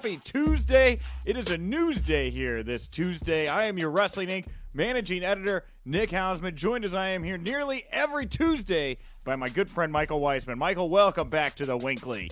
Happy Tuesday. It is a news day here this Tuesday. I am your Wrestling Inc. managing editor, Nick Hausman, joined as I am here nearly every Tuesday by my good friend Michael Weisman. Michael, welcome back to the WINCLY.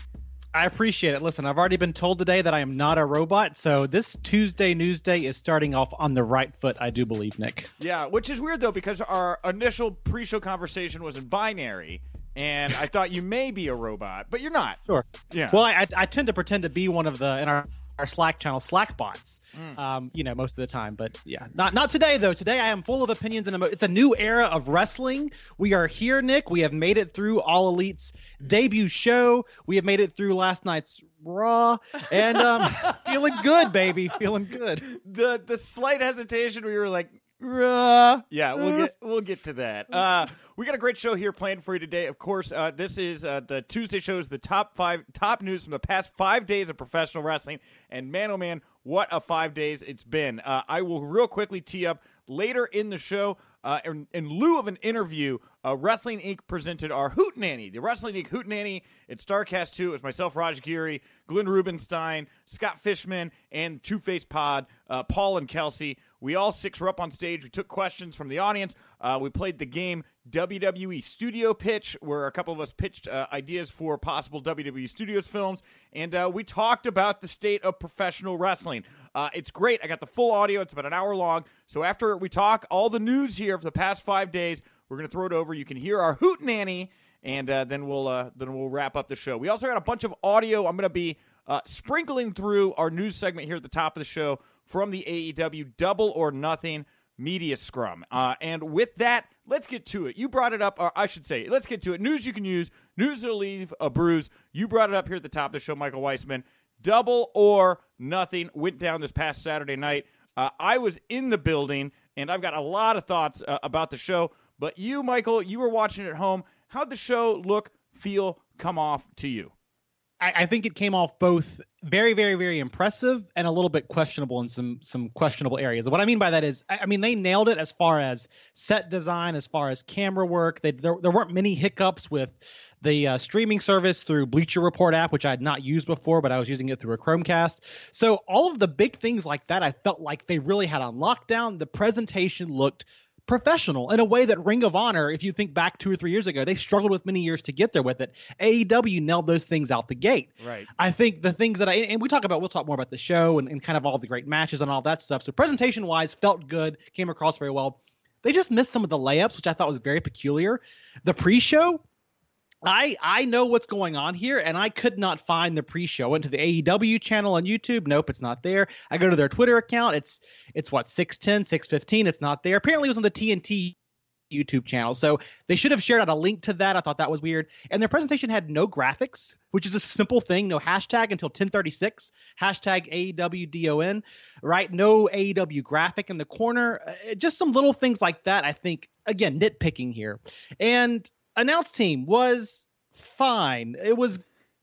I appreciate it. Listen, I've already been told today that I am not a robot, so this Tuesday News Day is starting off on the right foot, I do believe, Nick. Yeah, which is weird though because our initial pre-show conversation was in binary, and I thought you may be a robot, but you're not. Sure. Yeah. Well, I, I, I tend to pretend to be one of the in our, our Slack channel Slack bots. Mm. Um, you know, most of the time, but yeah, not not today though. Today I am full of opinions and emo- it's a new era of wrestling. We are here, Nick. We have made it through All Elite's debut show. We have made it through last night's Raw, and um, feeling good, baby, feeling good. the the slight hesitation we were like, Ruh. yeah, we'll get we'll get to that. Uh, we got a great show here planned for you today. Of course, uh, this is uh, the Tuesday show is the top five top news from the past five days of professional wrestling. And man, oh man, what a five days it's been. Uh, I will real quickly tee up later in the show. Uh, in, in lieu of an interview, uh, Wrestling Inc. presented our Hoot Nanny, the Wrestling Inc. Hoot Nanny. It's Starcast 2. It was myself, Raj Giri, Glenn Rubenstein, Scott Fishman, and Two Face Pod, uh, Paul and Kelsey. We all six were up on stage. We took questions from the audience. Uh, we played the game WWE Studio Pitch, where a couple of us pitched uh, ideas for possible WWE Studios films, and uh, we talked about the state of professional wrestling. Uh, it's great. I got the full audio. It's about an hour long. So after we talk all the news here for the past five days, we're gonna throw it over. You can hear our hoot nanny, and uh, then we'll uh, then we'll wrap up the show. We also got a bunch of audio. I'm gonna be uh, sprinkling through our news segment here at the top of the show from the AEW Double or Nothing Media Scrum. Uh, and with that, let's get to it. You brought it up, or I should say, let's get to it. News you can use, news that'll leave a bruise. You brought it up here at the top of the show, Michael Weissman. Double or Nothing went down this past Saturday night. Uh, I was in the building, and I've got a lot of thoughts uh, about the show. But you, Michael, you were watching it at home. How'd the show look, feel, come off to you? I, I think it came off both very, very, very impressive and a little bit questionable in some some questionable areas. What I mean by that is, I, I mean they nailed it as far as set design, as far as camera work. They, there there weren't many hiccups with the uh, streaming service through Bleacher Report app, which I had not used before, but I was using it through a Chromecast. So all of the big things like that, I felt like they really had on lockdown. The presentation looked professional in a way that Ring of Honor, if you think back two or three years ago, they struggled with many years to get there with it. AEW nailed those things out the gate. Right. I think the things that I and we talk about, we'll talk more about the show and, and kind of all the great matches and all that stuff. So presentation wise, felt good, came across very well. They just missed some of the layups, which I thought was very peculiar. The pre-show, I I know what's going on here, and I could not find the pre-show. Went to the AEW channel on YouTube. Nope, it's not there. I go to their Twitter account. It's it's what 610, 615. It's not there. Apparently, it was on the TNT YouTube channel. So they should have shared out a link to that. I thought that was weird. And their presentation had no graphics, which is a simple thing. No hashtag until 1036. Hashtag AEWDON, right? No AEW graphic in the corner. Uh, just some little things like that. I think again nitpicking here. And announce team was fine. It was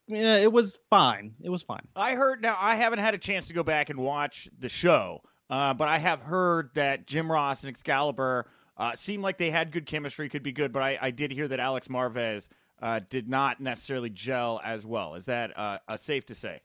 yeah, it was fine. It was fine. I heard now I haven't had a chance to go back and watch the show, uh, but I have heard that Jim Ross and Excalibur Uh, seemed like they had good chemistry, could be good, but I, I did hear that Alex Marvez uh, did not necessarily gel as well. Is that uh, safe to say?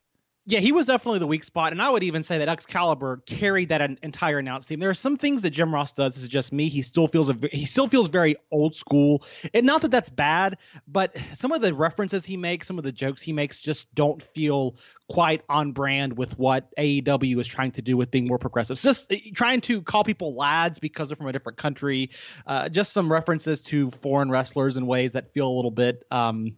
Yeah, he was definitely the weak spot, and I would even say that Excalibur carried that entire announce team. There are some things that Jim Ross does. This is just me. He still feels a, he still feels very old school, and not that that's bad, but some of the references he makes, some of the jokes he makes, just don't feel quite on brand with what AEW is trying to do with being more progressive. It's just eh, trying to call people lads because they're from a different country. Uh, just some references to foreign wrestlers in ways that feel a little bit um,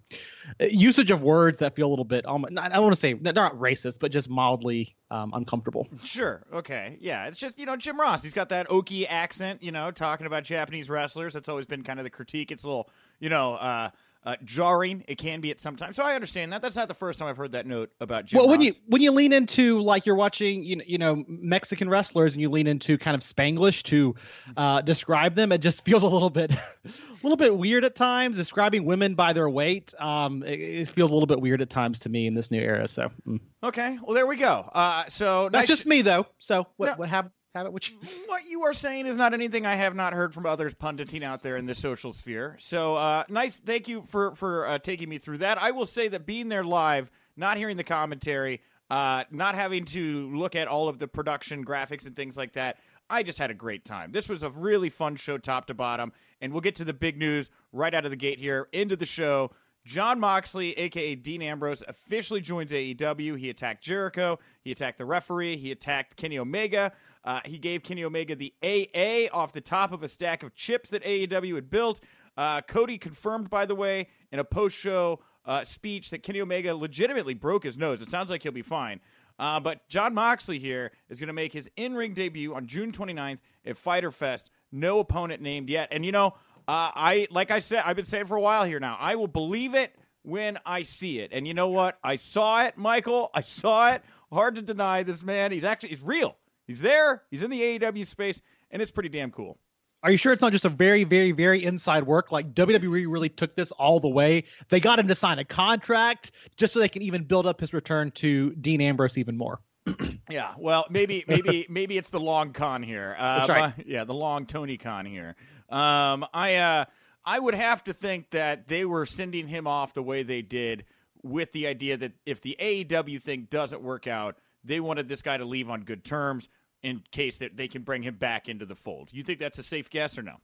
usage of words that feel a little bit. Um, I don't want to say they're not racist, but just mildly um, uncomfortable. Sure. Okay. Yeah. It's just you know Jim Ross. He's got that Okie accent. You know, talking about Japanese wrestlers. That's always been kind of the critique. It's a little you know. Uh, uh, jarring. It can be at some time. So I understand that. That's not the first time I've heard that note about Jim. Well, Ross. when you when you lean into like you're watching, you know, you know Mexican wrestlers, and you lean into kind of Spanglish to uh, describe them, it just feels a little bit, a little bit weird at times. Describing women by their weight, um, it, it, feels a little bit weird at times to me in this new era. So mm. okay, well there we go. Uh, so that's nice just me though. So what no. what happened? Have it. Which what you are saying is not anything I have not heard from others punditing out there in the social sphere. So uh, nice, thank you for for uh, taking me through that. I will say that being there live, not hearing the commentary, uh, not having to look at all of the production graphics and things like that. I just had a great time. This was a really fun show, top to bottom. And we'll get to the big news right out of the gate here. Into the show. Jon Moxley, aka Dean Ambrose, officially joins AEW. He attacked Jericho. He attacked the referee. He attacked Kenny Omega. Uh, he gave Kenny Omega the AA off the top of a stack of chips that AEW had built. Uh, Cody confirmed, by the way, in a post show uh, speech that Kenny Omega legitimately broke his nose. It sounds like he'll be fine. Uh, but Jon Moxley here is going to make his in ring debut on June 29th at Fyter Fest. No opponent named yet. And, you know, uh, I like I said, I've been saying for a while here now, I will believe it when I see it. And you know what? I saw it, Michael. I saw it. Hard to deny this man. He's actually he's real. He's there. He's in the AEW space, and it's pretty damn cool. Are you sure it's not just a very, very, very inside work? Like WWE really took this all the way. They got him to sign a contract just so they can even build up his return to Dean Ambrose even more. yeah, well, maybe, maybe, maybe it's the long con here. Uh, That's right. Yeah, the long Tony con here. Um, I, uh, I would have to think that they were sending him off the way they did with the idea that if the AEW thing doesn't work out, they wanted this guy to leave on good terms in case that they can bring him back into the fold. You think that's a safe guess or no?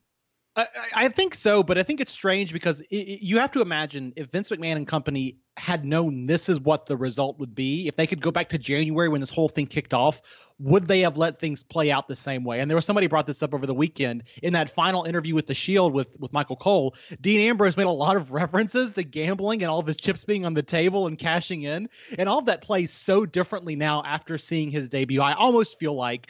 I, I think so, but I think it's strange because it, it, you have to imagine if Vince McMahon and company had known this is what the result would be, if they could go back to January when this whole thing kicked off, would they have let things play out the same way? And there was somebody brought this up over the weekend in that final interview with the Shield with with Michael Cole. Dean Ambrose made a lot of references to gambling and all of his chips being on the table and cashing in, and all of that plays so differently now after seeing his debut. I almost feel like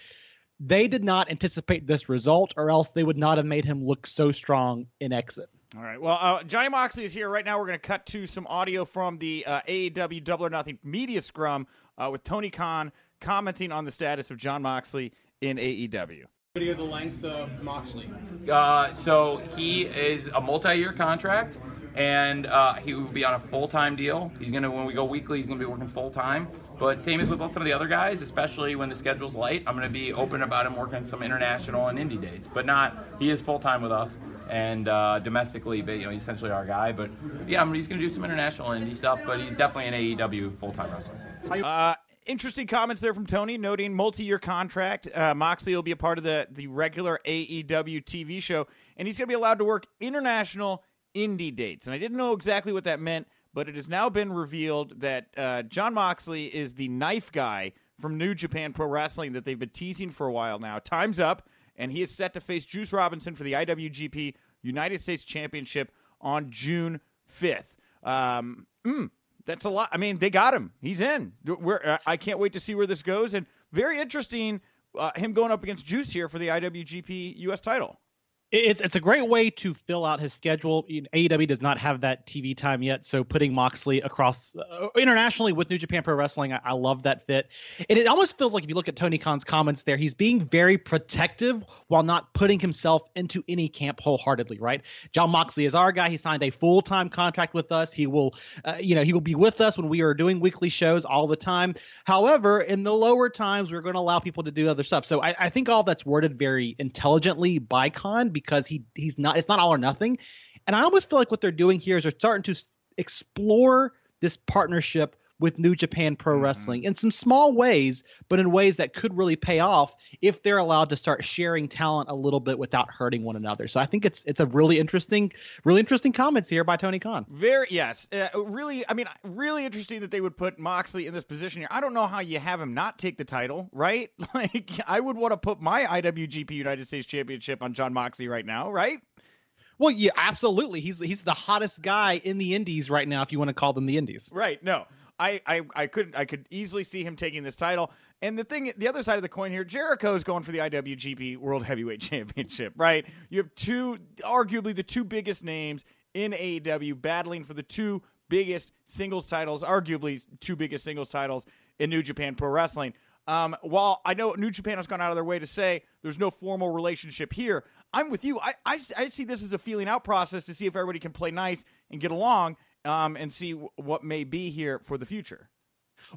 they did not anticipate this result, or else they would not have made him look so strong in exit. All right. Well, uh, Johnny Moxley is here right now. We're going to cut to some audio from the uh, AEW Double or Nothing media scrum uh, with Tony Khan commenting on the status of Jon Moxley in AEW. Video the length of Moxley. Uh, so he is a multi-year contract, and uh, he will be on a full-time deal. He's gonna when we go weekly, he's gonna be working full-time. But same as with some of the other guys, especially when the schedule's light, I'm going to be open about him working some international and indie dates. But not, he is full time with us and uh, domestically, but you know, he's essentially our guy. But yeah, I mean, he's going to do some international indie stuff, but he's definitely an AEW full time wrestler. Uh, interesting comments there from Tony, noting multi-year contract. Uh, Moxley will be a part of the the regular AEW TV show, and he's going to be allowed to work international indie dates. And I didn't know exactly what that meant but it has now been revealed that uh, Jon Moxley is the knife guy from New Japan Pro Wrestling that they've been teasing for a while now. Time's up, and he is set to face Juice Robinson for the IWGP United States Championship on June 5th. Um, mm, that's a lot. I mean, they got him. He's in. We're, I can't wait to see where this goes. And very interesting, uh, him going up against Juice here for the IWGP US title it's it's a great way to fill out his schedule. AEW does not have that TV time yet, so putting Moxley across uh, internationally with New Japan Pro Wrestling, I, I, love that fit. And it almost feels like if you look at Tony Khan's comments there, he's being very protective while not putting himself into any camp wholeheartedly. Right? Jon Moxley is our guy. He signed a full time contract with us. He will, uh, you know, he will be with us when we are doing weekly shows all the time. However, in the lower times, we're going to allow people to do other stuff. So I, I think all that's worded very intelligently by Khan because he he's not. It's not all or nothing. And I almost feel like what they're doing here is they're starting to explore this partnership with New Japan Pro Mm-hmm. Wrestling in some small ways, but in ways that could really pay off if they're allowed to start sharing talent a little bit without hurting one another. So I think it's it's a really interesting, really interesting comments here by Tony Khan. Very yes, uh, really. I mean, really interesting that they would put Moxley in this position here. I don't know how you have him not take the title, right? Like, I would want to put my IWGP United States Championship on Jon Moxley right now, right? Well, yeah, absolutely. He's he's the hottest guy in the Indies right now, if you want to call them the Indies. Right. No, I, I, I could, I could easily see him taking this title. And the thing, the other side of the coin here, Jericho is going for the IWGP World Heavyweight Championship. Right. You have two, arguably the two biggest names in AEW battling for the two biggest singles titles, arguably two biggest singles titles in New Japan Pro Wrestling. Um, while I know New Japan has gone out of their way to say there's no formal relationship here, I'm with you. I, I, I see this as a feeling out process to see if everybody can play nice and get along um, and see w- what may be here for the future.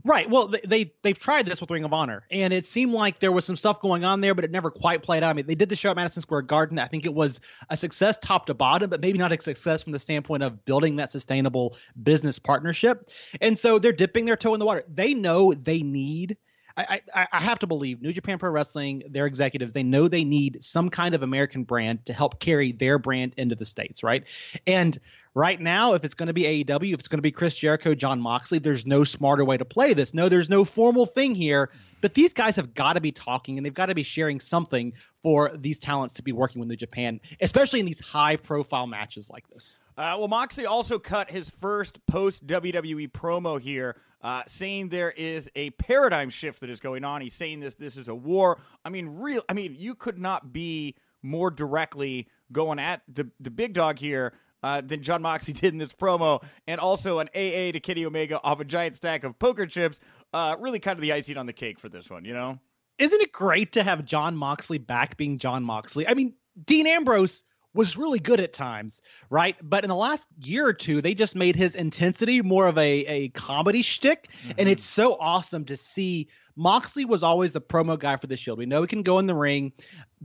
Right. Well, they, they they've tried this with Ring of Honor, and it seemed like there was some stuff going on there, but it never quite played out. I mean, they did the show at Madison Square Garden. I think it was a success top to bottom, but maybe not a success from the standpoint of building that sustainable business partnership. And so they're dipping their toe in the water. They know they need. I, I, have to believe New Japan Pro Wrestling, their executives, they know they need some kind of American brand to help carry their brand into the States, right? And right now, if it's going to be AEW, if it's going to be Chris Jericho, Jon Moxley, there's no smarter way to play this. No, there's no formal thing here, but these guys have got to be talking and they've got to be sharing something for these talents to be working with New Japan, especially in these high profile matches like this. Uh, well, Moxley also cut his first post WWE promo here, uh, saying there is a paradigm shift that is going on. He's saying this this is a war. I mean, real. I mean, you could not be more directly going at the the big dog here. Uh, than Jon Moxley did in this promo, and also an AA to Kenny Omega off a giant stack of poker chips. Uh, really, kind of the icing on the cake for this one, you know. Isn't it great to have Jon Moxley back being Jon Moxley? I mean, Dean Ambrose was really good at times, right? But in the last year or two, they just made his intensity more of a, a comedy shtick. And mm-hmm. it's so awesome to see. Moxley was always the promo guy for the Shield. We know he can go in the ring,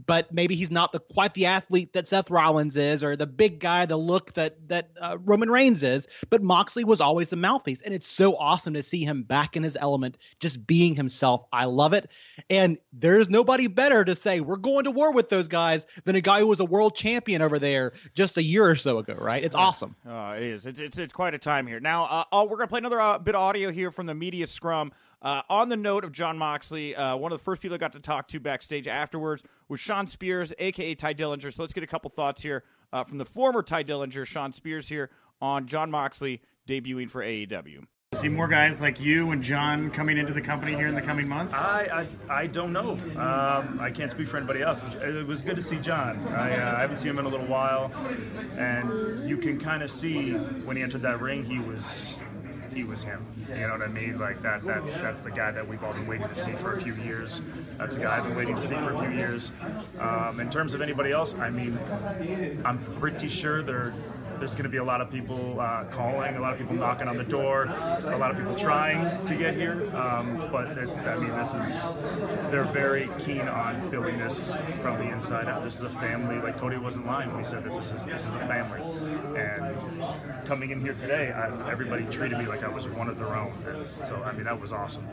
but maybe he's not the quite the athlete that Seth Rollins is, or the big guy, the look that that uh, Roman Reigns is. But Moxley was always the mouthpiece, and it's so awesome to see him back in his element, just being himself. I love it, and there's nobody better to say we're going to war with those guys than a guy who was a world champion over there just a year or so ago. Right? It's awesome. Oh, it is. It's, it's, it's quite a time here. Now, uh, oh, we're going to play another uh, bit of audio here from the media scrum. Uh, on the note of Jon Moxley, uh, one of the first people I got to talk to backstage afterwards was Shawn Spears, a.k.a. Tye Dillinger. So let's get a couple thoughts here uh, from the former Tye Dillinger, Shawn Spears, here on Jon Moxley debuting for AEW. See more guys like you and John coming into the company here in the coming months? I, I, I don't know. Um, I can't speak for anybody else. It was good to see John. I, uh, I haven't seen him in a little while, and you can kind of see when he entered that ring, he was he was him. You know what I mean? Like that. That's that's the guy that we've all been waiting to see for a few years. That's the guy I've been waiting to see for a few years. Um, in terms of anybody else, I mean, I'm pretty sure there's going to be a lot of people uh, calling, a lot of people knocking on the door, a lot of people trying to get here. Um, but it, I mean, this is they're very keen on building this from the inside out. This is a family. Like Cody wasn't lying when he said that this is this is a family. And coming in here today, I, everybody treated me like I was one of their own. And so I mean, that was awesome.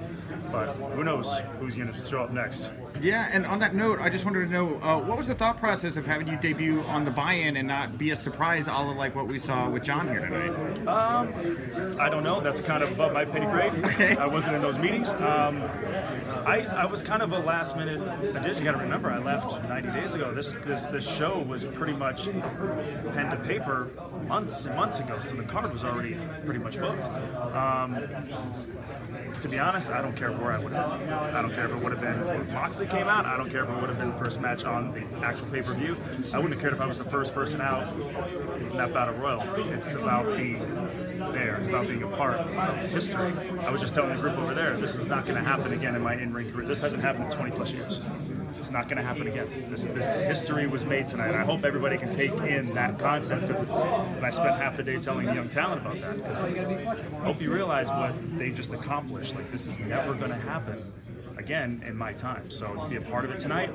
But who knows who's going to show up next? Yeah, and on that note, I just wanted to know uh, what was the thought process of having you debut on the buy-in and not be a surprise, all of like what we saw with John here tonight. Um, I don't know. That's kind of above my petty grade. Okay. I wasn't in those meetings. Um, I, I was kind of a last minute addition. You got to remember, I left 90 days ago. This this this show was pretty much pen to paper months months ago, so the card was already pretty much booked. Um, to be honest, I don't care where I would have been. I don't care if it would have been Moxley came out. I don't care if it would have been the first match on the actual pay per view. I wouldn't have cared if I was the first person out in that battle royal. It's about being there. It's about being a part of history. I was just telling the group over there, this is not going to happen again in my in-ring career. This hasn't happened in 20 plus years. It's not going to happen again. This, this history was made tonight. I hope everybody can take in that concept because I spent half the day telling young talent about that. Because I hope you realize what they just accomplished. Like this is never going to happen again in my time. So to be a part of it tonight,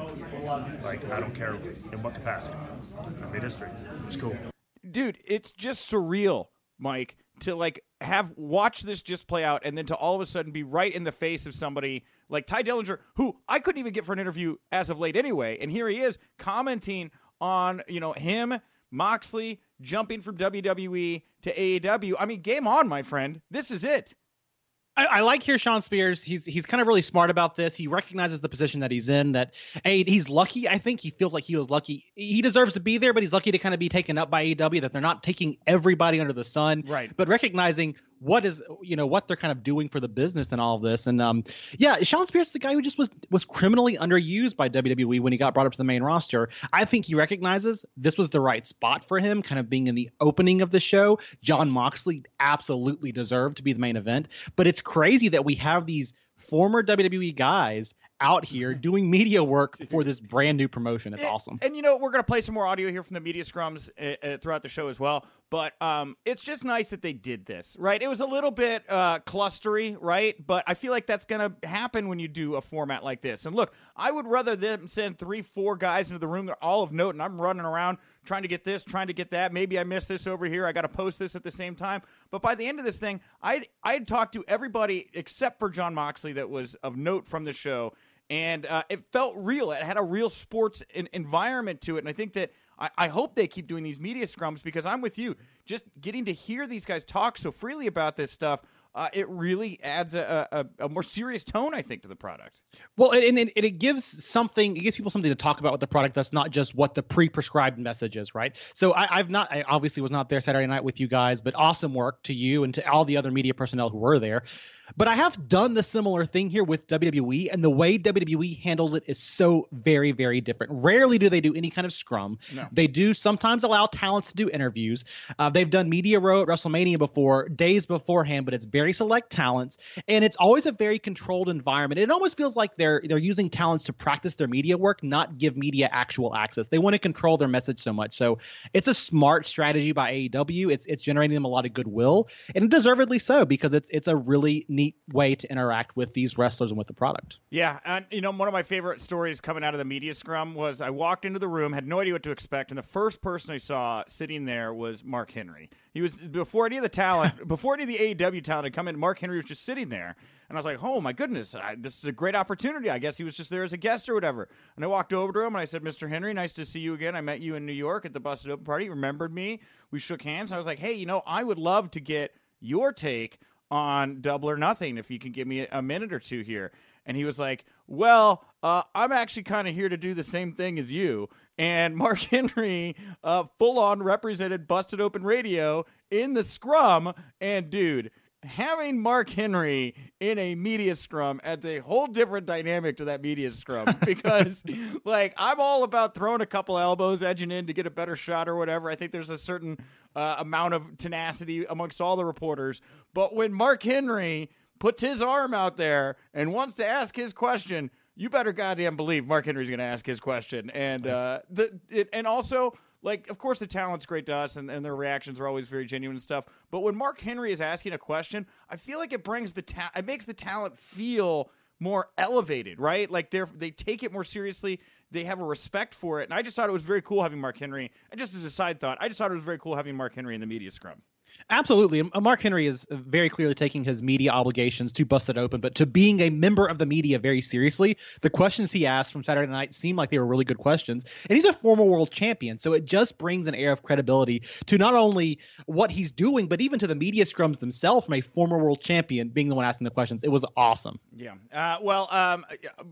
like I don't care in what capacity. I made history. It's cool. dude, it's just surreal, Mike, to like have watch this just play out and then to all of a sudden be right in the face of somebody like Tye Dillinger, who I couldn't even get for an interview as of late anyway, and here he is commenting on you know him, Moxley jumping from WWE to AEW. I mean, game on, my friend. This is it. I, I like here Shawn Spears. He's he's kind of really smart about this. He recognizes the position that he's in. That a he's lucky. I think he feels like he was lucky. He deserves to be there, but he's lucky to kind of be taken up by AEW. That they're not taking everybody under the sun. Right. But recognizing what is you know what they're kind of doing for the business and all of this. And um yeah, Shawn Spears is the guy who just was was criminally underused by WWE when he got brought up to the main roster. I think he recognizes this was the right spot for him, kind of being in the opening of the show. Jon Moxley absolutely deserved to be the main event, but it's crazy that we have these former WWE guys out here doing media work for this brand new promotion. It's And- awesome. And you know, we're going to play some more audio here from the media scrums uh, uh, throughout the show as well. But um, it's just nice that they did this, right? It was a little bit uh, clustery, right? But I feel like that's going to happen when you do a format like this. And look, I would rather them send three, four guys into the room. They're all of note, and I'm running around trying to get this, trying to get that. Maybe I missed this over here. I got to post this at the same time. But by the end of this thing, I'd, I'd talked to everybody except for Jon Moxley that was of note from the show and uh, it felt real. It had a real sports in- environment to it, and I think that I-, I hope they keep doing these media scrums because I'm with you. Just getting to hear these guys talk so freely about this stuff, uh, it really adds a, a, a more serious tone, I think, to the product. Well, and, and, and it gives something, it gives people something to talk about with the product that's not just what the pre-prescribed message is, right? So I, I've not, I obviously was not there Saturday night with you guys, but awesome work to you and to all the other media personnel who were there. But I have done the similar thing here with WWE, and the way WWE handles it is so very, very different. Rarely do they do any kind of scrum. No. They do sometimes allow talents to do interviews. Uh, they've done media row at WrestleMania before, days beforehand, but it's very select talents, and it's always a very controlled environment. It almost feels like they're they're using talents to practice their media work, not give media actual access. They want to control their message so much. So it's a smart strategy by AEW. It's it's generating them a lot of goodwill, and deservedly so because it's it's a really neat way to interact with these wrestlers and with the product. Yeah, and you know, one of my favorite stories coming out of the media scrum was I walked into the room, had no idea what to expect, and the first person I saw sitting there was Mark Henry. He was before any of the talent, before any of the AEW talent had come in. Mark Henry was just sitting there, and I was like, "Oh my goodness, I, this is a great opportunity." I guess he was just there as a guest or whatever. And I walked over to him and I said, "Mr. Henry, nice to see you again. I met you in New York at the Busted Open Party. You remembered me? We shook hands. And I was like, "Hey, you know, I would love to get your take." On Double or Nothing if you can give me a minute or two here. And he was like, Well, uh, I'm actually kind of here to do the same thing as you. And Mark Henry uh, full on represented Busted Open Radio in the scrum. And dude, having Mark Henry in a media scrum adds a whole different dynamic to that media scrum because, like, I'm all about throwing a couple elbows, edging in to get a better shot or whatever. I think there's a certain uh, amount of tenacity amongst all the reporters. But when Mark Henry puts his arm out there and wants to ask his question, you better goddamn believe Mark Henry's going to ask his question. And uh, the it, and also like of course the talent's great to us and, and their reactions are always very genuine and stuff. But when Mark Henry is asking a question, I feel like it brings the ta- it makes the talent feel more elevated, right? Like they're they take it more seriously. They have a respect for it, and I just thought it was very cool having Mark Henry. And just as a side thought, I just thought it was very cool having Mark Henry in the media scrum. Absolutely. Mark Henry is very clearly taking his media obligations to Busted Open, but to being a member of the media very seriously. The questions he asked from Saturday night seemed like they were really good questions. And he's a former world champion. So it just brings an air of credibility to not only what he's doing, but even to the media scrums themselves from a former world champion being the one asking the questions. It was awesome. Yeah. Uh, well, um,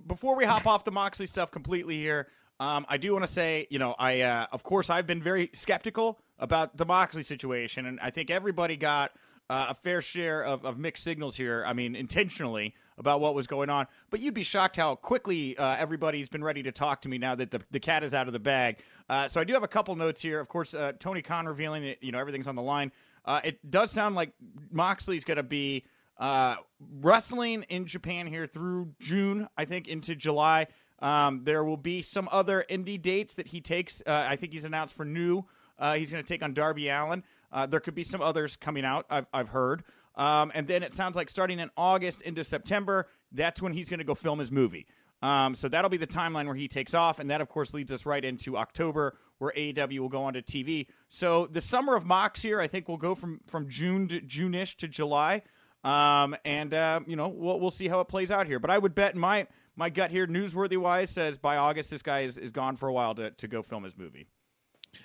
before we hop off the Moxley stuff completely here, um, I do want to say, you know, I uh, of course I've been very skeptical about the Moxley situation, and I think everybody got uh, a fair share of, of mixed signals here. I mean, intentionally about what was going on. But you'd be shocked how quickly uh, everybody's been ready to talk to me now that the, the cat is out of the bag. Uh, so I do have a couple notes here. Of course, uh, Tony Khan revealing that you know everything's on the line. Uh, it does sound like Moxley's going to be uh, wrestling in Japan here through June, I think, into July. Um, there will be some other indie dates that he takes. I think he's announced for new. Uh, he's going to take on Darby Allin. Uh, there could be some others coming out. I've, I've heard. Um, and then it sounds like starting in August into September, that's when he's going to go film his movie. Um, so that'll be the timeline where he takes off, and that of course leads us right into October, where AEW will go onto TV. So the summer of Mox here, I think, will go from from June to June-ish to July, um, and uh, you know we'll we'll see how it plays out here. But I would bet my my gut here, newsworthy wise, says by August this guy is, is gone for a while to to go film his movie.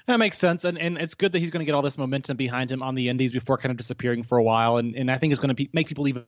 That makes sense, and and it's good that he's going to get all this momentum behind him on the Indies before kind of disappearing for a while, and and I think it's going to be, make people even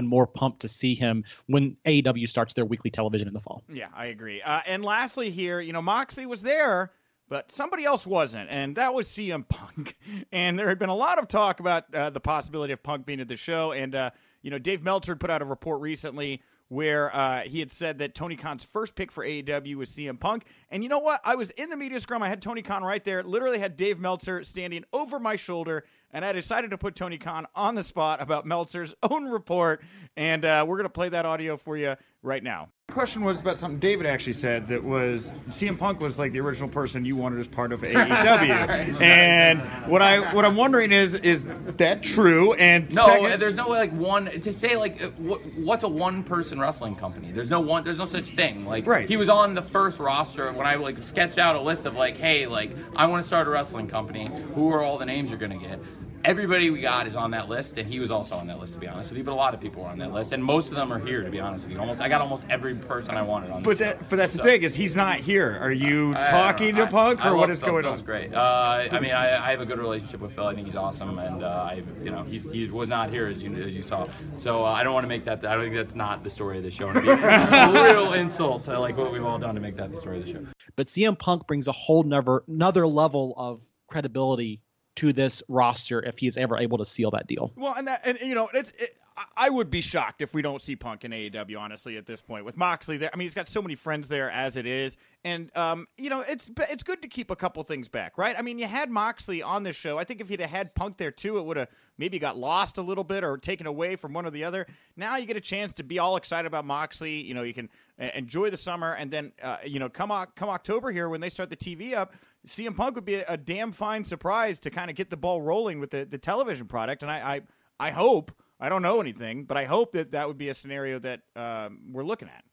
more pumped to see him when AEW starts their weekly television in the fall. Yeah, I agree. Uh, and lastly, here, you know, Moxley was there, but somebody else wasn't, and that was CM Punk. and there had been a lot of talk about uh, the possibility of Punk being at the show, and uh, you know, Dave Meltzer put out a report recently where uh, he had said that Tony Khan's first pick for AEW was CM Punk. And you know what? I was in the media scrum. I had Tony Khan right there. Literally had Dave Meltzer standing over my shoulder. And I decided to put Tony Khan on the spot about Meltzer's own report. And uh, we're going to play that audio for you right now question was about something David actually said that was CM Punk was like the original person you wanted as part of AEW. and what I what I'm wondering is is that true? And no, second, there's no way like one to say like uh, what, what's a one person wrestling company? There's no one. There's no such thing. Like right. he was on the first roster when I like sketched out a list of like, hey, like I want to start a wrestling company. Who are all the names you're gonna get? Everybody we got is on that list, and he was also on that list to be honest with you. But a lot of people were on that list, and most of them are here to be honest with you. Almost, I got almost every person I wanted on. But that, but that's so, the thing is he's not here. Are you I, talking I, to Punk, I, or what is Phil. going Phil's on? Great. Uh, I mean, I, have a good relationship with Phil. I think he's awesome, and uh, I, you know, he's, he was not here as you as you saw. So uh, I don't want to make that. I don't think that's not the story of the show. It'd be a real insult to like what we've all done to make that the story of the show. But CM Punk brings a whole never another level of credibility to this roster if he is ever able to seal that deal. Well, and that, and you know, it's it, I would be shocked if we don't see Punk in AEW. Honestly, at this point, with Moxley there, I mean, he's got so many friends there as it is, and um, you know, it's it's good to keep a couple things back, right? I mean, you had Moxley on this show. I think if you'd have had Punk there too, it would have maybe got lost a little bit or taken away from one or the other. Now you get a chance to be all excited about Moxley. You know, you can enjoy the summer, and then uh, you know, come come October here when they start the TV up. CM Punk would be a, a damn fine surprise to kind of get the ball rolling with the, the television product, and I, I I hope I don't know anything, but I hope that that would be a scenario that um, we're looking at.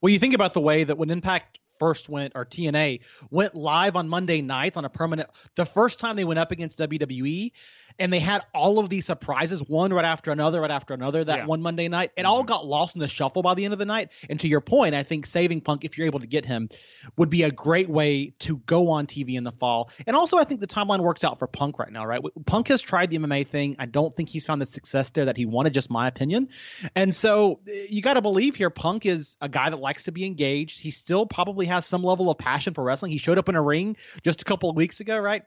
Well, you think about the way that when Impact first went or TNA went live on Monday nights on a permanent the first time they went up against WWE and they had all of these surprises one right after another right after another that yeah. one Monday night. It mm-hmm. all got lost in the shuffle by the end of the night. And to your point I think saving Punk if you're able to get him would be a great way to go on TV in the fall. And also I think the timeline works out for Punk right now right? Punk has tried the MMA thing. I don't think he's found the success there that he wanted just my opinion. And so eh, you got to believe here Punk is a guy that likes to be engaged. He still probably has some level of passion for wrestling. He showed up in a ring just a couple of weeks ago right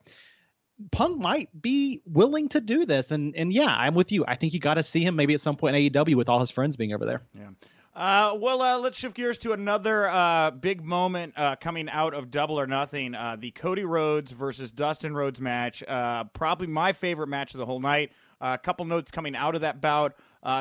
Punk might be willing to do this, and and yeah, I'm with you. I think you got to see him maybe at some point in AEW with all his friends being over there. Yeah. Uh, well, uh, let's shift gears to another uh, big moment uh, coming out of Double or Nothing. Uh, the Cody Rhodes versus Dustin Rhodes match. Uh, probably my favorite match of the whole night. a couple notes coming out of that bout.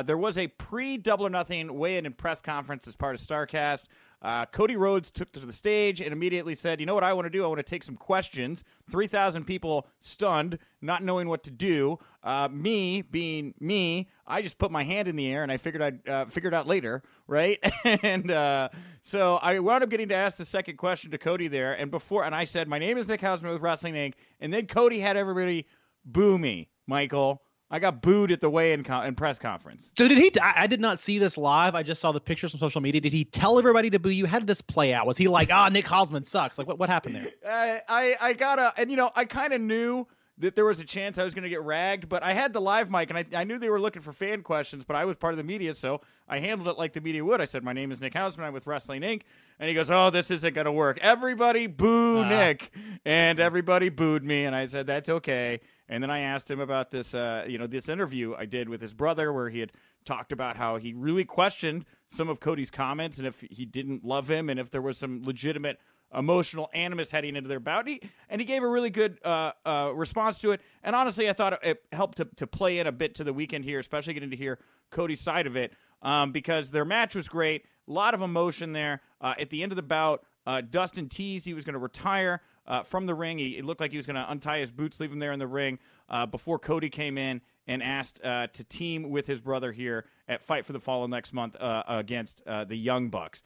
there was a pre Double or Nothing weigh in and press conference as part of StarCast. Uh, Cody Rhodes took to the stage and immediately said, You know what I want to do? I want to take some questions. 3,000 people stunned, not knowing what to do. Uh, me, being me, I just put my hand in the air and I figured I'd uh, figured out later, right? and uh, so I wound up getting to ask the second question to Cody there. And before, and I said, My name is Nick Hausman with Wrestling Inc. And then Cody had everybody boo me, Michael. I got booed at the weigh-in con- press conference. So did he? I, I did not see this live. I just saw the pictures on social media. Did he tell everybody to boo you? How did this play out? Was he like, "Ah, oh, Nick Hausman sucks"? Like, what what happened there? I I, I got a, and you know, I kind of knew that there was a chance I was going to get ragged, but I had the live mic, and I, I knew they were looking for fan questions, but I was part of the media, so I handled it like the media would. I said, "My name is Nick Hausman. I'm with Wrestling Inc." And he goes, "Oh, this isn't going to work. Everybody boo uh. Nick," and everybody booed me, and I said, "That's okay." And then I asked him about this, uh, you know, this interview I did with his brother, where he had talked about how he really questioned some of Cody's comments and if he didn't love him and if there was some legitimate emotional animus heading into their bout. He, and he gave a really good uh, uh, response to it. And honestly, I thought it helped to, to play in a bit to the weekend here, especially getting to hear Cody's side of it um, because their match was great. A lot of emotion there. Uh, at the end of the bout, uh, Dustin teased he was going to retire uh, from the ring. He, it looked like he was going to untie his boots, leave him there in the ring. uh, before Cody came in and asked uh, to team with his brother here at Fight for the Fallen next month uh, against uh, the Young Bucks.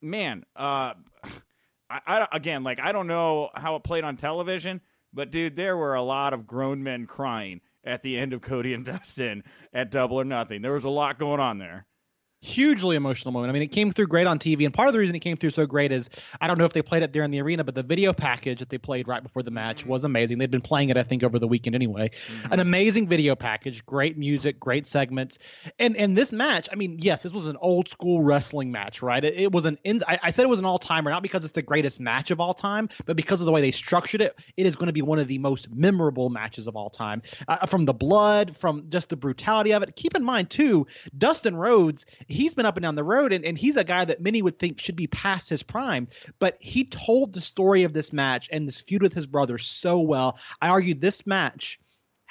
Man, uh, I, I, again, like I don't know how it played on television, but dude, there were a lot of grown men crying at the end of Cody and Dustin at Double or Nothing. There was a lot going on there hugely emotional moment. I mean, it came through great on TV, and part of the reason it came through so great is I don't know if they played it there in the arena, but the video package that they played right before the match was amazing. They'd been playing it, I think, over the weekend anyway. Mm-hmm. An amazing video package, great music, great segments, and and this match. I mean, yes, this was an old school wrestling match, right? It, it was an. In, I, I said it was an all timer, not because it's the greatest match of all time, but because of the way they structured it. It is going to be one of the most memorable matches of all time, uh, from the blood, from just the brutality of it. Keep in mind too, Dustin Rhodes he's been up and down the road, and, and he's a guy that many would think should be past his prime. But he told the story of this match and this feud with his brother so well. I argue this match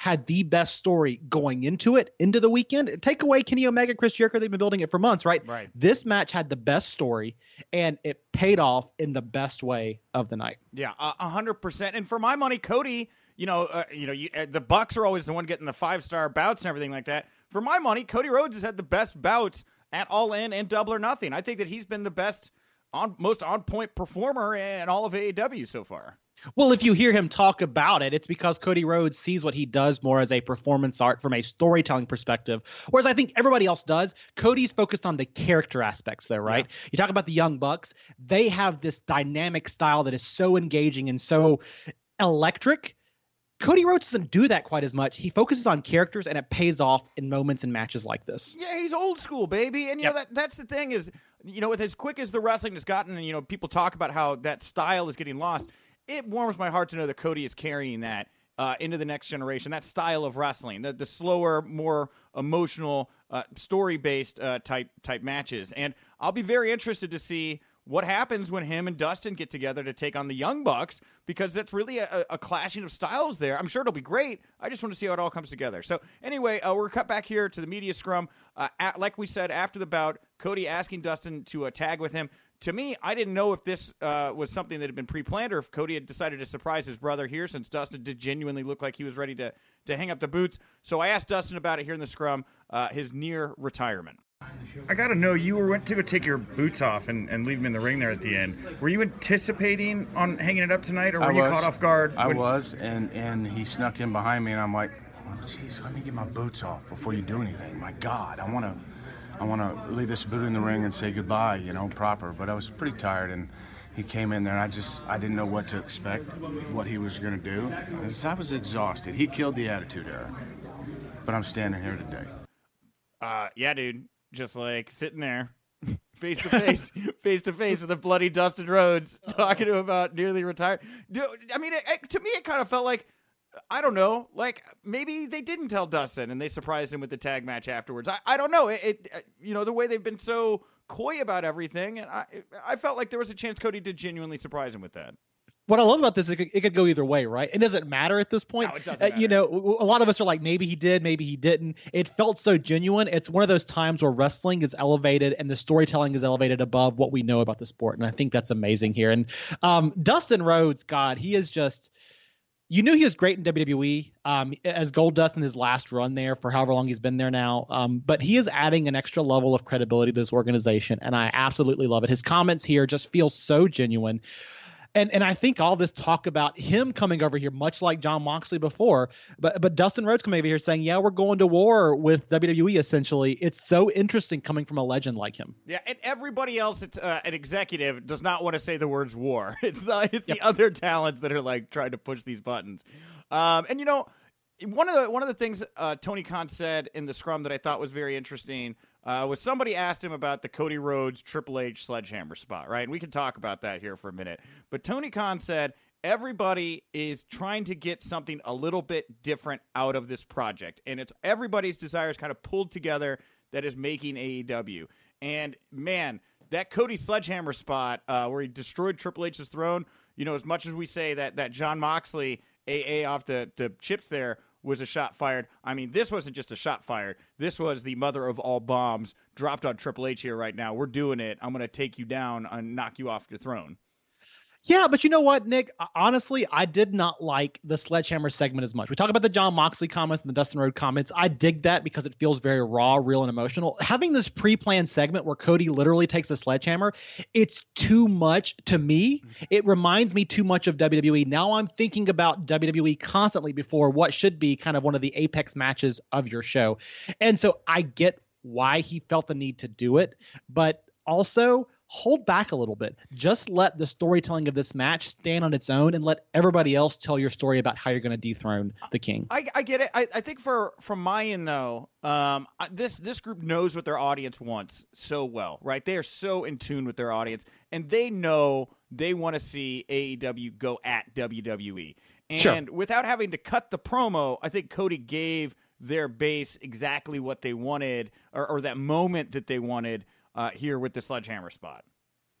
had the best story going into it, into the weekend. Take away Kenny Omega, Chris Jericho, they've been building it for months, right? Right. This match had the best story, and it paid off in the best way of the night. Yeah, a hundred percent. And for my money, Cody, you know, uh, you know, you, uh, the Bucks are always the one getting the five star bouts and everything like that. For my money, Cody Rhodes has had the best bouts at All In and Double or Nothing. I think that he's been the best, on most on point performer in all of AEW so far. Well, if you hear him talk about it, it's because Cody Rhodes sees what he does more as a performance art from a storytelling perspective. Whereas I think everybody else does. Cody's focused on the character aspects there, right? Yeah. You talk about the Young Bucks, they have this dynamic style that is so engaging and so electric Cody Rhodes doesn't do that quite as much. He focuses on characters, and it pays off in moments and matches like this. Yeah, he's old school, baby, and you yep. know that that's the thing is, you know, with as quick as the wrestling has gotten, and you know, people talk about how that style is getting lost. It warms my heart to know that Cody is carrying that uh, into the next generation. That style of wrestling, the, the slower, more emotional, uh, story based uh, type type matches, and I'll be very interested to see what happens when him and Dustin get together to take on the Young Bucks because that's really a, a, clashing of styles there. I'm sure it'll be great. I just want to see how it all comes together. So, anyway, uh, we're cut back here to the media scrum. Uh, at, like we said after the bout, Cody asking Dustin to uh, tag with him. To me, I didn't know if this uh, was something that had been pre planned or if Cody had decided to surprise his brother here since Dustin did genuinely look like he was ready to, to hang up the boots. So, I asked Dustin about it here in the scrum, uh, his near retirement. I gotta know, you were went to go take your boots off and, and leave them in the ring there at the end. Were you anticipating on hanging it up tonight, or were I you was, caught off guard? I when... was, and and he snuck in behind me, and I'm like, oh, jeez, let me get my boots off before you do anything. My God, I want to, I want to leave this boot in the ring and say goodbye, you know, proper. But I was pretty tired, and he came in there, and I just, I didn't know what to expect, what he was gonna do. I was exhausted. He killed the attitude era, but I'm standing here today. Uh, yeah, dude just like sitting there face to face, face to face with a bloody Dustin Rhodes, talking to him about nearly retired. Dude, I mean, it, it, to me, it kind of felt like I don't know, like maybe they didn't tell Dustin and they surprised him with the tag match afterwards. I, I don't know. It, it uh, you know the way they've been so coy about everything, and I I felt like there was a chance Cody did genuinely surprise him with that what I love about this, it could, it could go either way, right? It doesn't matter at this point. No, it doesn't uh, you know, a lot of us are like, maybe he did, maybe he didn't. It felt so genuine. It's one of those times where wrestling is elevated and the storytelling is elevated above what we know about the sport, and I think that's amazing here. And um, Dustin Rhodes, God, he is just. You knew he was great in WWE um, as Goldust in his last run there for however long he's been there now. Um, but he is adding an extra level of credibility to this organization, and I absolutely love it. His comments here just feel so genuine and and I think all this talk about him coming over here, much like Jon Moxley before, but but Dustin Rhodes coming over here saying, "Yeah, we're going to war with WWE." Essentially, it's so interesting coming from a legend like him. Yeah, and everybody else, it's uh, an executive, does not want to say the words "war." It's the it's yep. the other talents that are like trying to push these buttons. Um, and you know, one of the one of the things uh, Tony Khan said in the scrum that I thought was very interesting uh, was somebody asked him about the Cody Rhodes Triple H sledgehammer spot, right? And we can talk about that here for a minute. But Tony Khan said everybody is trying to get something a little bit different out of this project, and it's everybody's desires kind of pulled together that is making AEW. And man, that Cody sledgehammer spot uh, where he destroyed Triple H's throne. You know, as much as we say that that Jon Moxley AA off the the chips there was a shot fired. I mean, this wasn't just a shot fired. This was the mother of all bombs dropped on Triple H here right now. We're doing it. I'm going to take you down and knock you off your throne. Yeah, but you know what, Nick? Honestly, I did not like the sledgehammer segment as much. We talk about the Jon Moxley comments and the Dustin Rhodes comments. I dig that because it feels very raw, real, and emotional. Having this pre-planned segment where Cody literally takes a sledgehammer, it's too much to me. Mm-hmm. It reminds me too much of WWE. Now I'm thinking about WWE constantly before what should be kind of one of the apex matches of your show. And so I get why he felt the need to do it, but also hold back a little bit. Just let the storytelling of this match stand on its own and let everybody else tell your story about how you're going to dethrone the king. I, I get it. I, I think for from my end though, um, this this group knows what their audience wants so well, right? They are so in tune with their audience, and they know they want to see AEW go at WWE. And Sure. without having to cut the promo, I think Cody gave their base exactly what they wanted, or, or that moment that they wanted uh, here with the sledgehammer spot.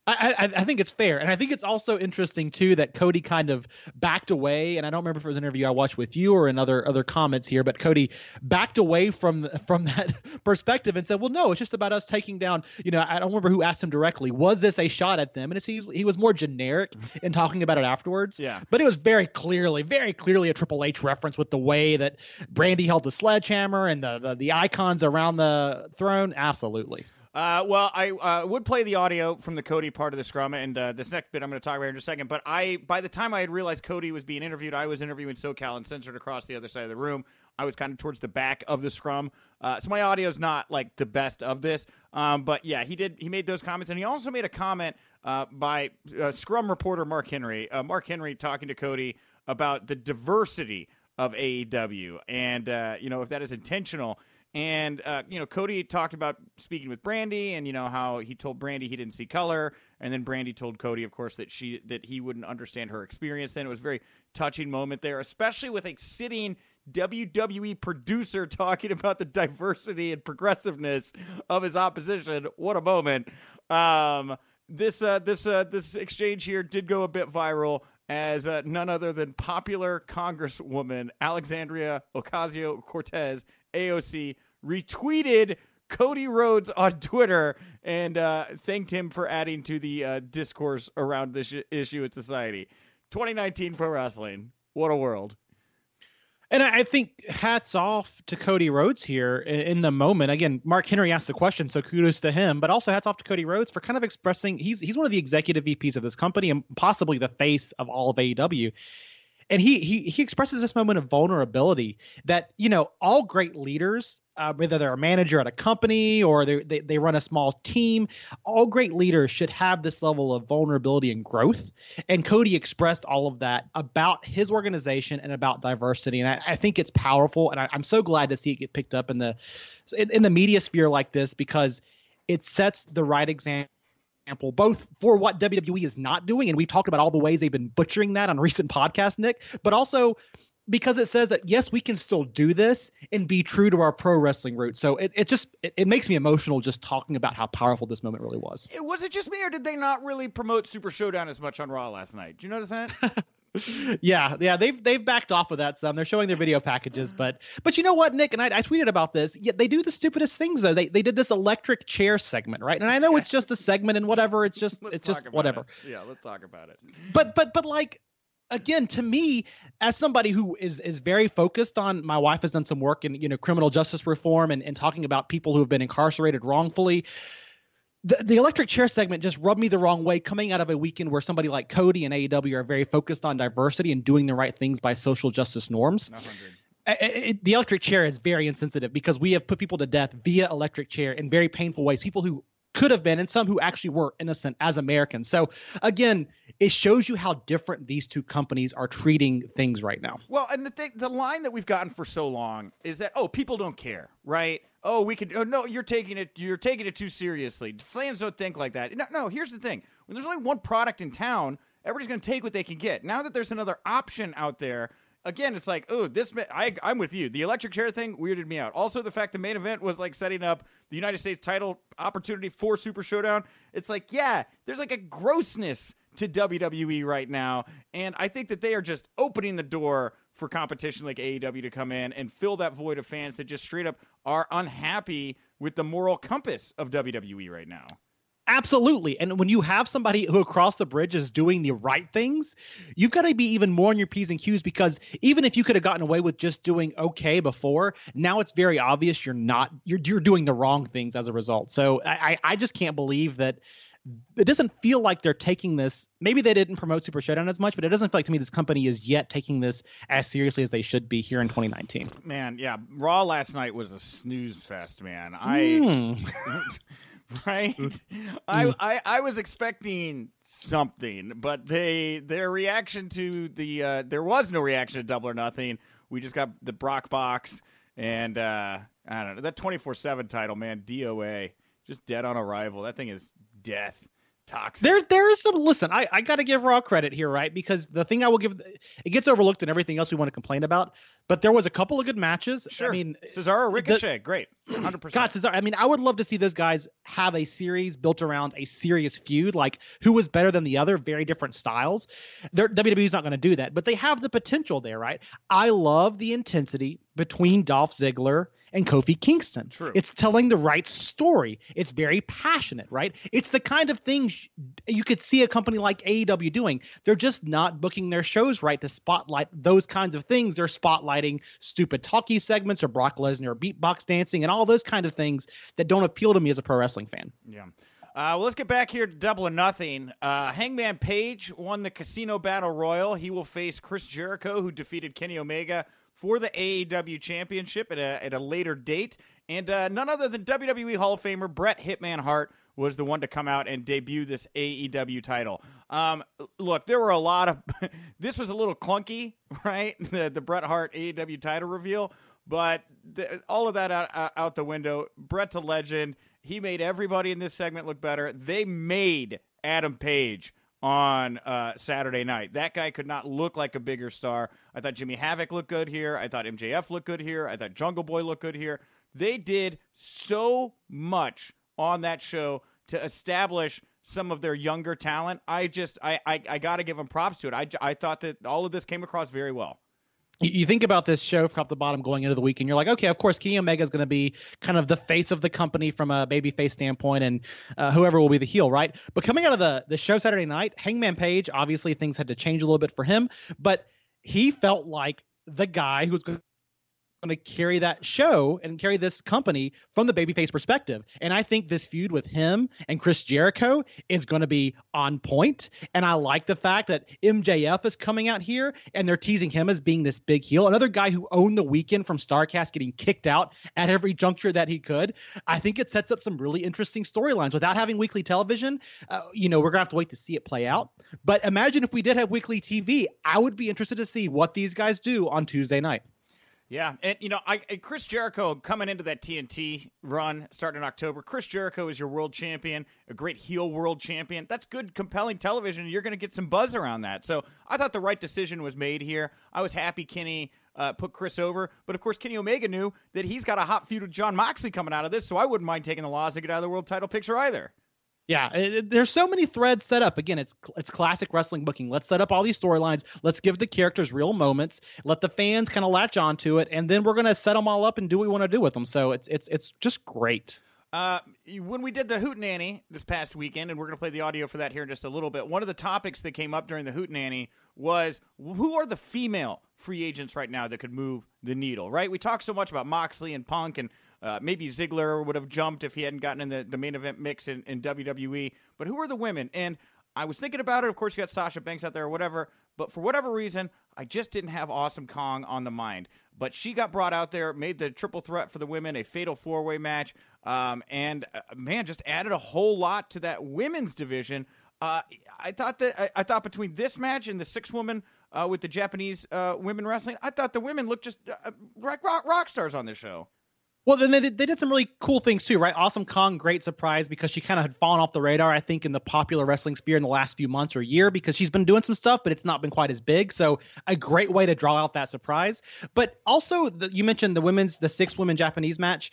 I, I, I think it's fair, and I think it's also interesting too that Cody kind of backed away. And I don't remember if it was an interview I watched with you or in other other comments here, but Cody backed away from from that perspective and said, "Well, no, it's just about us taking down." You know, I don't remember who asked him directly, "Was this a shot at them?" And it's, he, he was more generic in talking about it afterwards. Yeah. but it was very clearly, very clearly a Triple H reference with the way that Brandi held the sledgehammer and the the, the icons around the throne. Absolutely. Uh, well, I uh, would play the audio from the Cody part of the scrum, and uh, this next bit I'm going to talk about in a second. But I, by the time I had realized Cody was being interviewed, I was interviewing SoCal Uncensored across the other side of the room. I was kind of towards the back of the scrum, uh, so my audio is not like the best of this. Um, but yeah, he did. He made those comments, and he also made a comment uh, by uh, Scrum reporter Mark Henry. Uh, Mark Henry talking to Cody about the diversity of AEW, and you know if that is intentional. And uh, you know, Cody talked about speaking with Brandi, and you know how he told Brandi he didn't see color, and then Brandi told Cody, of course, that she that he wouldn't understand her experience. Then it was a very touching moment there, especially with a sitting WWE producer talking about the diversity and progressiveness of his opposition. What a moment! Um, this uh, this uh, this exchange here did go a bit viral as uh, none other than popular Congresswoman Alexandria Ocasio Cortez, AOC, retweeted Cody Rhodes on Twitter and uh, thanked him for adding to the uh, discourse around this issue- in society. 2019 pro wrestling. What a world. And I think hats off to Cody Rhodes here in the moment. Again, Mark Henry asked the question, so kudos to him. But also hats off to Cody Rhodes for kind of expressing he's he's one of the executive VPs of this company and possibly the face of all of AEW. And he he he expresses this moment of vulnerability that you know all great leaders, uh, whether they're a manager at a company or they, they run a small team, all great leaders should have this level of vulnerability and growth. And Cody expressed all of that about his organization and about diversity. And I, I think it's powerful. And I, I'm so glad to see it get picked up in the in, in the media sphere like this because it sets the right example both for what WWE is not doing, and we've talked about all the ways they've been butchering that on recent podcasts, Nick, but also because it says that yes, we can still do this and be true to our pro wrestling roots. So it, it just it, it makes me emotional just talking about how powerful this moment really was. It- Was it just me, or did they not really promote Super Showdown as much on Raw last night? Did you notice that? yeah, yeah, they've they've backed off of that some. They're showing their video packages, but but you know what, Nick and I, I tweeted about this. Yeah, they do the stupidest things though. They they did this electric chair segment, right? And I know it's just a segment and whatever. It's just Let's it's just whatever. it. Yeah, let's talk about it. But but but like again, to me, as somebody who is is very focused on, my wife has done some work in you know criminal justice reform and and talking about people who have been incarcerated wrongfully the, the electric chair segment just rubbed me the wrong way coming out of a weekend where somebody like Cody and AEW are very focused on diversity and doing the right things by social justice norms. I- I- it- the electric chair is very insensitive because we have put people to death via electric chair in very painful ways. People who could have been and some who actually were innocent as Americans. So again, it shows you how different these two companies are treating things right now. Well, and the thing, the line that we've gotten for so long is that oh, people don't care, right? Oh, we could. Oh no, you're taking it. You're taking it too seriously. Fans don't think like that. No, no. Here's the thing: when there's only one product in town, everybody's going to take what they can get. Now that there's another option out there. Again, it's like, oh, this. I, I'm with you. The electric chair thing weirded me out. Also, the fact the main event was like setting up the United States title opportunity for Super Showdown. It's like, yeah, there's like a grossness to WWE right now. And I think that they are just opening the door for competition like AEW to come in and fill that void of fans that just straight up are unhappy with the moral compass of WWE right now. Absolutely. And when you have somebody who across the bridge is doing the right things, you've got to be even more on your P's and Q's because even if you could have gotten away with just doing okay before, now it's very obvious you're not you're you're doing the wrong things as a result. So I I just can't believe that it doesn't feel like they're taking this. Maybe they didn't promote Super Showdown as much, but it doesn't feel like to me this company is yet taking this as seriously as they should be here in 2019. Man, yeah, Raw last night was a snooze fest, man. I Mm. right? I, I I was expecting something, but they their reaction to the uh, there was no reaction to Double or Nothing. We just got the Brock box and uh, I don't know that twenty four seven title, man. DOA just dead on arrival. That thing is death. Toxic. There, there is some. Listen, I, I got to give Raw credit here, right? Because the thing I will give, it gets overlooked in everything else we want to complain about. But there was a couple of good matches. Sure. I mean, Cesaro, Ricochet, great, hundred percent. God. Cesaro. I mean, I would love to see those guys have a series built around a serious feud, like who was better than the other, very different styles. They're, WWE's not going to do that, but they have the potential there, right? I love the intensity between Dolph Ziggler and Kofi Kingston. True. It's telling the right story. It's very passionate, right? It's the kind of thing sh- you could see a company like AEW doing. They're just not booking their shows right to spotlight those kinds of things. They're spotlighting stupid talkie segments or Brock Lesnar beatbox dancing and all those kind of things that don't appeal to me as a pro wrestling fan. Yeah. Uh, well, let's get back here to Double or Nothing. Uh, Hangman Page won the Casino Battle Royal. He will face Chris Jericho, who defeated Kenny Omega for the AEW Championship at a, at a later date. And uh, none other than WWE Hall of Famer Bret Hitman Hart was the one to come out and debut this AEW title. Um, look, there were a lot of. this was a little clunky, right? The, the Bret Hart AEW title reveal. But the, all of that out, out- the window. Bret's a legend. He made everybody in this segment look better. They made Adam Page on uh, Saturday night. That guy could not look like a bigger star. I thought Jimmy Havoc looked good here. I thought MJF looked good here. I thought Jungle Boy looked good here. They did so much on that show to establish some of their younger talent. I just, I, I, I got to give them props to it. I, I thought that all of this came across very well. You, think about this show from to bottom going into the week, and you're like, okay, of course, Kenny Omega is going to be kind of the face of the company from a babyface standpoint, and uh, whoever will be the heel, right? But coming out of the the show Saturday night, Hangman Page, obviously things had to change a little bit for him, but he felt like the guy who's going to carry that show and carry this company from the babyface perspective. And I think this feud with him and Chris Jericho is going to be on point. And I like the fact that MJF is coming out here and they're teasing him as being this big heel. Another guy who owned the weekend from Starcast getting kicked out at every juncture that he could. I think it sets up some really interesting storylines without having weekly television. Uh, you know, we're going to have to wait to see it play out. But imagine if we did have weekly TV, I would be interested to see what these guys do on Tuesday night. Yeah, and you know, I Chris Jericho coming into that TNT run starting in October. Chris Jericho is your world champion, a great heel world champion. That's good, compelling television. You're going to get some buzz around that. So I thought the right decision was made here. I was happy Kenny uh, put Chris over, but of course Kenny Omega knew that he's got a hot feud with Jon Moxley coming out of this, so I wouldn't mind taking the loss to get out of the world title picture either. Yeah, it, it- there's so many threads set up. Again, it's it's classic wrestling booking. Let's set up all these storylines. Let's give the characters real moments. Let the fans kind of latch onto it, and then we're gonna set them all up and do what we want to do with them. So it's it's it's just great. Uh, when we did the Hootenanny this past weekend, and we're going to play the audio for that here in just a little bit, one of the topics that came up during the Hootenanny was who are the female free agents right now that could move the needle, right? We talked so much about Moxley and Punk, and uh, maybe Ziggler would have jumped if he hadn't gotten in the, the main event mix in, in WWE. But who are the women? And I was thinking about it. Of course, you got Sasha Banks out there or whatever. But for whatever reason, I just didn't have Awesome Kong on the mind. But she got brought out there, made the triple threat for the women, a fatal four way match, um, and uh, man, just added a whole lot to that women's division. Uh, I thought that I, I thought between this match and the six woman uh, with the Japanese uh, women wrestling, I thought the women looked just uh, rock, rock, rock stars on this show. Well, then they, they did some really cool things too, right? Awesome Kong, great surprise because she kind of had fallen off the radar, I think, in the popular wrestling sphere in the last few months or year because she's been doing some stuff, but it's not been quite as big. So a great way to draw out that surprise. But also, the, you mentioned the women's, the six women Japanese match.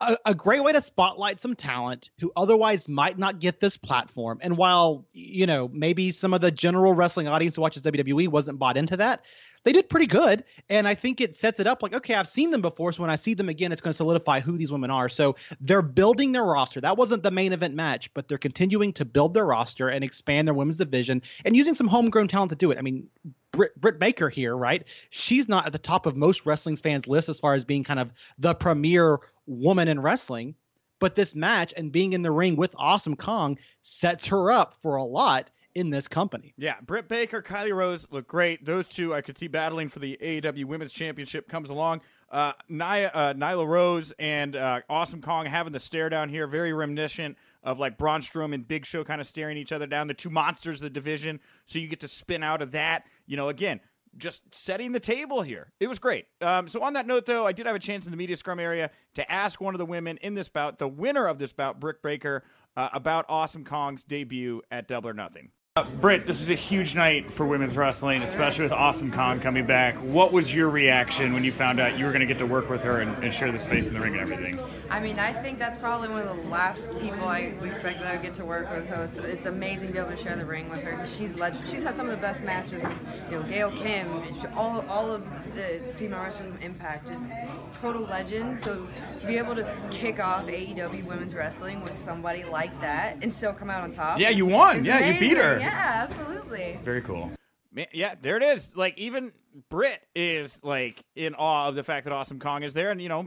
A, a great way to spotlight some talent who otherwise might not get this platform. And while you know maybe some of the general wrestling audience who watches WWE wasn't bought into that, they did pretty good. And I think it sets it up like, okay, I've seen them before. So when I see them again, it's going to solidify who these women are. So they're building their roster. That wasn't the main event match, but they're continuing to build their roster and expand their women's division and using some homegrown talent to do it. I mean, Britt, Britt Baker here, right? She's not at the top of most wrestling fans' list as far as being kind of the premier woman in wrestling. But this match and being in the ring with Awesome Kong sets her up for a lot in this company. Yeah, Britt Baker, Kylie Rose look great. Those two I could see battling for the AEW Women's Championship comes along. Uh, Nia, uh, Nyla Rose and uh, Awesome Kong having the stare down here, very reminiscent of like Braun Strowman and Big Show kind of staring each other down, the two monsters of the division. So you get to spin out of that. You know, again, just setting the table here. It was great. Um, so on that note, though, I did have a chance in the media scrum area to ask one of the women in this bout, the winner of this bout, Britt Baker, uh, about Awesome Kong's debut at Double or Nothing. Uh, Britt, this is a huge night for women's wrestling, especially with Awesome Kong coming back. What was your reaction when you found out you were going to get to work with her and, and, share the space in the ring and everything? I mean, I think that's probably one of the last people I expected I would get to work with. So it's, it's amazing to be able to share the ring with her. She's legend. She's had some of the best matches with you know Gail Kim, all all of the female wrestlers of Impact, just total legend. So to be able to kick off AEW women's wrestling with somebody like that and still come out on top. Yeah, you won. Yeah, amazing. you beat her. Yeah, absolutely. Very cool. Man, yeah, there it is. Like even Britt is like in awe of the fact that Awesome Kong is there, and you know,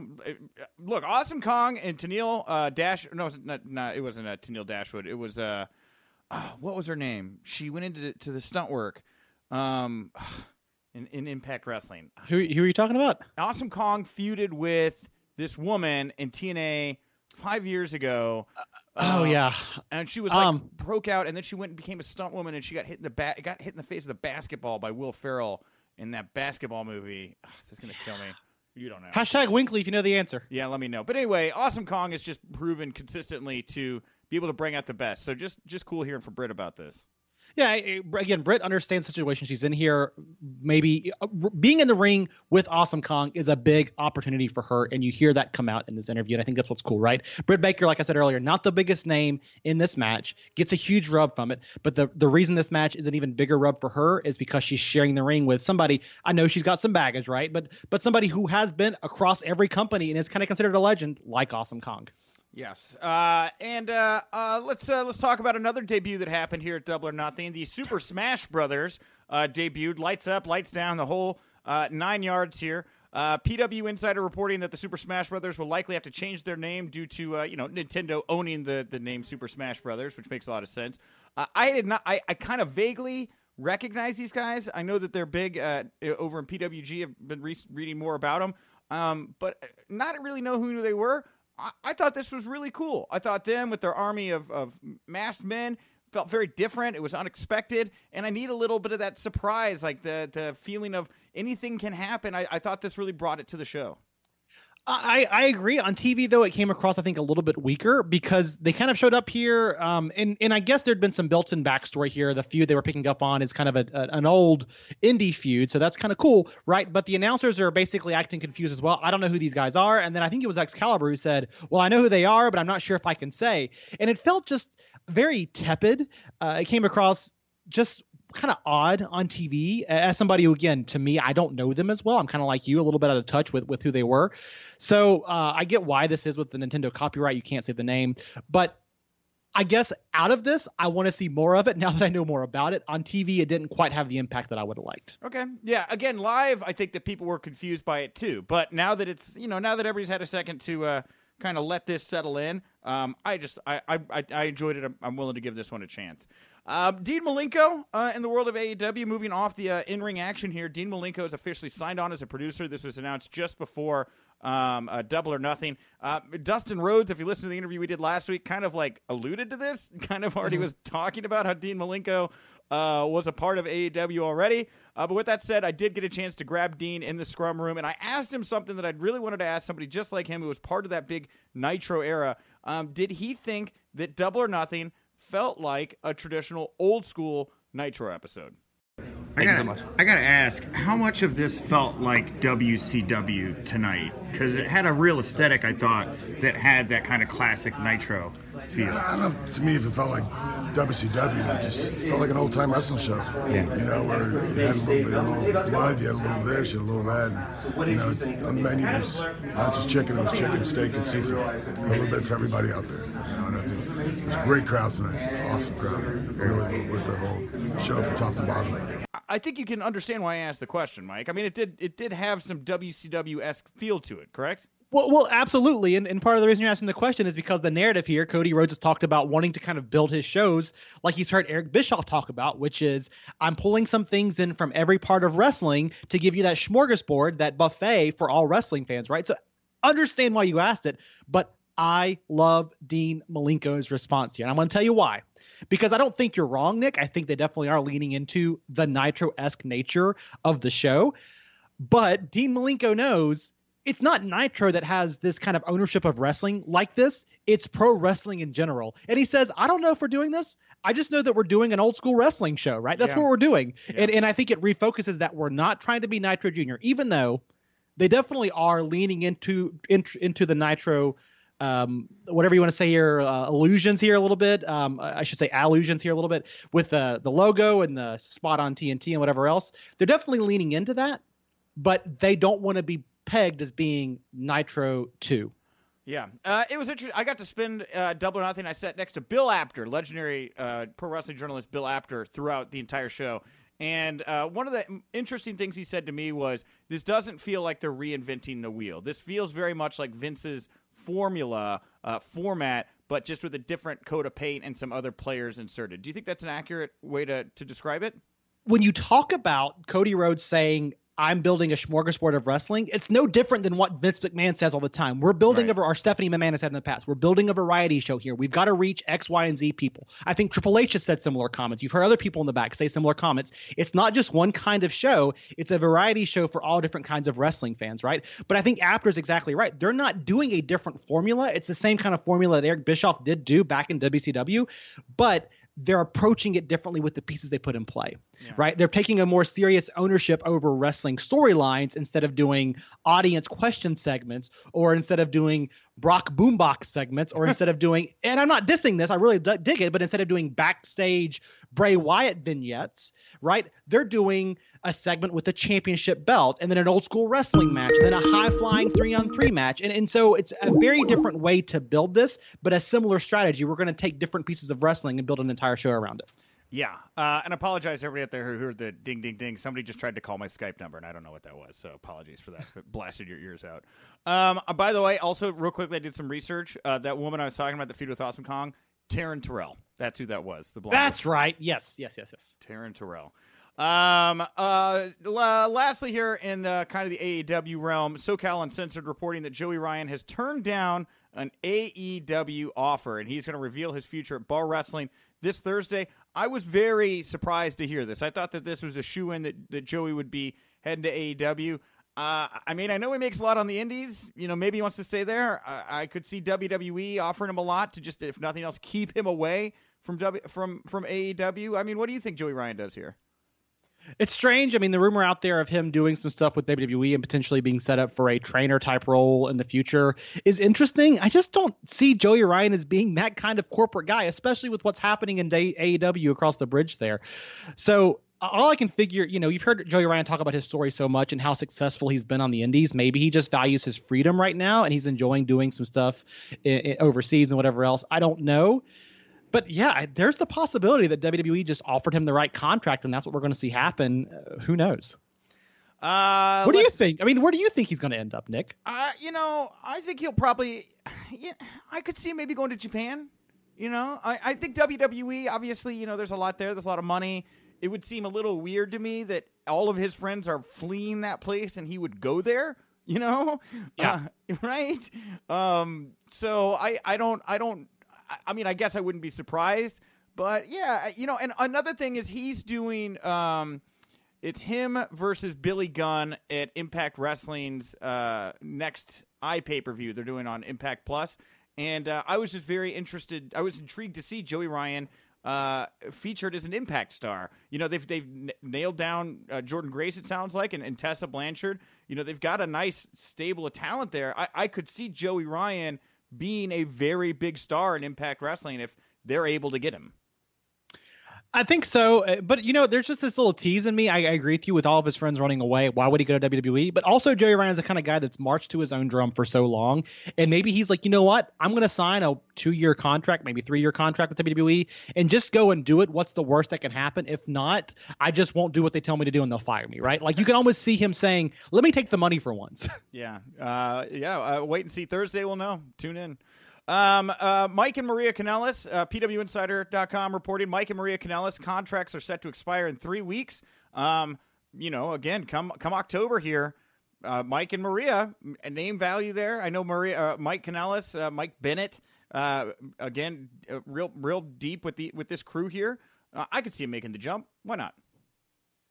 look, Awesome Kong and Tennille uh, Dash. No, it not, not, it wasn't uh, Tennille Dashwood. It was uh, oh, what was her name? She went into the, to the stunt work, um, in, in Impact Wrestling. Who who are you talking about? Awesome Kong feuded with this woman in TNA five years ago. Oh um, yeah, and she was like Um, broke out, and then she went and became a stunt woman, and she got hit in the back, got hit in the face with a basketball by Will Ferrell in that basketball movie. Ugh, this is gonna kill me. You don't know. Hashtag WINCLY if you know the answer. Yeah, let me know. But anyway, Awesome Kong has just proven consistently to be able to bring out the best. So just just cool hearing from Britt about this. Yeah, again, Britt understands the situation she's in here. Maybe uh, being in the ring with Awesome Kong is a big opportunity for her, and you hear that come out in this interview, and I think that's what's cool, right? Britt Baker, like I said earlier, not the biggest name in this match, gets a huge rub from it, but the the reason this match is an even bigger rub for her is because she's sharing the ring with somebody. I know she's got some baggage, right? But but somebody who has been across every company and is kind of considered a legend, like Awesome Kong. Yes, uh, and uh, uh, let's uh, let's talk about another debut that happened here at Double or Nothing. The Super Smash Brothers uh, debuted. Lights up, lights down, the whole uh, nine yards here. PW Insider reporting that the Super Smash Brothers will likely have to change their name due to you know Nintendo owning the the name Super Smash Brothers, which makes a lot of sense. I did not. I, I kind of vaguely recognize these guys. I know that they're big over in PWG. I've been re- reading more about them, um, but not really know who they were. I, I thought this was really cool. I thought them with their army of, of masked men felt very different. It was unexpected, and I need a little bit of that surprise, like the the feeling of anything can happen. I, I thought this really brought it to the show. I, I agree. On TV though, it came across I think a little bit weaker because they kind of showed up here, um, and and I guess there'd been some built-in backstory here. The feud they were picking up on is kind of a, a an old indie feud, so that's kind of cool, right? But the announcers are basically acting confused as well. I don't know who these guys are, and then I think it was Excalibur who said, "Well, I know who they are, but I'm not sure if I can say." And it felt just very tepid. Uh, it came across just kind of odd on TV as somebody who, again, to me, I don't know them as well. I'm kind of like you, a little bit out of touch with with who they were. So uh, I get why this is with the Nintendo copyright. You can't say the name, but I guess out of this, I want to see more of it now that I know more about it. On TV, it didn't quite have the impact that I would have liked. Okay. Yeah. Again, live, I think that people were confused by it too. But now that it's you know now that everybody's had a second to uh, kind of let this settle in, um, I just I, I I enjoyed it. I'm, I'm willing to give this one a chance. Uh, Dean Malenko uh, in the world of AEW, moving off the uh, in-ring action here. Dean Malenko is officially signed on as a producer. This was announced just before um, uh, Double or Nothing. Uh, Dustin Rhodes, if you listen to the interview we did last week, kind of like alluded to this. Kind of already Mhm. was talking about how Dean Malenko uh, was a part of AEW already. Uh, but with that said, I did get a chance to grab Dean in the scrum room, and I asked him something that I really wanted to ask somebody just like him who was part of that big Nitro era. Um, did he think that Double or Nothing felt like a traditional old school Nitro episode? I Thank gotta, you so much. I gotta ask, how much of this felt like WCW tonight? Because it had a real aesthetic, I thought, that had that kind of classic Nitro feel. I don't know. if- To me, if it felt like WCW, it just felt like an old time wrestling show. Yeah. You know, where you had a little bit of little blood, you had a little this, you had a little that. You know, it's, on the menu was not just chicken, it was chicken, steak, and seafood. A little bit for everybody out there. You know, and I think it was a great crowd tonight. Awesome crowd. Really, with the whole show from top to bottom. I think you can understand why I asked the question, Mike. I mean, it did it did have some WCW esque feel to it, correct? Well, well, absolutely, and, and part of the reason you're asking the question is because the narrative here, Cody Rhodes has talked about wanting to kind of build his shows like he's heard Eric Bischoff talk about, which is I'm pulling some things in from every part of wrestling to give you that smorgasbord, that buffet for all wrestling fans, right? So understand why you asked it, but I love Dean Malenko's response here, and I'm going to tell you why. Because I don't think you're wrong, Nick. I think they definitely are leaning into the Nitro esque nature of the show. But Dean Malenko knows it's not Nitro that has this kind of ownership of wrestling like this. It's pro wrestling in general. And he says, I don't know if we're doing this. I just know that we're doing an old school wrestling show, right? That's Yeah. what we're doing. And, and I think it refocuses that we're not trying to be Nitro Jr., even though they definitely are leaning into int- into the Nitro, um, whatever you want to say here, uh, illusions here a little bit. Um, I should say allusions here a little bit with the the logo and the spot on TNT and whatever else. They're definitely leaning into that, but they don't want to be pegged as being Nitro Two. Yeah, uh, it was interesting. I got to spend uh, double or nothing. I sat next to Bill Apter, legendary uh, pro wrestling journalist Bill Apter, throughout the entire show. And uh, one of the interesting things he said to me was, "This doesn't feel like they're reinventing the wheel. This feels very much like Vince's formula uh, format, but just with a different coat of paint and some other players inserted." Do you think that's an accurate way to to describe it? when you talk about Cody Rhodes saying, I'm building a smorgasbord of wrestling, it's no different than what Vince McMahon says all the time. We're building Right. a, or Stephanie McMahon has said in the past, we're building a variety show here. We've got to reach X, Y, and Z people. I think Triple H has said similar comments. You've heard other people in the back say similar comments. It's not just one kind of show, it's a variety show for all different kinds of wrestling fans, right? But I think Apter's exactly right. They're not doing a different formula. It's the same kind of formula that Eric Bischoff did do back in WCW, but they're approaching it differently with the pieces they put in play, right? They're taking a more serious ownership over wrestling storylines instead of doing audience question segments or instead of doing Brock Boombox segments or instead of doing, and I'm not dissing this, I really d- dig it, but instead of doing backstage Bray Wyatt vignettes, right? They're doing a segment with a championship belt and then an old school wrestling match and then a high flying three on three match. And, and so it's a very different way to build this, but a similar strategy. We're going to take different pieces of wrestling and build an entire show around it. Yeah, uh, and I apologize to everybody out there who heard the ding, ding, ding. Somebody just tried to call my Skype number, and I don't know what that was, so apologies for that. it blasted your ears out. Um, uh, by the way, also real quickly, I did some research. Uh, that woman I was talking about, the feud with Awesome Kong, Taryn Terrell. That's who that was. The blonde. That's right. Yes, yes, yes, yes. Taryn Terrell. Um, uh, la- lastly, here in the kind of the AEW realm, SoCal Uncensored reporting that Joey Ryan has turned down an AEW offer, and he's going to reveal his future at Bar Wrestling this Thursday. I was very surprised to hear this. I thought that this was a shoe in that, that Joey would be heading to AEW. Uh, I mean, I know he makes a lot on the Indies. You know, maybe he wants to stay there. I, I could see WWE offering him a lot to just, if nothing else, keep him away from w, from from AEW. I mean, what do you think Joey Ryan does here? It's strange. I mean, the rumor out there of him doing some stuff with WWE and potentially being set up for a trainer type role in the future is interesting. I just don't see Joey Ryan as being that kind of corporate guy, especially with what's happening in AEW across the bridge there. So all I can figure, you know, you've heard Joey Ryan talk about his story so much and how successful he's been on the indies. Maybe he just values his freedom right now and he's enjoying doing some stuff i i overseas and whatever else. I don't know. But yeah, there's the possibility that WWE just offered him the right contract, and that's what we're going to see happen. Uh, who knows? Uh, what do you think? I mean, where do you think he's going to end up, Nick? Uh, you know, I think he'll probably. Yeah, I could see him maybe going to Japan. You know, I, I think WWE. Obviously, you know, there's a lot there. There's a lot of money. It would seem a little weird to me that all of his friends are fleeing that place and he would go there. You know, Yeah. Uh, right. Um, so I, I don't, I don't. I- mean, I guess I wouldn't be surprised, but yeah, you know. And another thing is he's doing. Um, it's him versus Billy Gunn at Impact Wrestling's uh, next i pay per view they're doing on Impact Plus, and uh, I was just very interested. I was intrigued to see Joey Ryan uh, featured as an Impact star. You know, they've they've n- nailed down uh, Jordynne Grace. It sounds like, and, and Tessa Blanchard. You know, they've got a nice stable of talent there. I, I could see Joey Ryan being a very big star in Impact Wrestling if they're able to get him. I think so, uh, but you know, there's just this little tease in me. I, I, agree with you with all of his friends running away. Why would he go to WWE? But also, Joey Ryan's the kind of guy that's marched to his own drum for so long, and maybe he's like, you know what? I'm going to sign a two-year contract, maybe three-year contract with WWE, and just go and do it. What's the worst that can happen? If not, I just won't do what they tell me to do, and they'll fire me. Right? Like you can almost see him saying, "Let me take the money for once." yeah, uh, yeah. Uh, wait and see. Thursday, we'll know. Tune in. Um, uh, Mike and Maria Kanellis, uh, PWInsider.com reporting Mike and Maria Kanellis contracts are set to expire in three weeks. Um, you know, again, come come October here, uh, Mike and Maria, name value there. I know Maria, uh, Mike Kanellis, uh, Mike Bennett. Uh, again, uh, real real deep with the with this crew here. Uh, I could see him making the jump. Why not?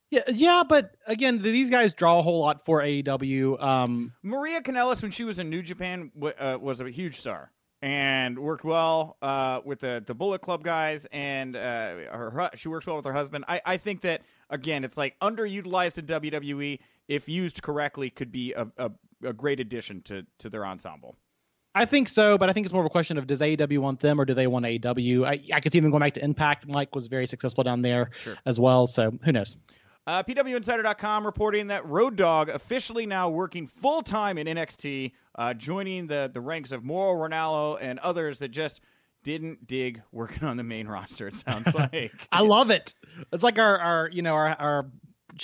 Yeah, yeah, but again, these guys draw a whole lot for AEW. Um, Maria Kanellis, when she was in New Japan, w- uh, was a huge star and worked well uh, with the the Bullet Club guys, and uh, her she works well with her husband. I, I think that again, it's like underutilized in WWE. If used correctly, could be a, a, a great addition to to their ensemble. I think so, but I think it's more of a question of does AEW want them or do they want AEW? I, I could see them going back to Impact. Mike was very successful down there sure. as well, so who knows? Uh, PWInsider.com reporting that Road Dog officially now working full time in NXT, uh, joining the, the ranks of Mauro Ranallo and others that just didn't dig working on the main roster. It sounds like I love it. It's like our, our you know our our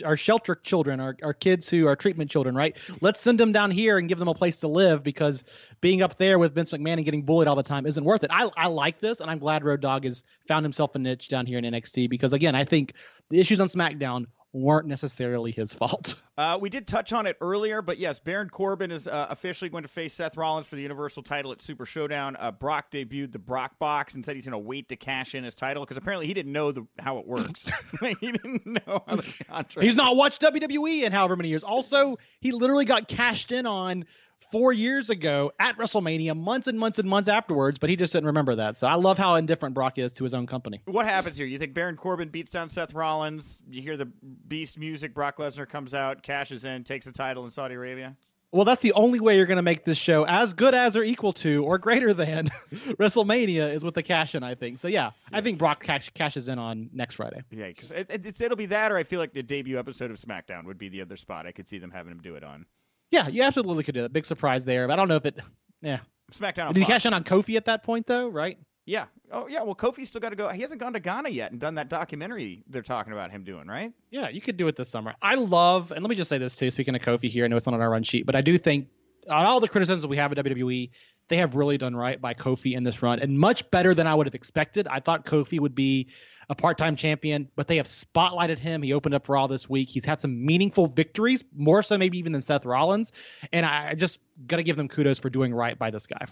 our shelter children, our, our kids who are treatment children, right? Let's send them down here and give them a place to live because being up there with Vince McMahon and getting bullied all the time isn't worth it. I, I like this, and I'm glad Road Dog has found himself a niche down here in NXT because, again, I think the issues on SmackDown weren't necessarily his fault. Uh, we did touch on it earlier, but yes, Baron Corbin is uh, officially going to face Seth Rollins for the Universal title at Super Showdown. Uh, Brock debuted the Brock Box and said he's going to wait to cash in his title because apparently he didn't know the, how it works. he didn't know how the contract. He's not watched WWE in however many years. Also, he literally got cashed in on four years ago at WrestleMania, months and months and months afterwards, but he just didn't remember that. So I love how indifferent Brock is to his own company. What happens here? You think Baron Corbin beats down Seth Rollins? You hear the Beast music. Brock Lesnar comes out, cashes in, takes the title in Saudi Arabia. Well, that's the only way you're going to make this show as good as or equal to or greater than WrestleMania is with the cash in, I think. So, yeah, I think Brock cash, cashes in on next Friday. Yeah, because it, it, it'll be that, or I feel like the debut episode of SmackDown would be the other spot I could see them having him do it on. Yeah, you absolutely could do that. Big surprise there, but I don't know if it. Yeah, SmackDown. Did he cash in on Kofi at that point though? Right? Yeah. Oh yeah. Well, Kofi's still got to go. He hasn't gone to Ghana yet and done that documentary they're talking about him doing, right? Yeah, you could do it this summer. I love, and let me just say this too. Speaking of Kofi here, I know it's not on our run sheet, but I do think on all the criticisms we have at WWE, they have really done right by Kofi in this run, and much better than I would have expected. I thought Kofi would be a part-time champion, but they have spotlighted him. He opened up Raw this week. He's had some meaningful victories, more so maybe even than Seth Rollins, and I just got to give them kudos for doing right by this guy.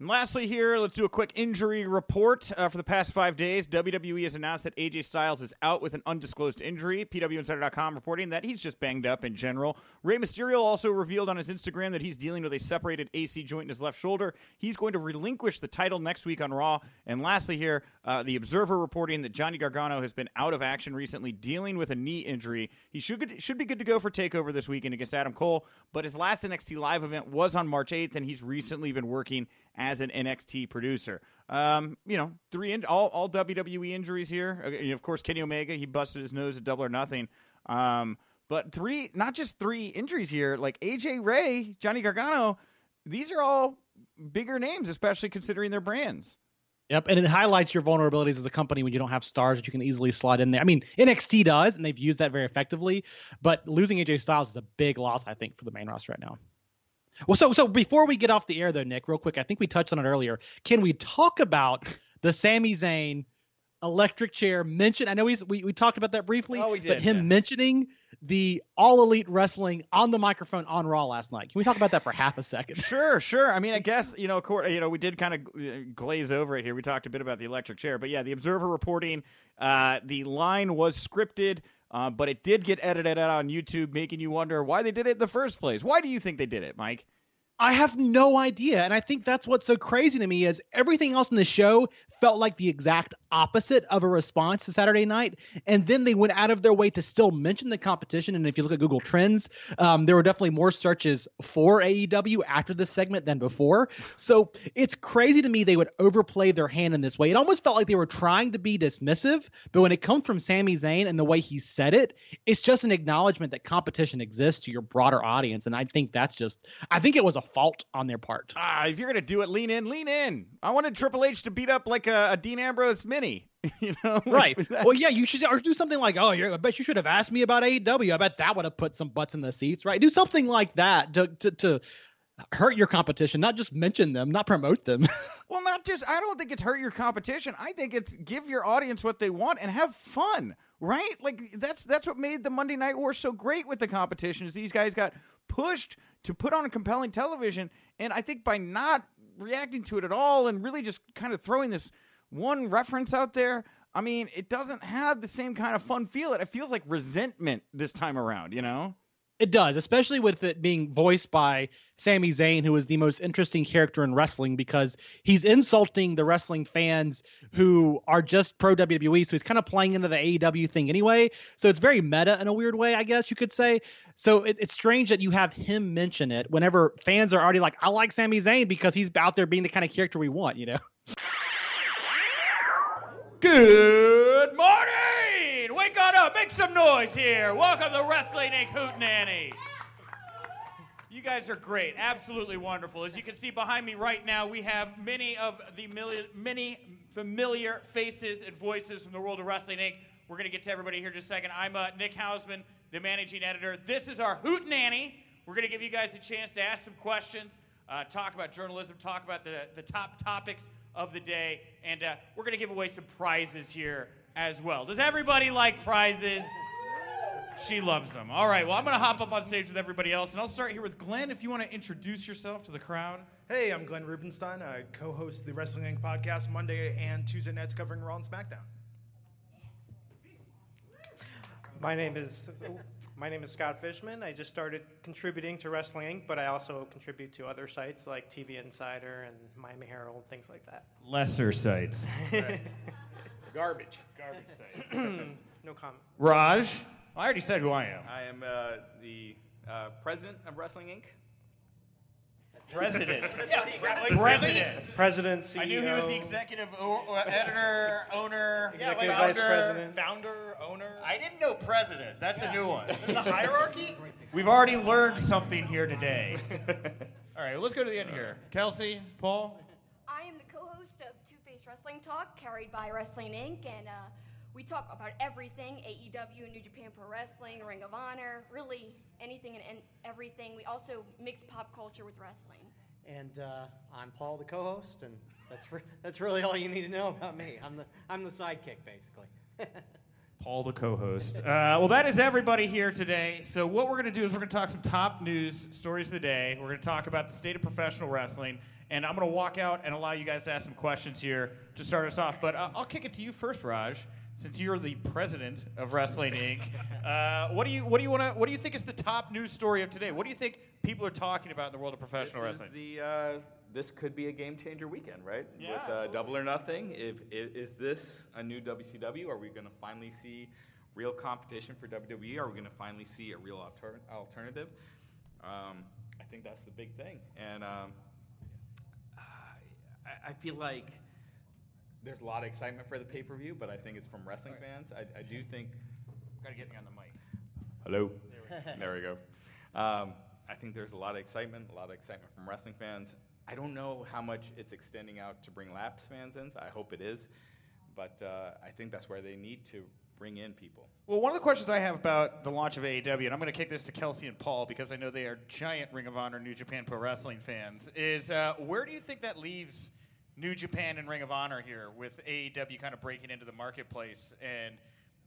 And lastly, here, let's do a quick injury report. Uh, for the past five days, WWE has announced that AJ Styles is out with an undisclosed injury. PWInsider.com reporting that he's just banged up in general. Rey Mysterio also revealed on his Instagram that he's dealing with a separated AC joint in his left shoulder. He's going to relinquish the title next week on Raw. And lastly, here, uh, the Observer reporting that Johnny Gargano has been out of action recently, dealing with a knee injury. He should should be good to go for Takeover this weekend against Adam Cole. But his last NXT live event was on March 8th, and he's recently been working as an NXT producer. Um, you know, three in, all all WWE injuries here. Uh, of course, Kenny Omega he busted his nose at Double or Nothing. Um, but three, not just three injuries here. Like AJ Rey, Johnny Gargano, these are all bigger names, especially considering their brands. Yep, and it highlights your vulnerabilities as a company when you don't have stars that you can easily slide in there. I mean, NXT does, and they've used that very effectively. But losing AJ Styles is a big loss, I think, for the main roster right now. Well, so so before we get off the air though, Nick, real quick, I think we touched on it earlier. Can we talk about the Sami Zayn electric chair mention? I know he's we, we talked about that briefly, oh, we did, but him yeah. mentioning the all elite wrestling on the microphone on Raw last night. Can we talk about that for half a second? Sure, sure. I mean, I guess you know, you know, we did kind of glaze over it here. We talked a bit about the electric chair, but yeah, the Observer reporting uh, the line was scripted. Uh, but it did get edited out on YouTube, making you wonder why they did it in the first place. Why do you think they did it, Mike? I have no idea. And I think that's what's so crazy to me is everything else in the show felt like the exact opposite of a response to Saturday night. And then they went out of their way to still mention the competition. And if you look at Google Trends, um, there were definitely more searches for AEW after this segment than before. So it's crazy to me they would overplay their hand in this way. It almost felt like they were trying to be dismissive, but when it comes from Sami Zayn and the way he said it, it's just an acknowledgement that competition exists to your broader audience. And I think that's just, I think it was a fault on their part. Ah, if you're gonna do it, lean in, lean in. I wanted Triple H to beat up like a, a Dean Ambrose mini. you know, right? well, yeah, you should or do something like, oh, I bet you should have asked me about AEW. I bet that would have put some butts in the seats, right? Do something like that to to, to hurt your competition, not just mention them, not promote them. well, not just. I don't think it's hurt your competition. I think it's give your audience what they want and have fun, right? Like that's that's what made the Monday Night War so great with the competition. Is these guys got pushed to put on a compelling television, and I think by not reacting to it at all and really just kind of throwing this one reference out there. I mean, it doesn't have the same kind of fun feel. It it feels like resentment this time around, you know? It does, especially with it being voiced by Sami Zayn, who is the most interesting character in wrestling because he's insulting the wrestling fans who are just pro WWE. So he's kind of playing into the AEW thing anyway. So it's very meta in a weird way, I guess you could say. So it, it's strange that you have him mention it whenever fans are already like, I like Sami Zayn because he's out there being the kind of character we want, you know? Good morning! Wake on up, make some noise here. Welcome to Wrestling Inc. Hootenanny. You guys are great, absolutely wonderful. As you can see behind me right now, we have many of the many familiar faces and voices from the world of Wrestling Inc. We're going to get to everybody here in just a second. I'm uh, Nick Hausman, the managing editor. This is our Hootenanny. We're going to give you guys a chance to ask some questions, uh, talk about journalism, talk about the, the top topics of the day. And uh, we're going to give away some prizes here as well. Does everybody like prizes? She loves them. All right, well, I'm going to hop up on stage with everybody else, and I'll start here with Glenn if you want to introduce yourself to the crowd. Hey, I'm Glenn Rubenstein. I co host the Wrestling Inc. podcast Monday and Tuesday nights covering Raw and SmackDown. My name is my name is Scott Fishman. I just started contributing to Wrestling Inc., but I also contribute to other sites like TV Insider and Miami Herald, things like that. Lesser sites. Garbage. Garbage sites. no comment. Raj, I already said who I am. I am uh, the uh, president of Wrestling Inc. President. President. President, CEO. I knew he was the executive o- o- editor, owner, Yeah, like founder. vice president. Founder, owner. I didn't know president. That's a new one. There's a hierarchy? We've already learned something here today. All right, well, let's go to the end here. Kelsey, Paul. I am the co-host of Two Face Wrestling Talk, carried by Wrestling Inc., and uh, we talk about everything: AEW, New Japan Pro Wrestling, Ring of Honor, really anything and, and everything. We also mix pop culture with wrestling. And uh, I'm Paul, the co-host, and that's re- that's really all you need to know about me. I'm the I'm the sidekick, basically. Paul, the co-host. Uh, well, that is everybody here today. So what we're going to do is we're going to talk some top news stories of the day. We're going to talk about the state of professional wrestling, and I'm going to walk out and allow you guys to ask some questions here to start us off. But uh, I'll kick it to you first, Raj, since you're the president of Wrestling Inc. Uh, what do you what do you want to what do you think is the top news story of today? What do you think people are talking about in the world of professional this wrestling? Is the, uh, this could be a game changer weekend, right? Yeah, With uh, Double or Nothing. If, i- is this a new WCW? Are we going to finally see real competition for WWE? Are we going to finally see a real alter- alternative? Um, I think that's the big thing. And um, I, I feel like there's a lot of excitement for the pay per view, but I think it's from wrestling fans. I, I do think. Got to get me on the mic. Hello. there we go. Um, I think there's a lot of excitement, a lot of excitement from wrestling fans. I don't know how much it's extending out to bring Laps fans in. I hope it is, but uh, I think that's where they need to bring in people. Well, one of the questions I have about the launch of AEW, and I'm going to kick this to Kelsey and Paul because I know they are giant Ring of Honor New Japan Pro Wrestling fans, is uh, where do you think that leaves New Japan and Ring of Honor here with AEW kind of breaking into the marketplace and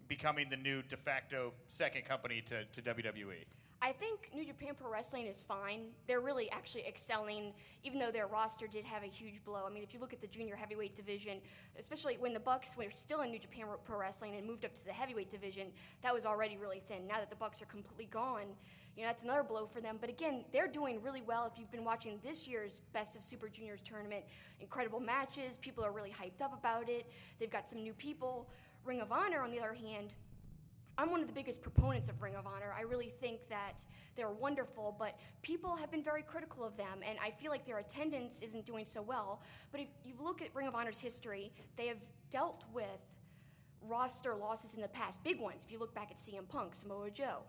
becoming the new de facto second company to, to WWE? I think New Japan Pro Wrestling is fine. They're really actually excelling, even though their roster did have a huge blow. I mean, if you look at the junior heavyweight division, especially when the Bucks were still in New Japan Pro Wrestling and moved up to the heavyweight division, that was already really thin. Now that the Bucks are completely gone, you know, that's another blow for them. But again, they're doing really well. If you've been watching this year's Best of Super Juniors tournament, incredible matches. People are really hyped up about it. They've got some new people. Ring of Honor, on the other hand, I'm one of the biggest proponents of Ring of Honor. I really think that they're wonderful, but people have been very critical of them, and I feel like their attendance isn't doing so well. But if you look at Ring of Honor's history, they have dealt with roster losses in the past, big ones. If you look back at CM Punk, Samoa Joe,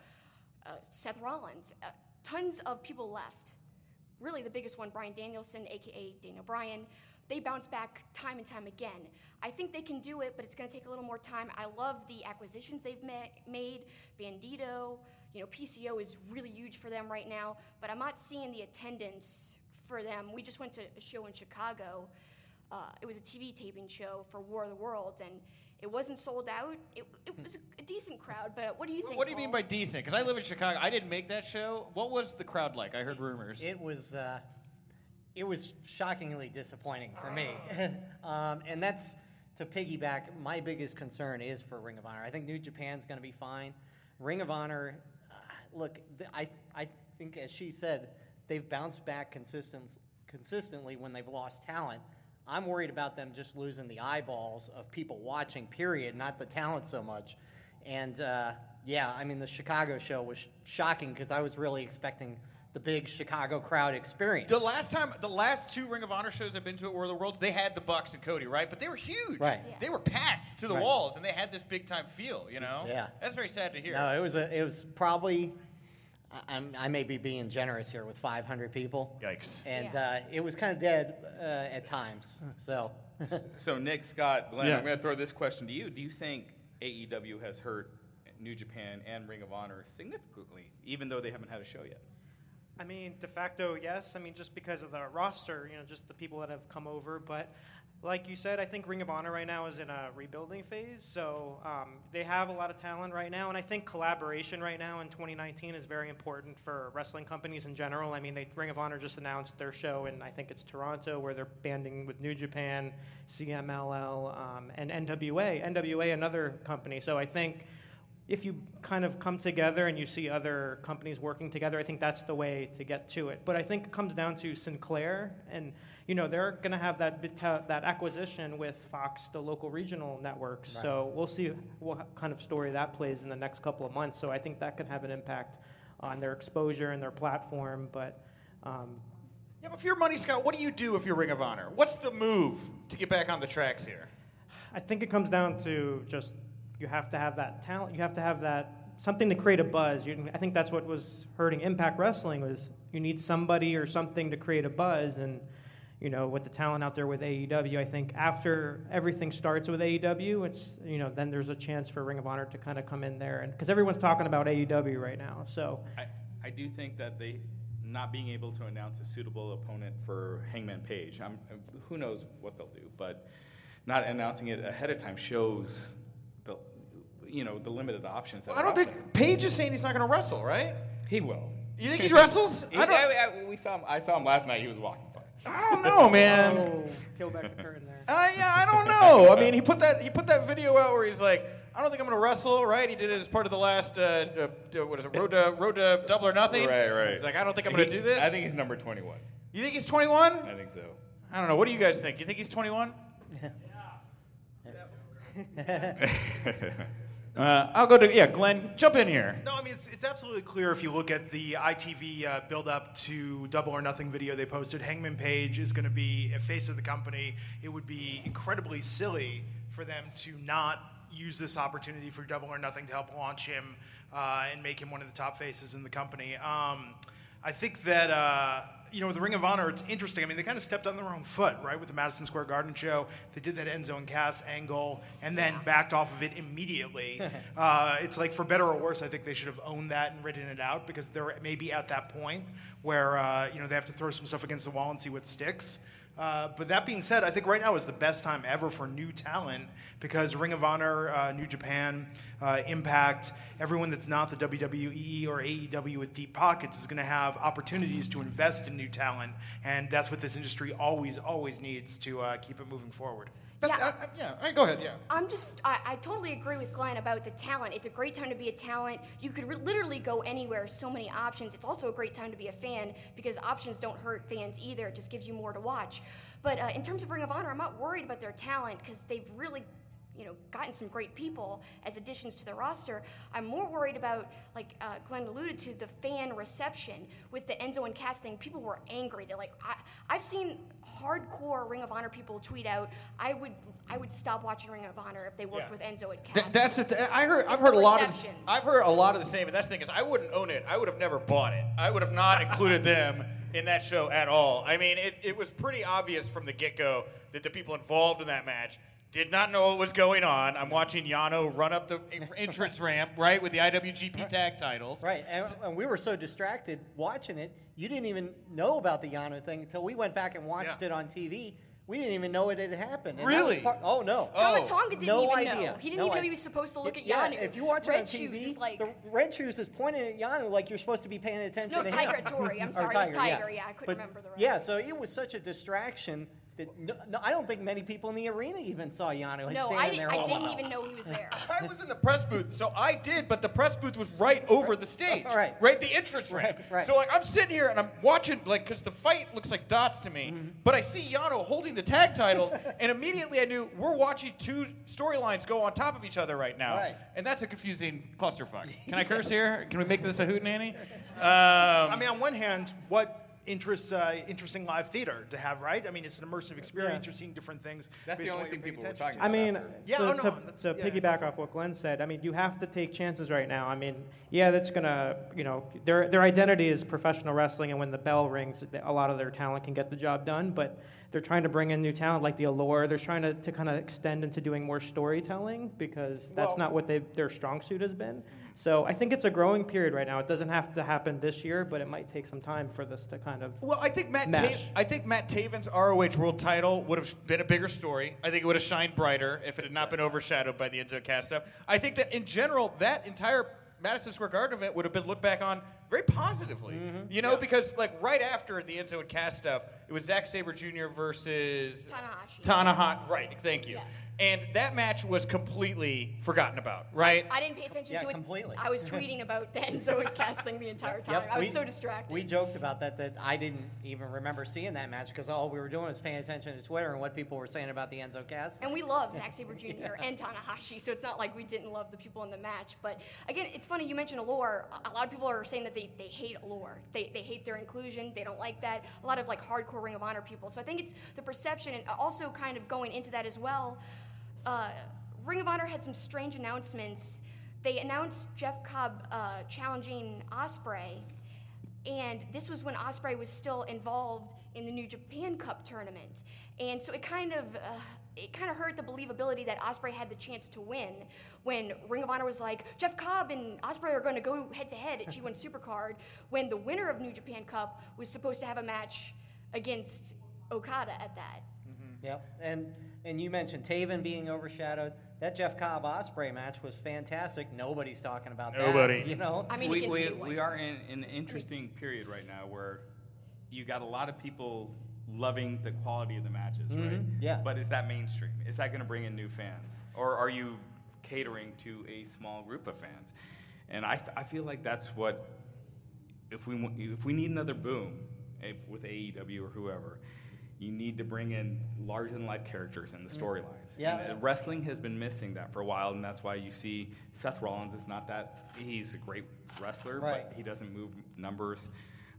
uh, Seth Rollins, uh, tons of people left. Really, the biggest one, Bryan Danielson, aka Daniel Bryan. They bounce back time and time again. I think they can do it, but it's going to take a little more time. I love the acquisitions they've ma- made. Bandito, you know, PCO is really huge for them right now, but I'm not seeing the attendance for them. We just went to a show in Chicago. Uh, it was a TV taping show for War of the Worlds, and it wasn't sold out. It, it was a decent crowd, but what do you think? What do you mean by decent? Because I live in Chicago. I didn't make that show. What was the crowd like? I heard rumors. It was uh, it was shockingly disappointing for me, um, and that's to piggyback. My biggest concern is for Ring of Honor. I think New Japan's going to be fine. Ring of Honor, uh, look, th- I I think as she said, they've bounced back consistent, consistently when they've lost talent. I'm worried about them just losing the eyeballs of people watching. Period, not the talent so much. And uh, yeah, I mean the Chicago show was shocking because I was really expecting the big Chicago crowd experience. The last time, the last two Ring of Honor shows I've been to at War of the Worlds, they had the Bucks and Cody, right? But they were huge. Right. They were packed to the Right. walls, and they had this big time feel. You know. Yeah. That's very sad to hear. No, it was a, it was probably. I- I'm, I may be being generous here with 500 people. Yikes! And uh, it was kind of dead uh, at times. So. so Nick, Scott, Glenn, Yeah. I'm going to throw this question to you. Do you think AEW has hurt New Japan and Ring of Honor significantly, even though they haven't had a show yet? I mean, de facto, yes. I mean, just because of the roster, you know, just the people that have come over. But like you said, I think Ring of Honor right now is in a rebuilding phase. So um, they have a lot of talent right now. And I think collaboration right now in 2019 is very important for wrestling companies in general. I mean, they, Ring of Honor just announced their show in, I think it's Toronto, where they're banding with New Japan, CMLL, um, and NWA. NWA, another company. So I think if you kind of come together and you see other companies working together, I think that's the way to get to it. But I think it comes down to Sinclair, and you know they're going to have that that acquisition with Fox, the local regional networks. Right. So we'll see what kind of story that plays in the next couple of months. So I think that could have an impact on their exposure and their platform. But um, Yeah, but if you're Money Scott, what do you do if you're Ring of Honor? What's the move to get back on the tracks here? I think it comes down to just you have to have that talent. You have to have that something to create a buzz. You, I think that's what was hurting Impact Wrestling was you need somebody or something to create a buzz. And you know, with the talent out there with AEW, I think after everything starts with AEW, it's you know then there's a chance for Ring of Honor to kind of come in there, and because everyone's talking about AEW right now, so. I, I do think that they not being able to announce a suitable opponent for Hangman Page, I'm, who knows what they'll do, but not announcing it ahead of time shows you know the limited options. That I don't out think there. Page is saying he's not going to wrestle, right? He will. You think he wrestles? He- I don't- I- I- we saw him. I saw him last night. He was walking fine. I don't know, man. Oh, peel back the curtain there. Uh, yeah, I don't know. I mean, he put that he put that video out where he's like, I don't think I'm going to wrestle, right? He did it as part of the last uh, uh, what is it, Road to Road to Double or Nothing. Right, right. He's like, I don't think I'm going to He- do this. I think he's number 21. You think he's 21? I think so. I don't know. What do you guys think? You think he's 21? Uh, I'll go to yeah, Glenn. Jump in here. No, I mean it's, it's absolutely clear if you look at the ITV uh, build up to Double or Nothing video they posted. Hangman Page is going to be a face of the company. It would be incredibly silly for them to not use this opportunity for Double or Nothing to help launch him uh, and make him one of the top faces in the company. Um, I think that uh, you know with the Ring of Honor, it's interesting. I mean, they kind of stepped on their own foot, right? With the Madison Square Garden show, they did that Enzo and Cass angle and then backed off of it immediately. uh, it's like for better or worse, I think they should have owned that and ridden it out because they're maybe at that point where uh, you know they have to throw some stuff against the wall and see what sticks. Uh, but that being said, I think right now is the best time ever for new talent because Ring of Honor, uh, New Japan, uh, Impact, everyone that's not the WWE or AEW with deep pockets is going to have opportunities to invest in new talent, and that's what this industry always, always needs to uh, keep it moving forward. Yeah, uh, yeah. All right, go ahead. Yeah. I'm just, I, I totally agree with Glenn about the talent. It's a great time to be a talent. You could re- literally go anywhere, so many options. It's also a great time to be a fan because options don't hurt fans either. It just gives you more to watch. But uh, in terms of Ring of Honor, I'm not worried about their talent because they've really you know, gotten some great people as additions to the roster. I'm more worried about, like uh, Glenn alluded to, the fan reception with the Enzo and Cass thing. People were angry. They're like, I, I've seen hardcore Ring of Honor people tweet out, I would, I would stop watching Ring of Honor if they worked Yeah. with Enzo and Cass. Th- that's the th- I heard. I've heard a lot of. I've heard a lot of the same. And that's the thing is, I wouldn't own it. I would have never bought it. I would have not included them in that show at all. I mean, it, it was pretty obvious from the get go that the people involved in that match did not know what was going on. I'm watching Yano run up the entrance ramp right with the IWGP Tag Titles. Right, and, and we were so distracted watching it, you didn't even know about the Yano thing until we went back and watched it on TV. We didn't even know it had happened. And Really? part- oh no. Tama oh. Tonga didn't no even idea. know. He didn't No even know he was supposed to look at yeah, Yano. if you watch Red it on TV, Shoes is like the Red Shoes is pointing at Yano like you're supposed to be paying attention No, to Tiger him. Tori. I'm Or sorry, it was Tiger, yeah, I couldn't But, remember the rest. Yeah, so it was such a distraction that no, no, I don't think many people in the arena even saw Yano no, standing I, didn't, there. I holding didn't up. even know he was there. I was in the press booth, so I did, but the press booth was right over the stage. Right. Right, the entrance ramp. Right, right. So, like, I'm sitting here and I'm watching, like, because the fight looks like dots to me, Mm-hmm. but I see Yano holding the tag titles, and immediately I knew we're watching two storylines go on top of each other right now. Right. And that's a confusing clusterfuck. Can I curse here? Can we make this a hootenanny? Um, I mean, on one hand, what interests uh, interesting live theater to have, right? I mean, it's an immersive experience. Yeah. You're seeing different things. That's the only thing you're people were talking about I mean, afterwards. Yeah, so oh, no, to, to yeah, piggyback off what Glenn said, I mean, you have to take chances right now. I mean, yeah, that's gonna, you know, their their identity is professional wrestling, and when the bell rings, a lot of their talent can get the job done. But they're trying to bring in new talent like the Allure. They're trying to, to kind of extend into doing more storytelling because that's Well- not what they their strong suit has been. So I think it's a growing period right now. It doesn't have to happen this year, but it might take some time for this to kind of. Well, I think Matt. Mesh. Ta- I think Matt Taven's ROH World Title would have been a bigger story. I think it would have shined brighter if it had not been overshadowed by the Enzo stuff. I think that in general, that entire Madison Square Garden event would have been looked back on very positively. Mm-hmm. You know, because like right after the Enzo and Cass stuff, it was Zack Sabre Jr. versus Tanahashi. Tanahashi. Right. Thank you. Yes. And that match was completely forgotten about. Right. I didn't pay attention Yeah, to it. completely. I was tweeting about the Enzo and Cass thing the entire time. Yep, I was we- so distracted. We joked about that that I didn't even remember seeing that match because all we were doing was paying attention to Twitter and what people were saying about the Enzo Cass. And we love Zack Sabre Jr. and Tanahashi, so it's not like we didn't love the people in the match. But again, it's funny you mentioned Allure. A a lot of people are saying that they, they hate Allure. They, they hate their inclusion. They don't like that. A lot of like hardcore Ring of Honor people. So I think it's the perception, and also kind of going into that as well. Uh, Ring of Honor had some strange announcements. They announced Jeff Cobb uh, challenging Ospreay, and this was when Ospreay was still involved in the New Japan Cup tournament, and so it kind of uh, it kind of hurt the believability that Ospreay had the chance to win when Ring of Honor was like Jeff Cobb and Ospreay are going to go head to head at G1 Supercard when the winner of New Japan Cup was supposed to have a match against Okada at that. Yep. And and you mentioned Taven being overshadowed. That Jeff Cobb Ospreay match was fantastic. Nobody's talking about that. Nobody. You know. I mean, we, we, we are in, in an interesting period right now where you got a lot of people loving the quality of the matches, right? Mhm, yeah. But is that mainstream? Is that going to bring in new fans, or are you catering to a small group of fans? And I, I feel like that's what if we if we need another boom with AEW or whoever. You need to bring in larger than life characters in the storylines. Yeah. And, uh, wrestling has been missing that for a while, and that's why you see Seth Rollins is not that. He's a great wrestler, Right. but he doesn't move numbers.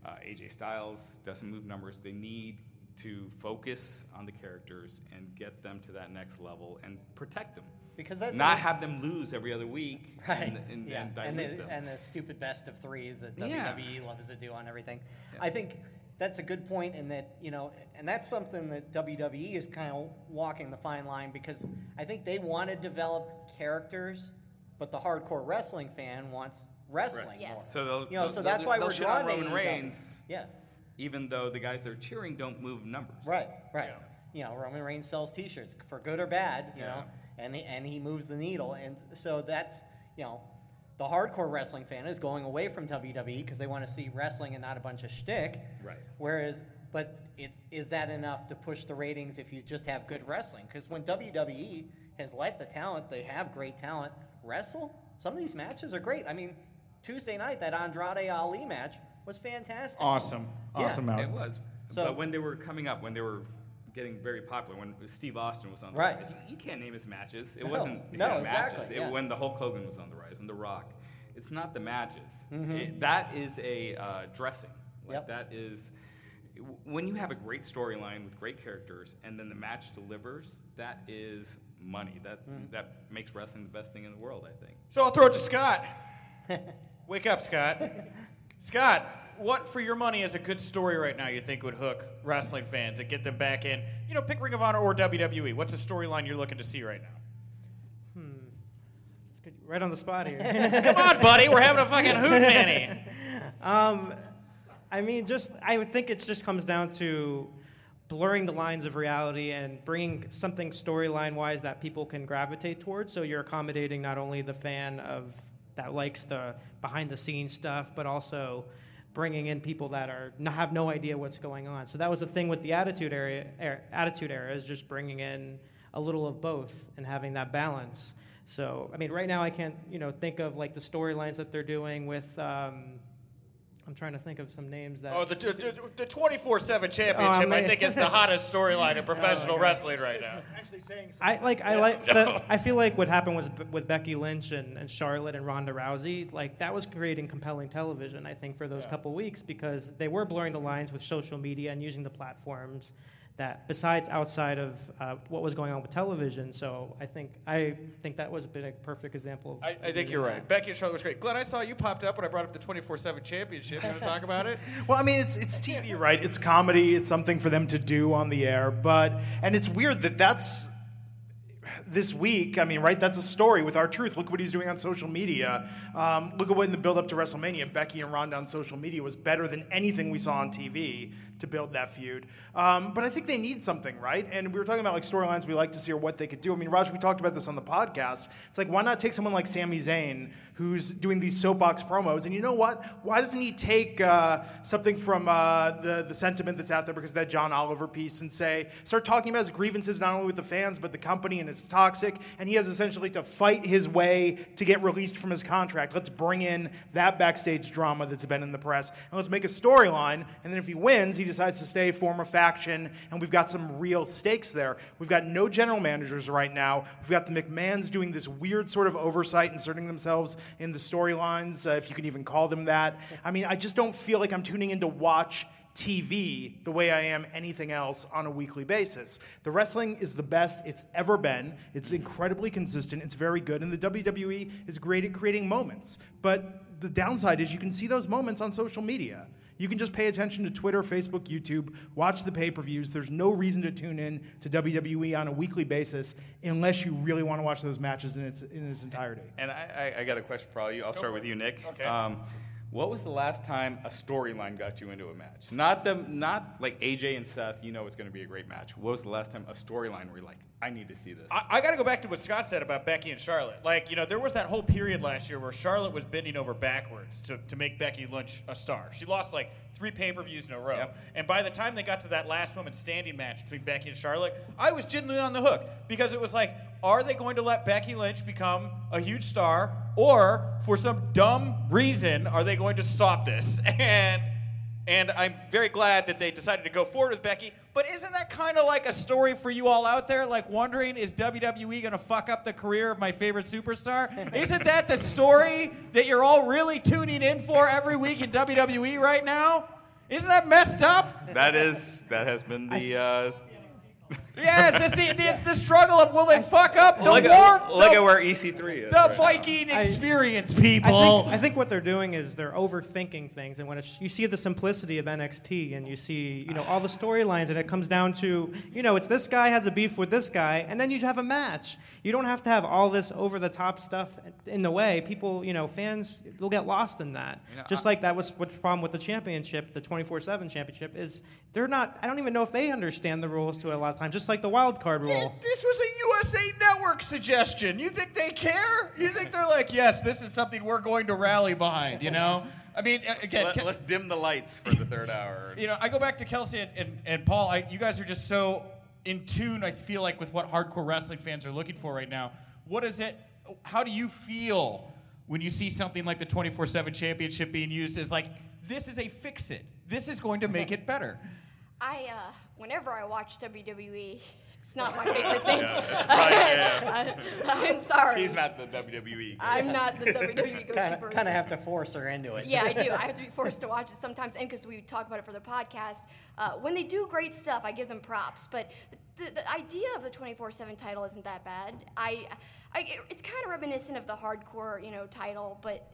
Uh, AJ Styles doesn't move numbers. They need to focus on the characters and get them to that next level and protect them. Because that's not have them lose every other week Right. and, and, yeah. and and, the, them. and the stupid best of threes that Yeah. WWE loves to do on everything. I think that's a good point in that, you know, and that's something that WWE is kind of walking the fine line because I think they want to develop characters, but the hardcore wrestling fan wants wrestling Right. more. So they'll- you know, so they'll- that's why they'll we're shit on drawing Roman Reigns. Yeah. even though the guys that are cheering don't move numbers. Right, right. You know, Roman Reigns sells T-shirts for good or bad. You Yeah. know, and he, and he moves the needle, and so that's you know, the hardcore wrestling fan is going away from WWE because they want to see wrestling and not a bunch of shtick. Right. Whereas, but it, is that enough to push the ratings if you just have good wrestling? Because when WWE has let the talent, they have great talent, wrestle, some of these matches are great. I mean, Tuesday night, that Andrade Ali match was fantastic. Awesome. Yeah. Awesome out. It was. So- but when they were coming up, when they were getting very popular, when Steve Austin was on the Right. rise, you, you can't name his matches. It No. wasn't his No, matches. exactly, It- yeah. when the Hulk Hogan was on the rise, when The Rock, it's not the matches. Mhm. It- that is a uh, dressing. Like Yep. that is when you have a great storyline with great characters and then the match delivers. That is money. That Mm-hmm. that makes wrestling the best thing in the world. I think. So I'll throw it to Scott. Wake up, Scott. Scott, what for your money is a good story right now you think would hook wrestling fans and get them back in? You know, pick Ring of Honor or WWE. What's a storyline you're looking to see right now? Good- Right on the spot here. Come on, buddy. We're having a fucking hoot manny. Um, I mean, just I would think it just comes down to blurring the lines of reality and bringing something storyline wise that people can gravitate towards. So you're accommodating not only the fan of that likes the behind the scenes stuff, but also bringing in people that are have no idea what's going on. So that was the thing with the attitude area, er, attitude era is just bringing in a little of both and having that balance. So I mean, right now I can't you know think of like the storylines that they're doing with. Um, I'm trying to think of some names that. Oh, the the- the 24 7 Oh, championship, I think, is the hottest storyline in professional Oh, wrestling right now. Actually saying something. I like. I like. The, I feel like what happened was with Becky Lynch and, and Charlotte and Ronda Rousey. Like that was creating compelling television. I think for those couple weeks because they were blurring the lines with social media and using the platforms that besides outside of uh, what was going on with television. So I think I think that was a bit a perfect example. Of I, I think you're right. Becky and Charlotte was great. Glenn, I saw you popped up when I brought up the 24 7 championship. You want to talk about it? Well, I mean, it's it's TV, right? It's comedy. It's something for them to do on the air. But and it's weird that that's this week. I mean, right? That's a story with R-Truth. Look what he's doing on social media. Um, look at what in the build up to WrestleMania, Becky and Ronda on social media was better than anything we saw on TV to build that feud. Um, but I think they need something, right? And we were talking about like storylines we like to see or what they could do. I mean, Raj, we talked about this on the podcast. It's like why not take someone like Sami Zayn who's doing these soapbox promos? And you know what? Why doesn't he take uh, something from uh, the the sentiment that's out there because that John Oliver piece and say start talking about his grievances not only with the fans but the company and it's toxic and he has essentially to fight his way to get released from his contract. Let's bring in that backstage drama that's been in the press and let's make a storyline. And then if he wins, he decides to stay, form a faction, and we've got some real stakes there. We've got no general managers right now. We've got the McMahons doing this weird sort of oversight, inserting themselves in the storylines, uh, if you can even call them that. I mean, I just don't feel like I'm tuning in to watch TV the way I am anything else on a weekly basis. The wrestling is the best it's ever been. It's incredibly consistent. It's very good. And the WWE is great at creating moments. But the downside is you can see those moments on social media. You can just pay attention to Twitter, Facebook, YouTube, watch the pay per views. There's no reason to tune in to WWE on a weekly basis unless you really want to watch those matches in its, in its entirety. And I, I, I got a question for all you. I'll start with you, Nick. Okay. Um, what was the last time a storyline got you into a match? Not the not like AJ and Seth. You know it's going to be a great match. What was the last time a storyline where you're like, I need to see this? I, I got to go back to what Scott said about Becky and Charlotte. Like, you know, there was that whole period last year where Charlotte was bending over backwards to, to make Becky Lynch a star. She lost like three pay per views in a row. And by the time they got to that last woman standing match between Becky and Charlotte, I was genuinely on the hook because it was like, are they going to let Becky Lynch become a huge star? Or for some dumb reason, are they going to stop this? And and I'm very glad that they decided to go forward with Becky. But isn't that kind of like a story for you all out there? Like wondering, is WWE going to fuck up the career of my favorite superstar? isn't that the story that you're all really tuning in for every week in WWE right now? Isn't that messed up? that is that has been the. Uh, Yes, it's the, the, it's the struggle of will they fuck up the look, war? at, look at where EC3 is. the right Viking I- experience, I people. think, I think what they're doing is they're overthinking things, and when it's, you see the simplicity of NXT, and you see you know all the storylines, and it comes down to you know it's this guy has a beef with this guy, and then you have a match. You don't have to have all this over the top stuff in the way. People, you know, fans will get lost in that. You know, Just I- like that was what's the problem with the championship, the 24/7 championship, is they're not. I don't even know if they understand the rules to it a lot of times. Just like the wild card rule. This was a USA Network suggestion. You think they care? You think they're like, yes, this is something we're going to rally behind? You know? I mean, again, Let, Ke- us dim the lights for the third hour. you know, I go back to Kelsey and, and, and Paul. I, you guys are just so in tune. I feel like with what hardcore wrestling fans are looking for right now. What is it? How do you feel when you see something like the 24/7 championship being used as like this is a fix it? This is going to make it better. I, uh, whenever I watch WWE, it's not my favorite thing. Yeah, it's probably- yeah. I, am sorry. She's not the WWE. I'm not the WWE go-to Kind person. of, kind of have to force her into it. Yeah, I do. I have to be forced to watch it sometimes, and because we talk about it for the podcast. Uh, when they do great stuff, I give them props. But the, the idea of the 24/7 title isn't that bad. I, I it's kind of reminiscent of the hardcore, you know, title, but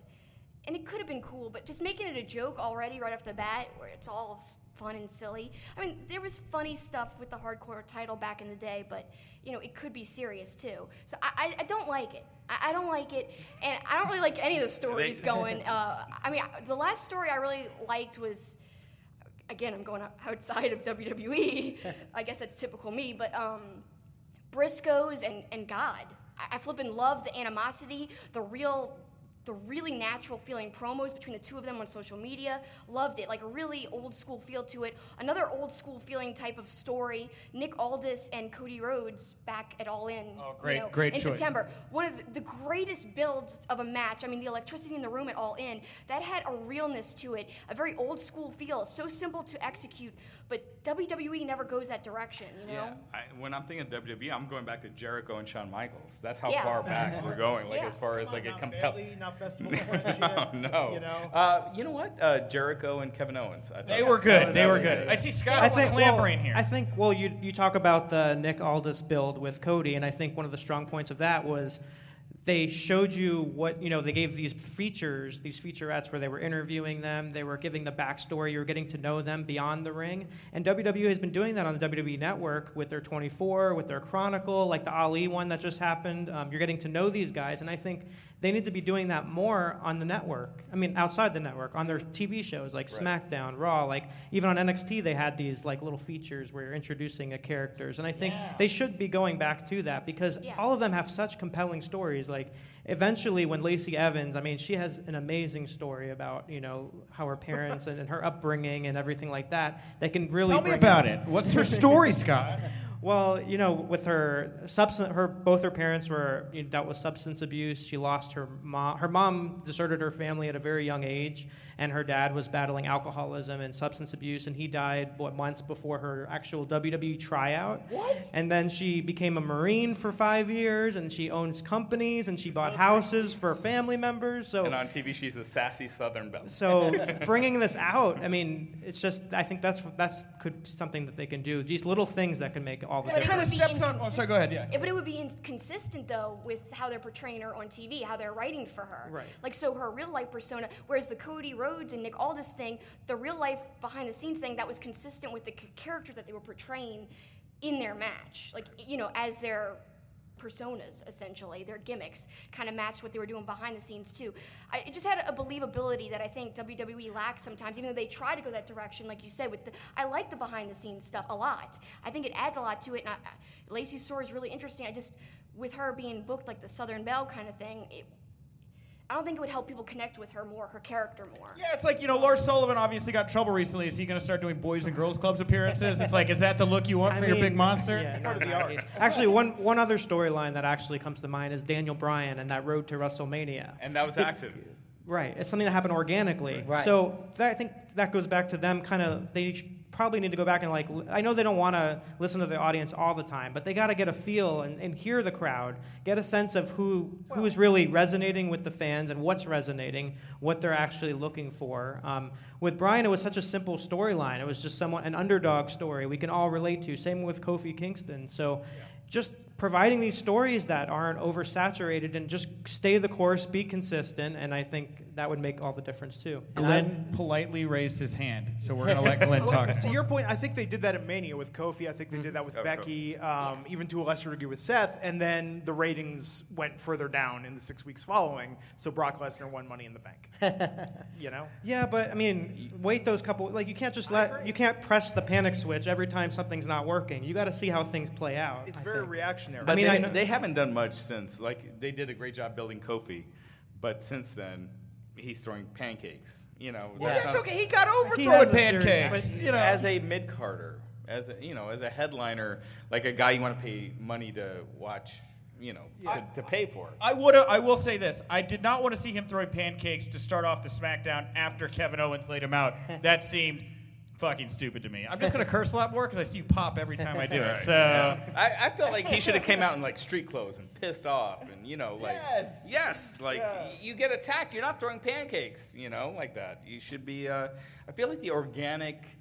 and it could have been cool. But just making it a joke already right off the bat, where it's all fun and silly. I mean, there was funny stuff with the hardcore title back in the day, but you know, it could be serious too. So I, I, I don't like it. I, I don't like it, and I don't really like any of the stories going. Uh, I mean, the last story I really liked was, again, I'm going outside of WWE. I guess that's typical me, but um, Briscoes and, and God. I, I flippin' love the animosity, the real the really natural feeling promos between the two of them on social media. Loved it. Like a really old school feel to it. Another old school feeling type of story. Nick Aldis and Cody Rhodes back at All In. Oh, great- you know, great in choice. September. One of the greatest builds of a match. I mean, the electricity in the room at All In, that had a realness to it, a very old school feel. So simple to execute, but WWE never goes that direction, you know? Yeah, I, when I'm thinking of WWE, I'm going back to Jericho and Shawn Michaels. That's how Yeah. far back we're going. Like Yeah. as far as like a compel. Bailey, not Festival of no, Friendship, no. You know. Uh, you know what? Uh, Jericho and Kevin Owens. I thought They were good. They were was good. I see Scott I think clambering well, here. I think well, you you talk about the Nick Aldis build with Cody, and I think one of the strong points of that was they showed you what you know. They gave these features, these featurettes where they were interviewing them, they were giving the backstory, you were getting to know them beyond the ring. And WWE has been doing that on the WWE Network with their 24, with their Chronicle, like the Ali one that just happened. Um, you're getting to know these guys, and I think they need to be doing that more on the network. I mean, outside the network, on their TV shows like Right. SmackDown, Raw, like even on NXT, they had these like little features where you're introducing a characters, and I think they should be going back to that because Yeah. all of them have such compelling stories. Like eventually, when Lacey Evans, I mean, she has an amazing story about you know how her parents and, and her upbringing and everything like that. They can really Tell me bring about it. What's her story, Scott? Well, you know, with her substance, her both her parents were you know, dealt with substance abuse. She lost her mom. Her mom deserted her family at a very young age, and her dad was battling alcoholism and substance abuse, and he died what months before her actual WWE tryout. What? And then she became a Marine for five years, and she owns companies, and she bought houses for family members. So And on TV, she's the sassy Southern belle. so bringing this out, I mean, it's just I think that's that's could something that they can do. These little things that can make all the But it difference. would be steps on- oh, sorry, go ahead, yeah. Yeah, but it would be inconsistent though with how they're portraying her on TV, how they're writing for her. Right. Like so, her real life persona, whereas the Cody Rhodes and Nick Aldis thing, the real life behind the scenes thing, that was consistent with the c- character that they were portraying in their match. Like you know, as their personas essentially their gimmicks kind of matched what they were doing behind the scenes too I, it just had a believability that i think wwe lacks sometimes even though they try to go that direction like you said with the i like the behind the scenes stuff a lot i think it adds a lot to it and I, lacey's story is really interesting i just with her being booked like the southern belle kind of thing it, i don't think it would help people connect with her more her character more Yeah, it's like, you know, Lars Sullivan obviously got in trouble recently. Is he going to start doing Boys and Girls Clubs appearances? It's like, is that the look you want I for your big monster? yeah, not in that case. Actually, one one other storyline that actually comes to mind is Daniel Bryan and that road to WrestleMania. And that was It- accident. Right, it's something that happened organically. Right. So that, I think that goes back to them kind of they probably need to go back and like i know they don't want to listen to the audience all the time, but they got to get a feel and, and hear the crowd, get a sense of who who is really resonating with the fans and what's resonating, what they're actually looking for. Um, with Bryan, it was such a simple storyline. It was just someone an underdog story we can all relate to. Same with Kofi Kingston. So. Just providing these stories that aren't oversaturated and just stay the course, be consistent, and I think that would make all the difference too. Glenn politely raised his hand, so we're gonna let Glenn talk. To your point, I think they did that at Mania with Kofi. I think they did that with Oh, Becky, um, even to a lesser degree with Seth. And then the ratings went further down in the six weeks following. So Brock Lesnar won Money in the Bank. you know. Yeah, but I mean, wait those couple. Like you can't just let you can't press the panic switch every time something's not working. You got to see how things play out. It's I very think. Reactionary. But I mean, they, I know- they haven't done much since. Like they did a great job building Kofi, but since then he's throwing pancakes. You know, Well, that's that's okay. He got over He throwing pancakes. But, you know, as a mid carder, as a you know, as a headliner, like a guy you want to pay money to watch, you know, to, to pay for. I would. I will say this. I did not want to see him throwing pancakes to start off the SmackDown after Kevin Owens laid him out. That seemed fucking stupid to me. I'm just gonna curse a lot more because I see you pop every time I do it. So. I, I felt like he should have came out in like street clothes and pissed off and you know like Yes. yes like you get attacked you're not throwing pancakes you know like that you should be uh, I feel like the organic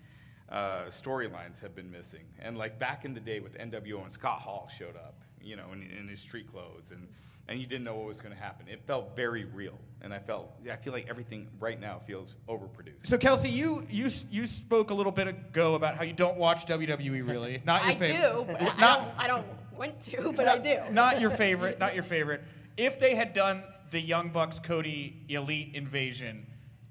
uh, storylines have been missing and like back in the day with NWO and Scott Hall showed up you know in, in his street clothes and and you didn't know what was going to happen it felt very real and I felt I feel like everything right now feels overproduced So Kelsey, you you you spoke a little bit ago about how you don't watch WWE really. Not your I favorite. do, but I don't, I don't want to, but I do. Not your favorite. Not your favorite. If they had done the Young Bucks Cody Elite Invasion,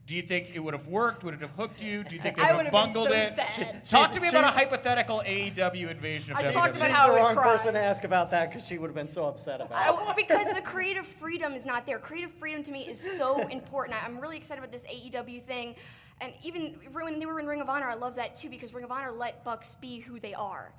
do you think it would have worked? Would it have hooked you? Do you think they I would would have have been bungled so it? sad. Talk to me about a hypothetical AEW invasion of I WWE. talked about She's how I the would wrong cry. person to ask about that because she would have been so upset about it. I, because the creative freedom is not there. Creative freedom to me is so important. I- I'm really excited about this AEW thing. And even when they were in Ring of Honor, I love that too because Ring of Honor let Bucks be who they are.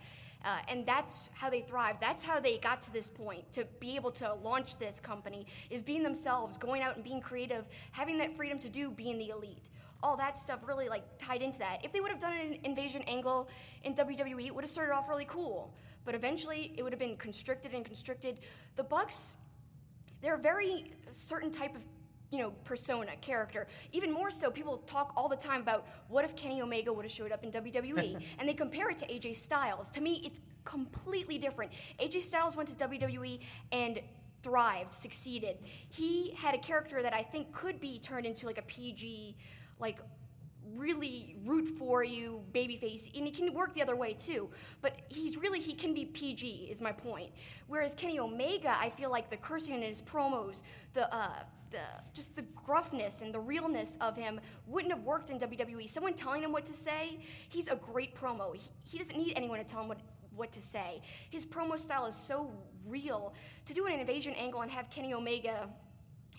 Uh, and that's how they thrive. That's how they got to this point to be able to launch this company is being themselves, going out and being creative, having that freedom to do being the elite. All that stuff really like tied into that. If they would have done an invasion angle in WWE, it would have started off really cool. But eventually, it would have been constricted and constricted. The Bucks they're a very certain type of you know persona character. Even more so people talk all the time about what if kenny omega would have showed up in wwe and they compare it to aj styles. To me it's completely different. Aj styles went to wwe and thrived succeeded. He had a character that i think could be turned into like a pg like really root for you babyface and he can work the other way too. But he's really he can be pg is my point. Whereas kenny omega i feel like the cursing in his promos the uh the just the gruffness and the realness of him wouldn't have worked in WWE. Someone telling him what to say, he's a great promo. He, he doesn't need anyone to tell him what what to say. His promo style is so real. To do an invasion angle and have Kenny Omega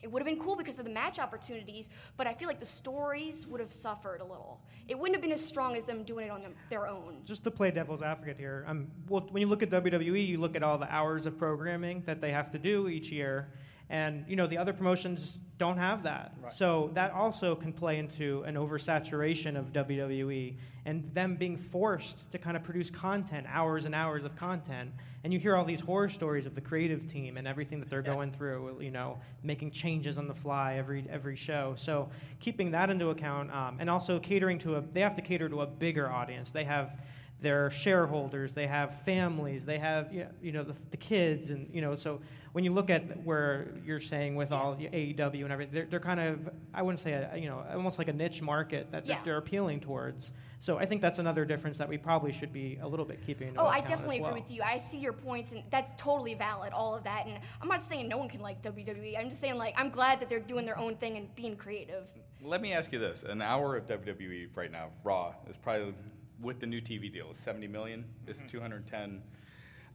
it would have been cool because of the match opportunities, but I feel like the stories would have suffered a little. It wouldn't have been as strong as them doing it on them, their own. just to play devil's advocate here, um, well, when you look at WWE, you look at all the hours of programming that they have to do each year, and you know the other promotions don't have that. So that also can play into an oversaturation of WWE and them being forced to kind of produce content, hours and hours of content. And you hear all these horror stories of the creative team and everything that they're going through. You know, making changes on the fly every every show. So keeping that into account, um, and also catering to a, they have to cater to a bigger audience. They have their shareholders, they have families, they have you know, you know the, the kids, and you know so when you look at where you're saying with all AEW and everything, they're, they're kind of I wouldn't say a, you know almost like a niche market that Yeah. they're appealing towards. So I think that's another difference that we probably should be a little bit keeping. Into Oh, I definitely well. agree with you. I see your points, and that's totally valid, all of that. And I'm not saying no one can like WWE. I'm just saying, like, I'm glad that they're doing their own thing and being creative. Let me ask you this: An hour of WWE right now, Raw, is probably with the new TV deal 70 million. It's 210.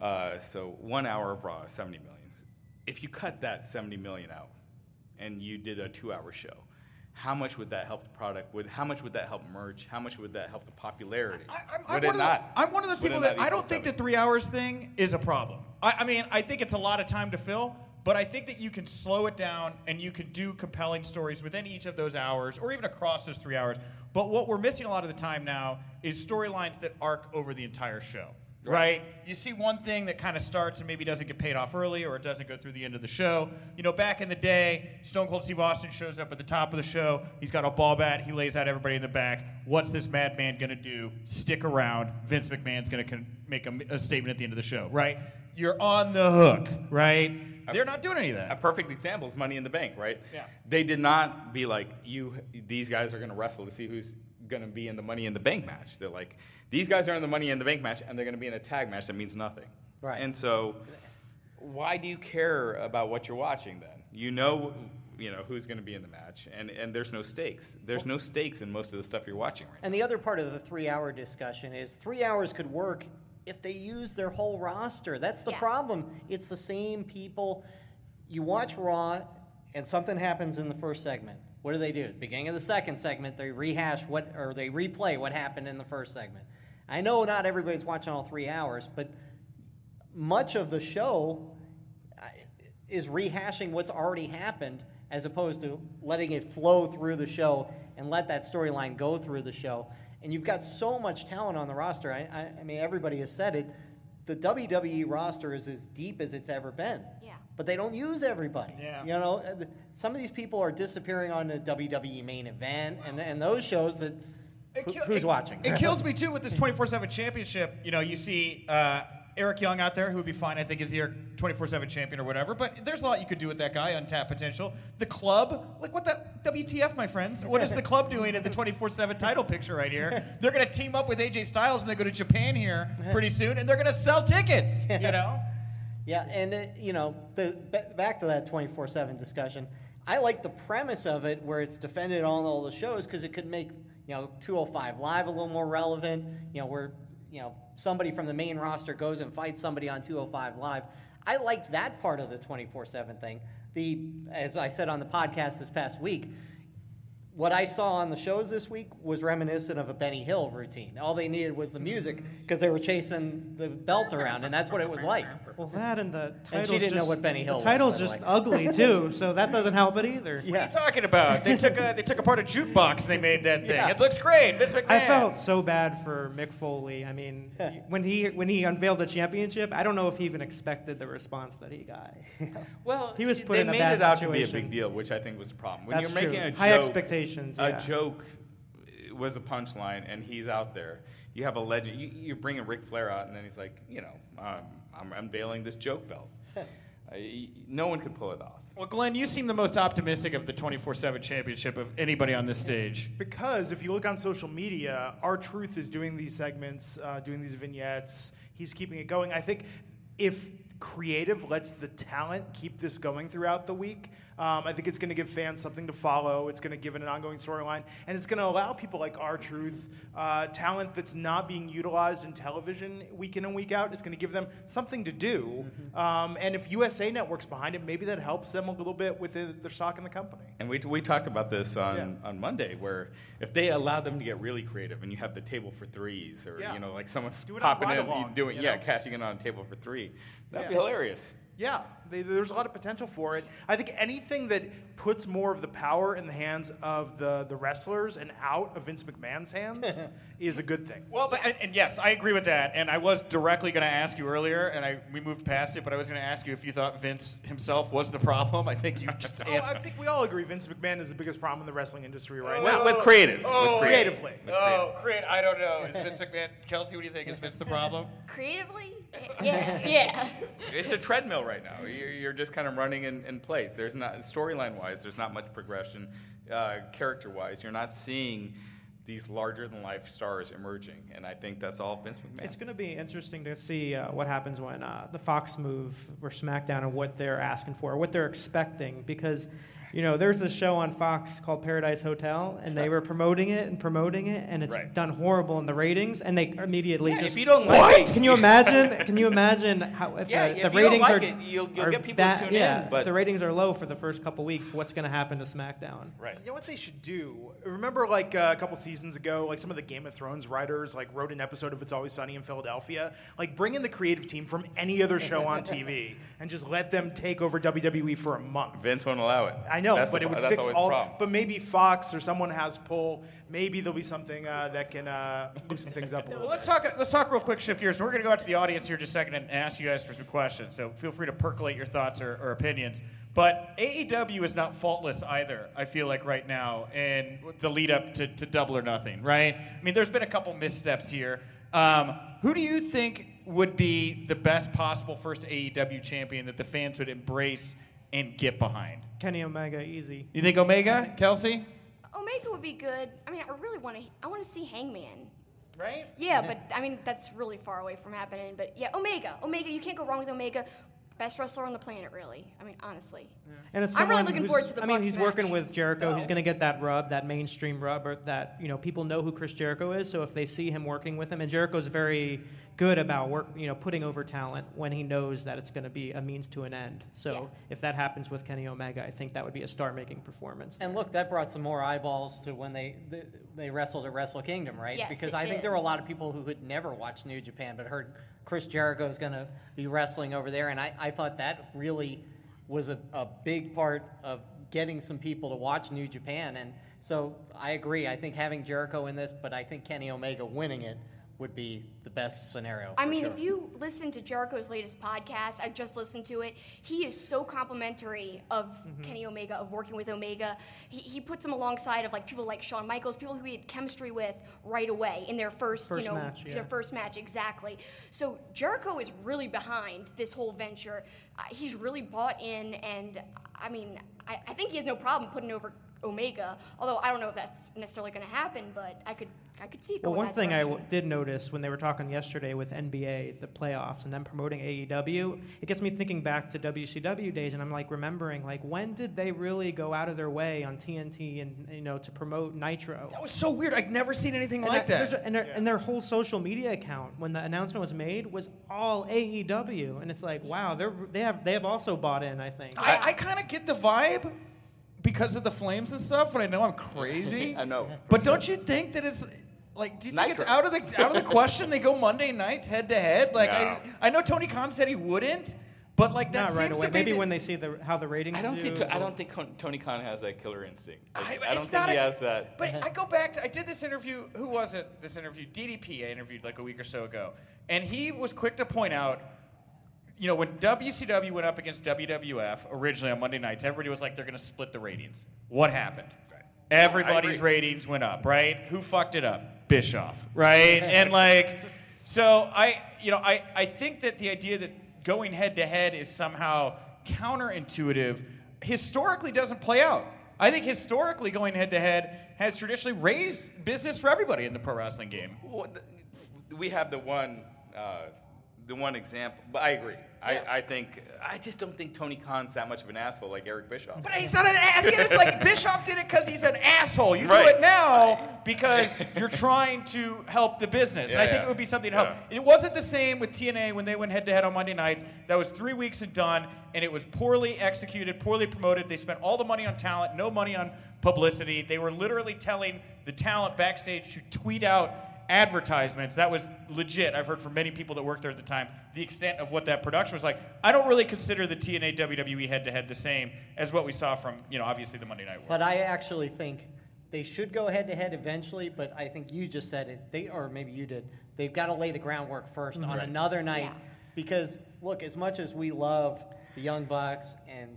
Uh, so one hour of Raw 70 million. If you cut that 70 million out, and you did a two-hour show, how much would that help the product? Would how much would that help merch? How much would that help the popularity? I'm would one it of the- I'm one of those Would people not that I don't think 70? the three hours thing is a problem. I, I mean, I think it's a lot of time to fill, But I think that you can slow it down and you can do compelling stories within each of those hours or even across those three hours. But what we're missing a lot of the time now is storylines that arc over the entire show. Right. You see one thing that kind of starts and maybe doesn't get paid off early or it doesn't go through the end of the show. You know, back in the day, Stone Cold Steve Austin shows up at the top of the show. He's got a ball bat. He lays out everybody in the back. What's this madman going to do? Stick around. Vince McMahon's going to con- make a, a statement at the end of the show, right? You're on the hook, right? They're not doing any of that. A perfect example is Money in the Bank, right? Yeah. They did not be like, you. These guys are going to wrestle to see who's going to be in the Money in the Bank match. They're like, these guys are in the Money in the Bank match, and they're going to be in a tag match that means nothing. Right. And so, why do you care about what you're watching then? You know, you know who's going to be in the match, and and there's no stakes. There's no stakes in most of the stuff you're watching right And the other part of the three-hour discussion is three hours could work if they use their whole roster. That's the Yeah. problem. It's the same people. You watch Raw, and something happens in the first segment. What do they do? At the beginning of the second segment, they rehash what, or they replay what happened in the first segment. I know not everybody's watching all three hours, but much of the show is rehashing what's already happened as opposed to letting it flow through the show and let that storyline go through the show. And you've got so much talent on the roster. I, I, I mean, everybody has said it. The WWE roster is as deep as it's ever been. Yeah. But they don't use everybody. Yeah. You know, uh, some of these people are disappearing on the WWE main event and, and those shows that who- who's watching? It kills me too with this 24 7 championship. You know, you see uh, Eric Young out there who would be fine, I think, is the 24 7 champion or whatever. But there's a lot you could do with that guy, untapped potential. The club, like what the WTF, my friends? What is the club doing in the 24 7 title picture right here? They're going to team up with AJ Styles and they go to Japan here pretty soon and they're going to sell tickets, you know? Yeah, and uh, you know, the ba- back to that twenty four seven discussion. I like the premise of it where it's defended on all the shows because it could make you know two hundred five live a little more relevant. You know, where you know somebody from the main roster goes and fights somebody on two hundred five live. I like that part of the twenty four seven thing. The as I said on the podcast this past week. What I saw on the shows this week was reminiscent of a Benny Hill routine. All they needed was the music mm. because they were chasing the belt around, and that's what it was like. Well, that and the And title's she didn't know just, what Benny Hill The title's by the just way. ugly too, so that doesn't help it either. What are you talking about? They took a, they took apart a jukebox and they made that thing. Yeah. It looks great. Vince McMahon. I felt so bad for Mick Foley. I mean, when he when he unveiled the championship, I don't know if he even expected the response that he got. Well, he was put they in a made it out situation. to be a big deal, which I think was a problem. When That's you're making true. a joke, High expectations, A yeah. joke was a punchline, and he's out there. You have a legend. You, you're bringing Ric Flair out, and then he's like, you know, um, I'm unveiling this joke belt. uh, no one could pull it off. Well, Glenn, you seem the most optimistic of the 24 7 championship of anybody on this stage. Because if you look on social media, R-Truth is doing these segments, uh, doing these vignettes. He's keeping it going. I think if creative lets the talent keep this going throughout the week, um, I think it's going to give fans something to follow. It's going to give it an ongoing storyline, and it's going to allow people like R-Truth, uh, talent that's not being utilized in television week in and week out. It's going to give them something to do. Um, and if USA Network's behind it, maybe that helps them a little bit with the, their stock in the company. And we, we talked about this on, Yeah. on Monday, where if they allow them to get really creative, and you have the table for threes, or Yeah. you know, like someone popping in, doing you yeah, know? cashing in on a table for three, that'd be hilarious. Yeah, they, there's a lot of potential for it. I think anything that puts more of the power in the hands of the, the wrestlers and out of Vince McMahon's hands is a good thing. Well, but and, and yes, I agree with that. And I was directly going to ask you earlier, and I we moved past it. But I was going to ask you if you thought Vince himself was the problem. I think you oh, just Oh, answered. I think we all agree Vince McMahon is the biggest problem in the wrestling industry right With- now. with creative. Oh, With creative. creatively. Oh, great! I don't know. Is Vince McMahon? Kelsey, what do you think? Is Vince the problem? Creatively? Yeah. yeah. It's a treadmill right now. You're, you're just kind of running in, in place. There's not storyline wise. There's not much progression. Uh, character wise, you're not seeing these larger than life stars emerging, and I think that's all Vince McMahon. It's going to be interesting to see uh, what happens when uh, the Fox move or SmackDown and what they're asking for, what they're expecting, because. You know, there's this show on Fox called Paradise Hotel, and they were promoting it and promoting it, and it's Right. done horrible in the ratings, and they immediately Yeah, just if you don't like what? it- Can you imagine? Can you imagine how if Yeah, uh, if the you don't ratings like are it, you'll- you'll are get people to bad- tune in, yeah, but- if the ratings are low for the first couple weeks, what's going to happen to SmackDown? Right. You know what they should do? Remember, like uh, a couple seasons ago, like some of the Game of Thrones writers, like wrote an episode of "It's Always Sunny in Philadelphia." Like, bring in the creative team from any other show on TV, and and just let them take over WWE for a month. Vince won't allow it. I know, That's but the- it would fix all. But maybe Fox or someone has pull. Maybe there'll be something uh, that can uh, loosen things up a little. Well, let's talk. Let's talk real quick. Shift gears. We're going to go out to the audience here just a second and ask you guys for some questions. So feel free to percolate your thoughts or, or opinions. But AEW is not faultless either. I feel like right now, and the lead up to, to Double or Nothing, right? I mean, there's been a couple missteps here. Um, who do you think would be the best possible first AEW champion that the fans would embrace and get behind? Kenny Omega, easy. You think Omega, Kelsey? Omega would be good. I mean, I really want to. I want to see Hangman. Right? Yeah, but I mean that's really far away from happening. But yeah, Omega, Omega, you can't go wrong with Omega. Best wrestler on the planet, really. I mean, honestly. And it's I'm really looking forward to the I mean, Bucks he's match. working with Jericho. He's going to get that rub, that mainstream rub, or that you know people know who Chris Jericho is. So if they see him working with him, and Jericho's very good about work, you know, putting over talent when he knows that it's going to be a means to an end. So if that happens with Kenny Omega, I think that would be a star-making performance. And look, that brought some more eyeballs to when they they, they wrestled at Wrestle Kingdom, right? Yes, because it I think there were a lot of people who had never watched New Japan but heard Chris Jericho is going to be wrestling over there, and I, I thought that really was a, a big part of getting some people to watch New Japan. And so I agree. I think having Jericho in this, but I think Kenny Omega winning it would be the best scenario. I mean, sure. if you listen to Jericho's latest podcast, I just listened to it. He is so complimentary of Mm-hmm. Kenny Omega, of working with Omega. He, he puts him alongside of like people like Shawn Michaels, people who he had chemistry with right away in their first, First you know, match, yeah. their first match exactly. So Jericho is really behind this whole venture. Uh, he's really bought in, and I mean, I, I think he has no problem putting over Omega. Although I don't know if that's necessarily going to happen, but I could I could see it Well, one thing I direction. w- did notice when they were talking yesterday with NBA, the playoffs, and them promoting AEW, it gets me thinking back to WCW days, and I'm like remembering, like, when did they really go out of their way on TNT and you know to promote Nitro? That was so weird. I'd never seen anything And like that- that. a- and, their, and their whole social media account, when the announcement was made, was all AEW, and it's like, wow, they're they have they have also bought in. I think. I, I kind of get the vibe because of the flames and stuff, but I know I'm crazy. I know. But don't you think that it's like? Do you think Nitro. it's out of the out of the question? They go Monday nights head to head. Like No. I, I know Tony Khan said he wouldn't, but like that Not right seems away. to be Maybe the- when they see the how the ratings I don't do. think I but- don't think Con- Tony Khan has that killer instinct. I, I- I don't think not he a- has that. But I go back to I did this interview. Who was it? This interview, DDP. I interviewed like a week or so ago, and he was quick to point out. You know, when WCW went up against WWF originally on Monday nights, everybody was like, they're going to split the ratings. What happened? Everybody's agree. ratings went up, right? Who fucked it up? Bischoff, right? and like, so I, you know, I, I think that the idea that going head to head is somehow counterintuitive historically doesn't play out. I think historically going head to head has traditionally raised business for everybody in the pro wrestling game. Well, we have the one, uh, the one example. But I agree. I, I think I just don't think Tony Khan's that much of an asshole like Eric Bischoff. But he's not an ass. It's like Bischoff did it because he's an asshole. You do it now because you're trying to help the business. and I think yeah. it would be something to help. It wasn't the same with TNA when they went head to head on Monday nights. That was three weeks and done, and it was poorly executed, poorly promoted. They spent all the money on talent, no money on publicity. They were literally telling the talent backstage to tweet out advertisements. That was legit. I've heard from many people that worked there at the time the extent of what that production was like. I don't really consider the TNA WWE head to head the same as what we saw from, you know, obviously the Monday Night War. But I actually think they should go head to head eventually. But I think you just said it. They or maybe you did. They've got to lay the groundwork first on Right. another night because look, as much as we love the Young Bucks and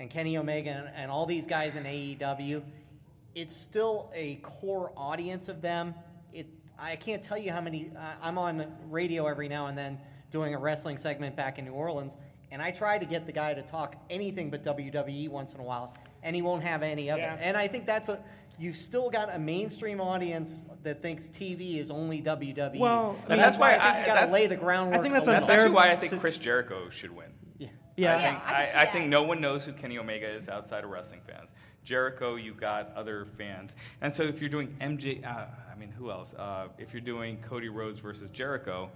and Kenny Omega and, and all these guys in AEW, it's still a core audience of them. It I can't tell you how many. Uh, I'm on radio every now and then doing a wrestling segment back in New Orleans, and I try to get the guy to talk anything but WWE once in a while, and he won't have any of Yeah. it. And I think that's a. You've still got a mainstream audience that thinks TV is only WWE. Well, so and that's, that's why I why think you got to that's- lay the groundwork. I think that's. That's actually why I think Chris Jericho should win. Yeah. Yeah. I think, Yeah, I I, I think no one knows who Kenny Omega is outside of wrestling fans. Jericho, you got other fans, and so if you're doing MJ, uh, I mean, who else? Uh, if you're doing Cody Rhodes versus Jericho,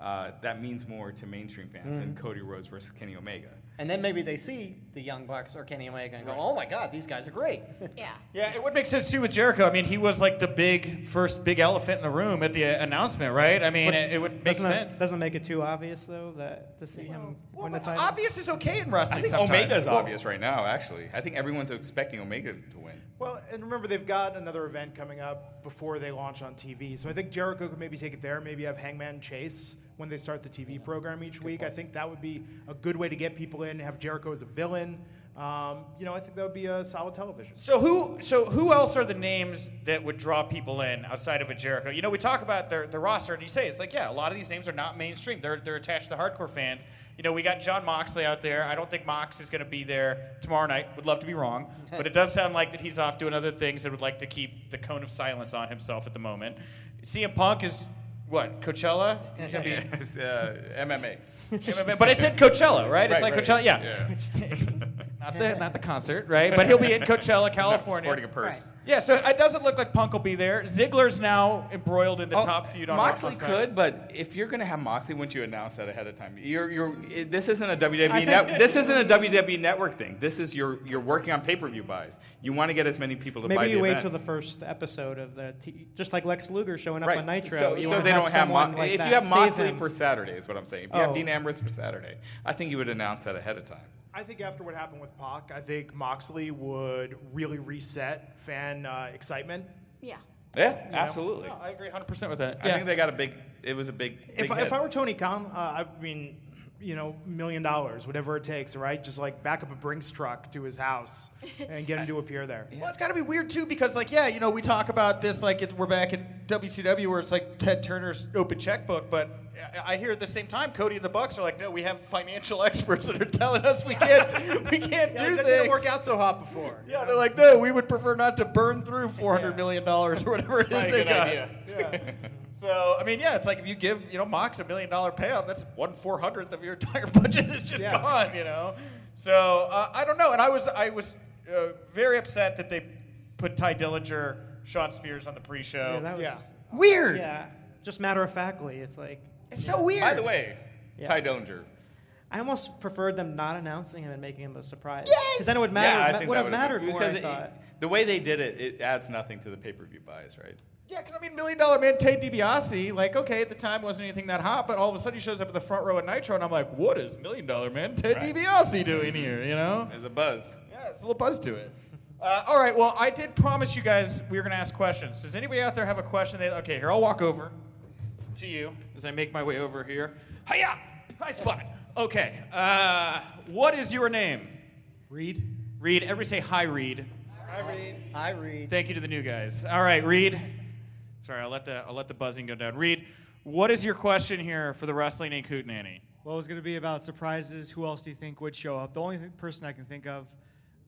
uh, that means more to mainstream fans than Mhm. Cody Rhodes versus Kenny Omega. And then maybe they see the Young Bucks or Kenny Omega and go, "Oh my God, these guys are great." yeah. Yeah, it would make sense too with Jericho. I mean, he was like the big first big elephant in the room at the uh, announcement, right? I mean, it, it would make doesn't sense. That, doesn't make it too obvious though that to see him win the title. Obvious is okay in wrestling. I think sometimes. Omega's Well, obvious right now. Actually, I think everyone's expecting Omega to win. Well, and remember they've got another event coming up before they launch on TV. So I think Jericho could maybe take it there. Maybe have Hangman Chase when they start the TV program each week. I think that would be a good way to get people in. Have Jericho as a villain. Um, you know, I think that would be a solid television. So who so who else are the names that would draw people in outside of a Jericho? You know, we talk about their, their roster and you say it's like, yeah, a lot of these names are not mainstream. They're they're attached to hardcore fans. You know, we got Jon Moxley out there. I don't think Mox is going to be there tomorrow night. Would love to be wrong, but it does sound like that he's off doing other things and would like to keep the cone of silence on himself at the moment. CM Punk is what Coachella? He's gonna be It's, uh, MMA. MMA, but it's at Coachella, right? It's like right. Coachella, yeah. not the not the concert, right? But he'll be in Coachella, California. sporting a purse. Yeah, so it doesn't look like Punk will be there. Ziggler's now embroiled in the Oh, top feud on Moxley on could, but if you're going to have Moxley, wouldn't you announce that ahead of time? You're, you're, this isn't a WWE. Net, this isn't a WWE network thing. This is your, you're working on pay-per-view buys. You want to get as many people to buy Maybe the you wait event. till the first episode of the t- just like Lex Luger showing up right. on Nitro. So, you so wanna they don't have someone Mo- like if that you have Moxley him. for Saturday is what I'm saying. If you Oh. have Dean Ambrose for Saturday, I think you would announce that ahead of time. I think after what happened with Pac, I think Moxley would really reset fan uh, excitement. Yeah. Yeah, You know? absolutely. I agree 100% with that. I think they got a big. It was a big. big If, I, if I were Tony Khan, uh, I mean, you know, million dollars, whatever it takes, right? Just like back up a Brinks truck to his house and get him to appear there. Well, it's got to be weird too because, like, yeah, you know, we talk about this like it, we're back at WCW where it's like Ted Turner's open checkbook, but I I hear at the same time Cody and the Bucks are like, no, we have financial experts that are telling us we can't, we can't Yeah, do that this. didn't work out so hot before. Yeah, they're like, no, we would prefer not to burn through four hundred million dollars or whatever it is Probably a they good got. idea. Yeah. So I mean, yeah, it's like if you give you know Mox a million dollar payoff, that's one four hundredth of your entire budget is just Yeah. gone. You know. So uh, I don't know, and I was I was uh, very upset that they put Tye Dillinger, Shawn Spears on the pre-show. Yeah, that was Yeah. Weird. Yeah, just matter of factly, it's like It's so weird. By the way, Yeah. Tye Dillinger. I almost preferred them not announcing him and making him a surprise. Yes! Because then it would matter. yeah, I think would have would've mattered been, more. because I it- thought. the way they did it, it adds nothing to the pay-per-view buys, right? Yeah, because I mean, Million Dollar Man Ted DiBiase, like, okay, at the time wasn't anything that hot, but all of a sudden he shows up at the front row at Nitro, and I'm like, what is Million Dollar Man Ted Right. DiBiase doing here? You know? There's a buzz. Yeah, it's a little buzz to it. Uh, all right, well, I did promise you guys we were going to ask questions. Does anybody out there have a question? They, okay, here, I'll walk over to you as I make my way over here. Hiya! Hi, spot. Okay, uh, what is your name? Reed. Reed. Everybody say hi, Reed. Hi, Reed. Hi, Reed. Thank you to the new guys. All right, Reed. Sorry, I'll let the I'll let the buzzing go down. Reed, what is your question here for the Wrestling Inc. Hootenanny? Well, it's going to be about surprises. Who else do you think would show up? The only th- person I can think of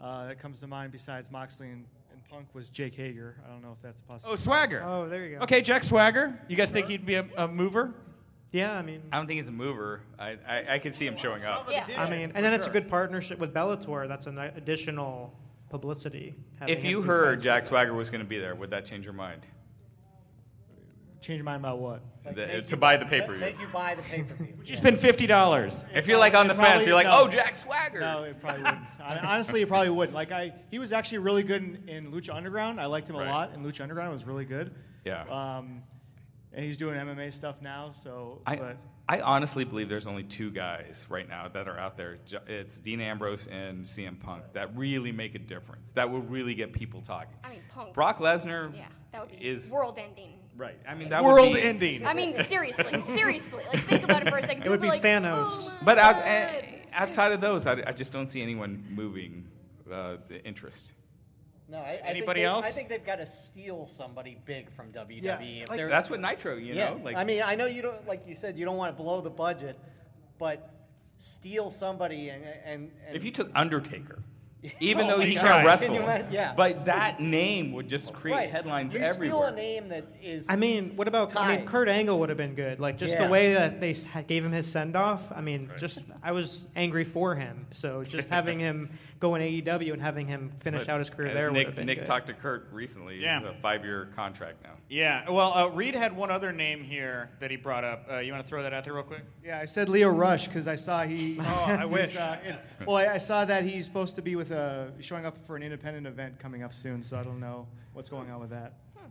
uh, that comes to mind besides Moxley and, and Punk was Jake Hager. I don't know if that's possible. Oh, Swagger. Oh, there you go. Okay, Jack Swagger. You guys think he'd be a, a mover? Yeah, I mean, I don't think he's a mover. I, I, I could see him showing up. Yeah. I mean, and then it's a good partnership with Bellator. That's an additional publicity. If you heard. Jack Swagger was going to be there, would that change your mind? Change your mind about what? The- to you- buy the pay-per-view. Make you buy the pay-per-view. Would you spend fifty dollars? If you're like on the probably- fence, you're like, no. oh, Jack Swagger. No, it probably wouldn't. Hon- Honestly, it probably wouldn't. Like I, he was actually really good in, in Lucha Underground. I liked him Right. a lot, and Lucha Underground It was really good. Yeah. Um, and he's doing MMA stuff now. So, I, but I honestly believe there's only two guys right now that are out there. It's Dean Ambrose and CM Punk that really make a difference. That will really get people talking. I mean, Punk. Brock Lesnar Yeah, that would be is world-ending. Right. I mean, that World would be, ending. I mean, seriously, seriously. Like, think about it for a second. It would be are like, Thanos. "Oh But out, God." eh, outside of those, I, I just don't see anyone moving uh, the interest. No, I, I Anybody think they, else? I think they've got to steal somebody big from WWE. Yeah, if like- That's what Nitro, you yeah, know, like I mean, I know you don't, like you said, you don't want to blow the budget, but steal somebody and and, and if you took Undertaker, Even Oh though he God. can't wrestle. you imagine- yeah. But that name would just create Right. headlines you everywhere. steal a name that is. I mean, what about? I mean, Kurt Angle would have been good. Like just Yeah. the way that they gave him his send off. I mean, just I was angry for him. So just having him go in AEW and having him finish But out his career as there would have Nick, been Nick good. talked to Kurt recently. Yeah. It's a five-year contract now. Yeah. Well, uh, Reed had one other name here that he brought up. Uh, you want to throw that out there real quick? Yeah, I said Lio Rush because I saw he. Oh, I wish. Uh, in- well, I, I saw that he's supposed to be with a showing up for an independent event coming up soon, so I don't know what's going on with that. Hmm.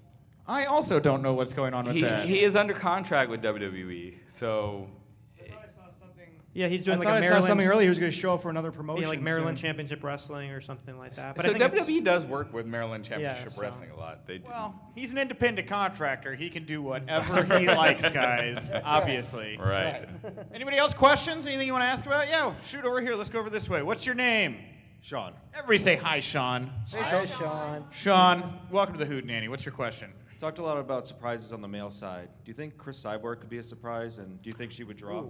I also don't know what's going on with He, that. he is under contract with WWE, so Yeah, he's doing I like thought a I Maryland. saw something earlier. He was going to show up for another promotion. Yeah, like Maryland soon. Championship Wrestling or something like that. But so I think WWE does work with Maryland Championship so- Wrestling a lot. They do. Well, he's an independent contractor. He can do whatever he likes, guys. Obviously. Right. Anybody else questions? Anything you want to ask about? Yeah, shoot over here. Let's go over this way. What's your name? Sean. Everybody say hi, Sean. Hi, Sean. Sean, welcome to the Hoot Nanny. What's your question? Talked a lot about surprises on the male side. Do you think Cris Cyborg could be a surprise, and do you think she would draw?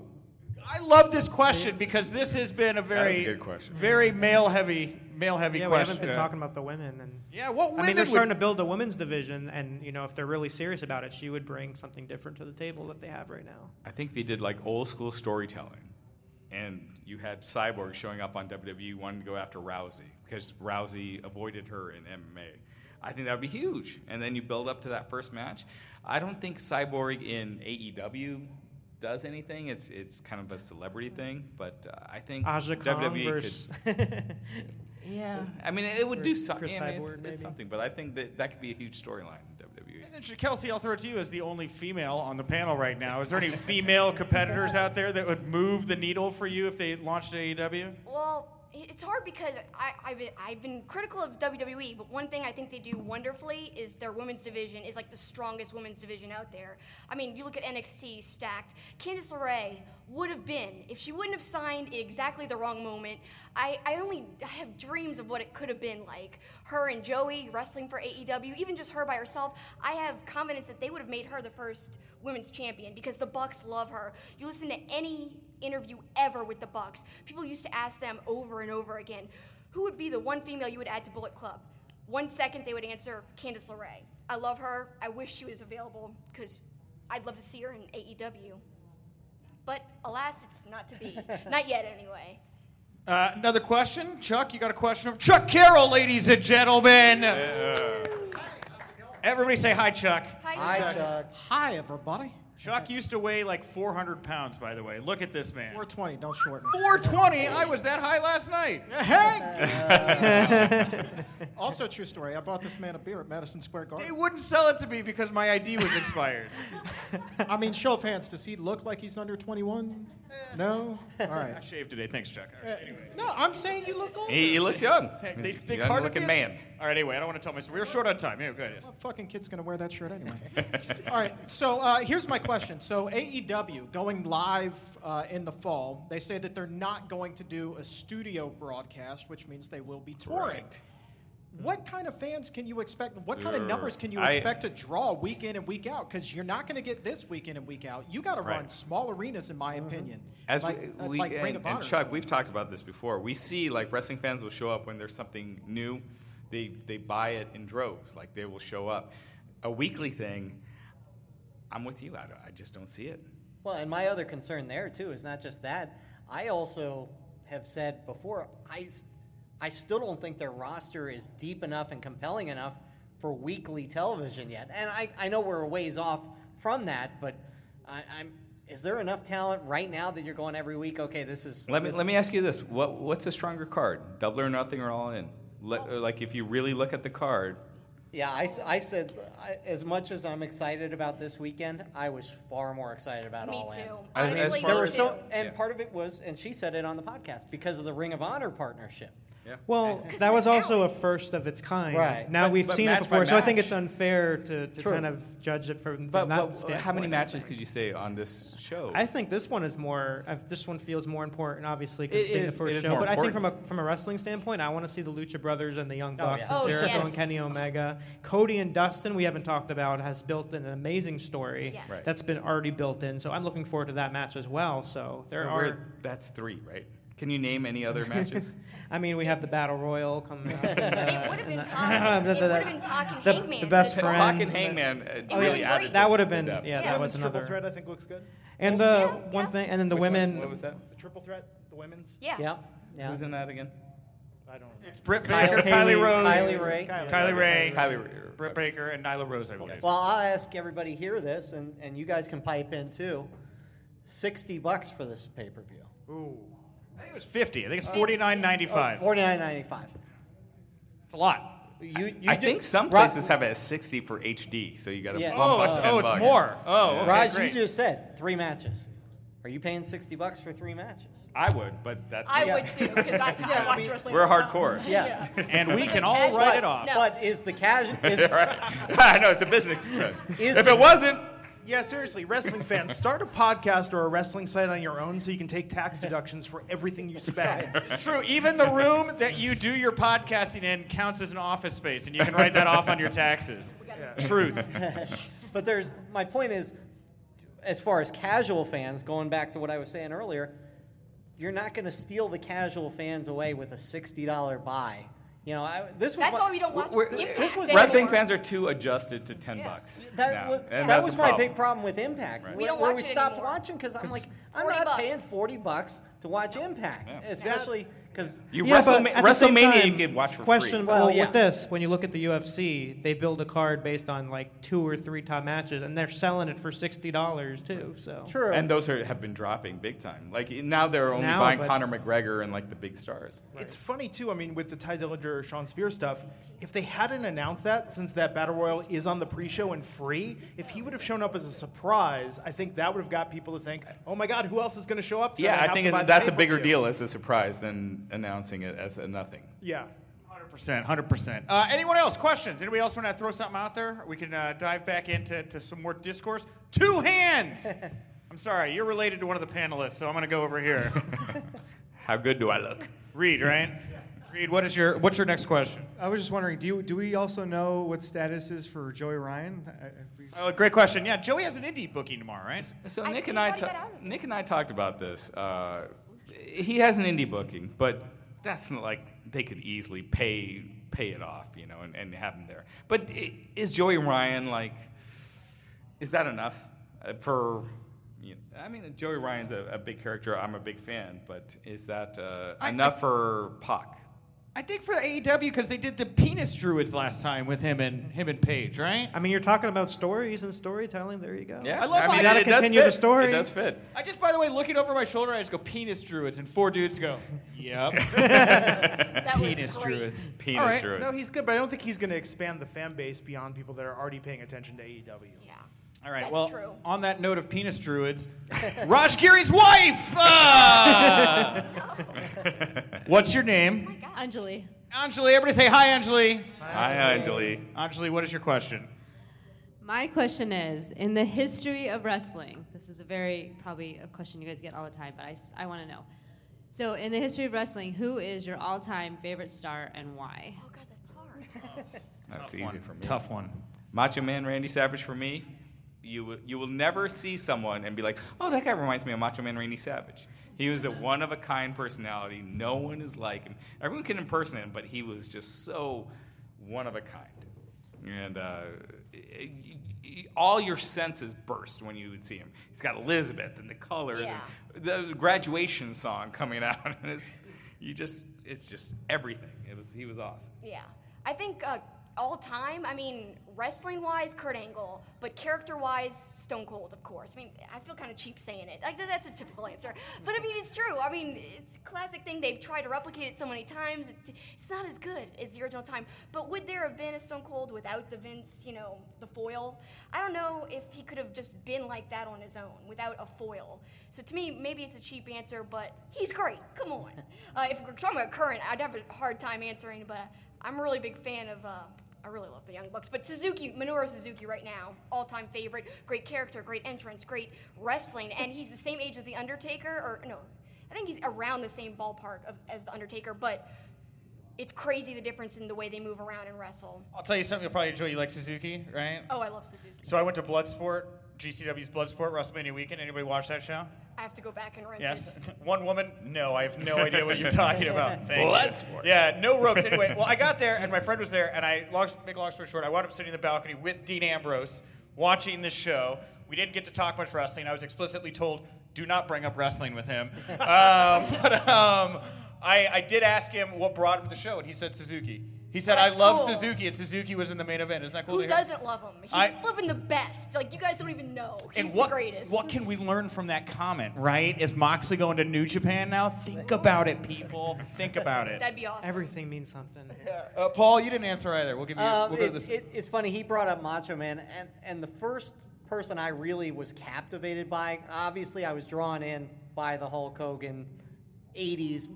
I love this question because this has been a very, a good question. very male heavy, male heavy yeah, we haven't been talking about the women. And Yeah, what women I mean, they're would- starting to build a women's division, and you know, if they're really serious about it, she would bring something different to the table that they have right now. I think they did like old school storytelling, and you had Cyborg showing up on WWE wanting to go after Rousey because Rousey avoided her in MMA. I think that would be huge, and then you build up to that first match. I don't think Cyborg in AEW does anything. It's it's kind of a celebrity thing, but uh, I think Aja WWE versus- could. yeah, I mean, it would do something. Chris I mean, it's, it's something, but I think that that could be a huge storyline in WWE. It's interesting. Kelsey, I'll throw it to you as the only female on the panel right now. Is there any female competitors out there that would move the needle for you if they launched AEW? Well, it's hard because I, I've, been, I've been critical of WWE, but one thing I think they do wonderfully is their women's division is like the strongest women's division out there. I mean, you look at NXT stacked. Candice LeRae would have been if she wouldn't have signed at exactly the wrong moment. I, I only I have dreams of what it could have been like. Her and Joey wrestling for AEW, even just her by herself. I have confidence that they would have made her the first women's champion because the Bucks love her. You listen to any interview ever with the Bucks, people used to ask them over and over again, who would be the one female you would add to Bullet Club? One second they would answer Candice LeRae. I love her. I wish she was available because I'd love to see her in AEW. But alas, it's not to be. not yet, anyway. Uh, another question, Chuck. You got a question from Chuck Carroll, ladies and gentlemen. Everybody say hi, Chuck. Hi, Chuck. Hi, everybody. Chuck used to weigh like 400 pounds, by the way. Look at this man. 420, don't shorten. 420. I was that high last night. Hey! also, true story. I bought this man a beer at Madison Square Garden. They wouldn't sell it to me because my ID was expired. I mean, show of hands. Does he look like he's under 21? No. All right. I shaved today. Thanks, Chuck. All right, anyway. No, I'm saying you look old. He, he looks young. They, He's they young looking me? man. All right, anyway, I don't want to tell my story. We're short on time. Yeah, go ahead. yes. What fucking kid's gonna wear that shirt anyway? All right. So uh, here's my question. So AEW going live uh, in the fall. They say that they're not going to do a studio broadcast, which means they will be touring. What kind of fans can you expect? What kind of numbers can you I- expect to draw week in and week out? Because you're not going to get this week in and week out. You got to run Right. small arenas, in my opinion. As like, we, uh, we like and, and Chuck, we've talked about this before. We see like wrestling fans will show up when there's something new. They they buy it in droves. Like they will show up. A weekly thing. I'm with you. I, don't- I just don't see it. Well, and my other concern there too is not just that. I also have said before, I, s- I still don't think their roster is deep enough and compelling enough for weekly television yet. And I, I know we're a ways off from that, but I, I'm. Is there enough talent right now that you're going every week? Okay, this is. Let me this- let me ask you this: what what's a stronger card? Double or nothing or all in? Le- like if you really look at the card, Yeah, I, I said I, as much as I'm excited about this weekend, I was far more excited about Me All In. too. As- Honestly, as me There were as- too. so, and Yeah. part of it was, and she said it on the podcast because of the Ring of Honor partnership. Well, that was also a first of its kind. Right. Now But- we've but seen match it by before, so I think match. it's unfair to, to True. kind of judge it from, from but, that but standpoint. how many matches could you say on this show? I think this one is more. Uh, this one feels more important, obviously, because It it's being is- the first it is show. more But I think from a from a wrestling standpoint, I want to see the Lucha Brothers and the Young Oh, Bucks yeah. and Oh, Jericho and yes. Kenny Omega. Cody and Dustin, we haven't talked about, has built an amazing story Yes. Right. that's been already built in. So I'm looking forward to that match as well. So there But are. we're- that's three, right? Can you name any other matches? I mean, we have the battle royal coming up. uh, It would have been and, Pac. It would have been Pac and the, Hangman. the best but it's friends. Pac and Hangman, uh, It really would've added great. That would have been yeah. Yeah. That was Triple another. threat, I think, looks good. And the one thing, and then the Which one? women. What was that? The triple threat, the women's. Yeah. Yeah. Yeah. Who's in that again? I don't. It's Britt Baker, Kylie, Kylie- Rose, Kylie Rae. Kylie, Ray, Kylie Rae. Britt Baker, and Nyla Rose, I believe. Well, I'll ask everybody here this, and, and you guys can pipe in too. Sixty bucks for this pay per view. Ooh. I think it was fifty. I think it's forty nine ninety five. Oh, forty nine ninety five. It's a lot. You, you I ju- think some Ra- places have it at 60 for HD, so you got to Yeah. bump Oh, up it's- 10 oh, it's more. Oh, okay, Raj, great. you just said three matches. Are you paying sixty bucks for three matches? I would, but that's I me. would too, because I, I watch wrestling. We're all the time. hardcore. Yeah. And we can all Casual. write it off. No. But is the casual? Is, right. I know it's a business expense. If the- it wasn't, Yeah, seriously, wrestling fans, start a podcast or a wrestling site on your own so you can take tax deductions for everything you spend. True. Even the room that you do your podcasting in counts as an office space, and you can write that off on your taxes. Truth. but there's my point is, as far as casual fans, going back to what I was saying earlier, you're not going to steal the casual fans away with a sixty dollar buy. You know, I, this was That's my- why we don't watch we're- Impact This was wrestling fans are too adjusted to 10 bucks. That, now, was, and that was my problem. big problem with Impact. Right. We don't where watch we it stopped anymore. watching because I'm like, I'm not bucks. paying forty bucks to watch Impact, especially because You Yeah, Wrestle- but at the same WrestleMania time, you could watch for question, free. Well, Well, yeah. with this, when you look at the UFC, they build a card based on like two or three top matches, and they're selling it for sixty dollars too. So true. And those are, have been dropping big time. Like now they're only Now, buying Conor McGregor and like the big stars. It's funny too. I mean, with the Tye Dillinger, Shawn Spears stuff, if they hadn't announced that, since that battle royal is on the pre-show and free, if he would have shown up as a surprise, I think that would have got people to think, "Oh my God, who else is going to show up?" So Yeah, I I think to buy it- the that's a bigger deal as a surprise than announcing it as a nothing. Yeah. Hundred percent. Hundred percent. Uh, anyone else? Questions? Anybody else want to throw something out there? We can uh, dive back into to some more discourse. Two hands. I'm sorry, you're related to one of the panelists, so I'm going to go over here. How good do I look? Reed, right? Reed, what is your what's your next question? I was just wondering, do you, do we also know what status is for Joey Ryan? We- Oh, great question. Yeah, Joey has an indie booking tomorrow, right? So I Nick think and I, ta- Nick and I talked about this. Uh, he has an indie booking, but that's not like they could easily pay pay it off, you know, and, and have him there. But is Joey Ryan like? Is that enough uh, for? You know, I mean, Joey Ryan's a, a big character. I'm a big fan, but is that uh, I- enough for Pac? I think for AEW because they did the penis druids last time with him and him and Paige, right? I mean, you're talking about stories and storytelling. There you go. Yeah, I love I how mean, you gotta it continue the story. It does fit. I just, by the way, looking over my shoulder, I just go penis druids, and four dudes go, "Yep." That penis druids. Penis All right. druids. No, he's good, but I don't think he's going to expand the fan base beyond people that are already paying attention to AEW. Yeah. All right. That's well, true. on that note of penis druids, Raj Giri's wife. Ah! What's your name? Anjali. Anjali. Everybody say hi, Anjali. Hi, Anjali. Anjali, what is your question? My question is in the history of wrestling, this is a very, probably a question you guys get all the time, but I, want to know. So, in the history of wrestling, who is your all time favorite star and why? Oh God, that's hard. That's Tough easy one. for me. Tough one. Macho Man Randy Savage for me. You will- you will never see someone and be like, oh, that guy reminds me of Macho Man Randy Savage. He was a one of a kind personality. No one is like him. Everyone can impersonate him, but he was just so one of a kind. And uh, y- y- all your senses burst when you would see him. He's got Elizabeth and the colors Yeah. and the graduation song coming out. And it's, you just, it's just everything. It was, he was awesome. Yeah. I think uh, all time, I mean, wrestling wise, Kurt Angle, but character wise, Stone Cold, of course. I mean, I feel kind of cheap saying it. Like, that's a typical answer. But I mean, it's true. I mean, it's a classic thing. They've tried to replicate it so many times. It's not as good as the original time. But would there have been a Stone Cold without the Vince, you know, the foil? I don't know if he could have just been like that on his own without a foil. So to me, maybe it's a cheap answer, but he's great. Come on. Uh, if we're talking about current, I'd have a hard time answering, but I'm a really big fan of. Uh, I really love the Young Bucks, but Suzuki, Minoru Suzuki, right now, all-time favorite. Great character, great entrance, great wrestling, and he's the same age as the Undertaker, or no, I think he's around the same ballpark of, as the Undertaker, but it's crazy the difference in the way they move around and wrestle. I'll tell you something you'll probably enjoy. You like Suzuki, right? Oh, I love Suzuki. So I went to Bloodsport, GCW's Bloodsport WrestleMania weekend. Anybody watch that show? I have to go back and rent Yes. it. One woman? No, I have no idea what you're talking about. Thank Blood you. Yeah, no ropes. Anyway, well, I got there and my friend was there, and I, long, make a long story short, I wound up sitting in the balcony with Dean Ambrose watching the show. We didn't get to talk much wrestling. I was explicitly told, do not bring up wrestling with him. um, but um, I, I did ask him what brought him to the show, and he said Suzuki. He said, That's I love cool. Suzuki, and Suzuki was in the main event. Isn't that cool Who to hear? doesn't love him? He's I- flipping the best. Like you guys don't even know. He's and what, the greatest. what can we learn from that comment, right? Is Moxley going to New Japan now? Think about it, people. Think about it. That'd be awesome. Everything means something. Uh, Paul, you didn't answer either. We'll give you. Um, we'll go to this. it- it's funny. He brought up Macho Man, and and the first person I really was captivated by. Obviously, I was drawn in by the Hulk Hogan '80s.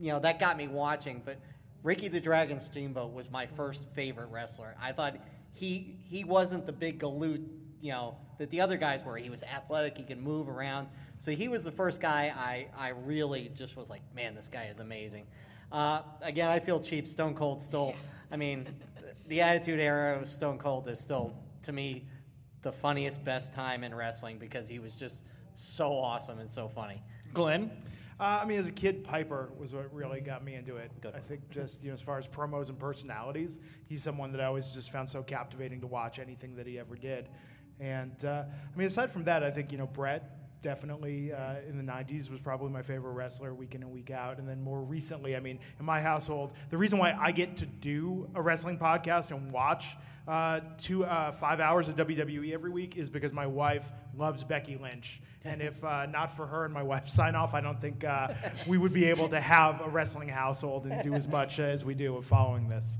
You know that got me watching. But Ricky the Dragon Steamboat was my first favorite wrestler. I thought he he wasn't the big galoot, you know, that the other guys were. He was athletic. He could move around. So he was the first guy I I really just was like, man, this guy is amazing. Uh, again, I feel cheap. Stone Cold still. I mean, the Attitude Era of Stone Cold is still, to me, the funniest, best time in wrestling because he was just so awesome and so funny. Glenn? Uh, I mean, as a kid, Piper was what really got me into it. I think just you know, as far as promos and personalities, he's someone that I always just found so captivating to watch anything that he ever did. And uh, I mean, aside from that, I think you know Bret definitely uh, in the 90s was probably my favorite wrestler week in and week out and then more recently i mean in my household the reason why i get to do a wrestling podcast and watch uh, two uh, five hours of wwe every week is because my wife loves becky lynch. And if uh, not for her and my wife sign off i don't think uh, we would be able to have a wrestling household and do as much as we do of following this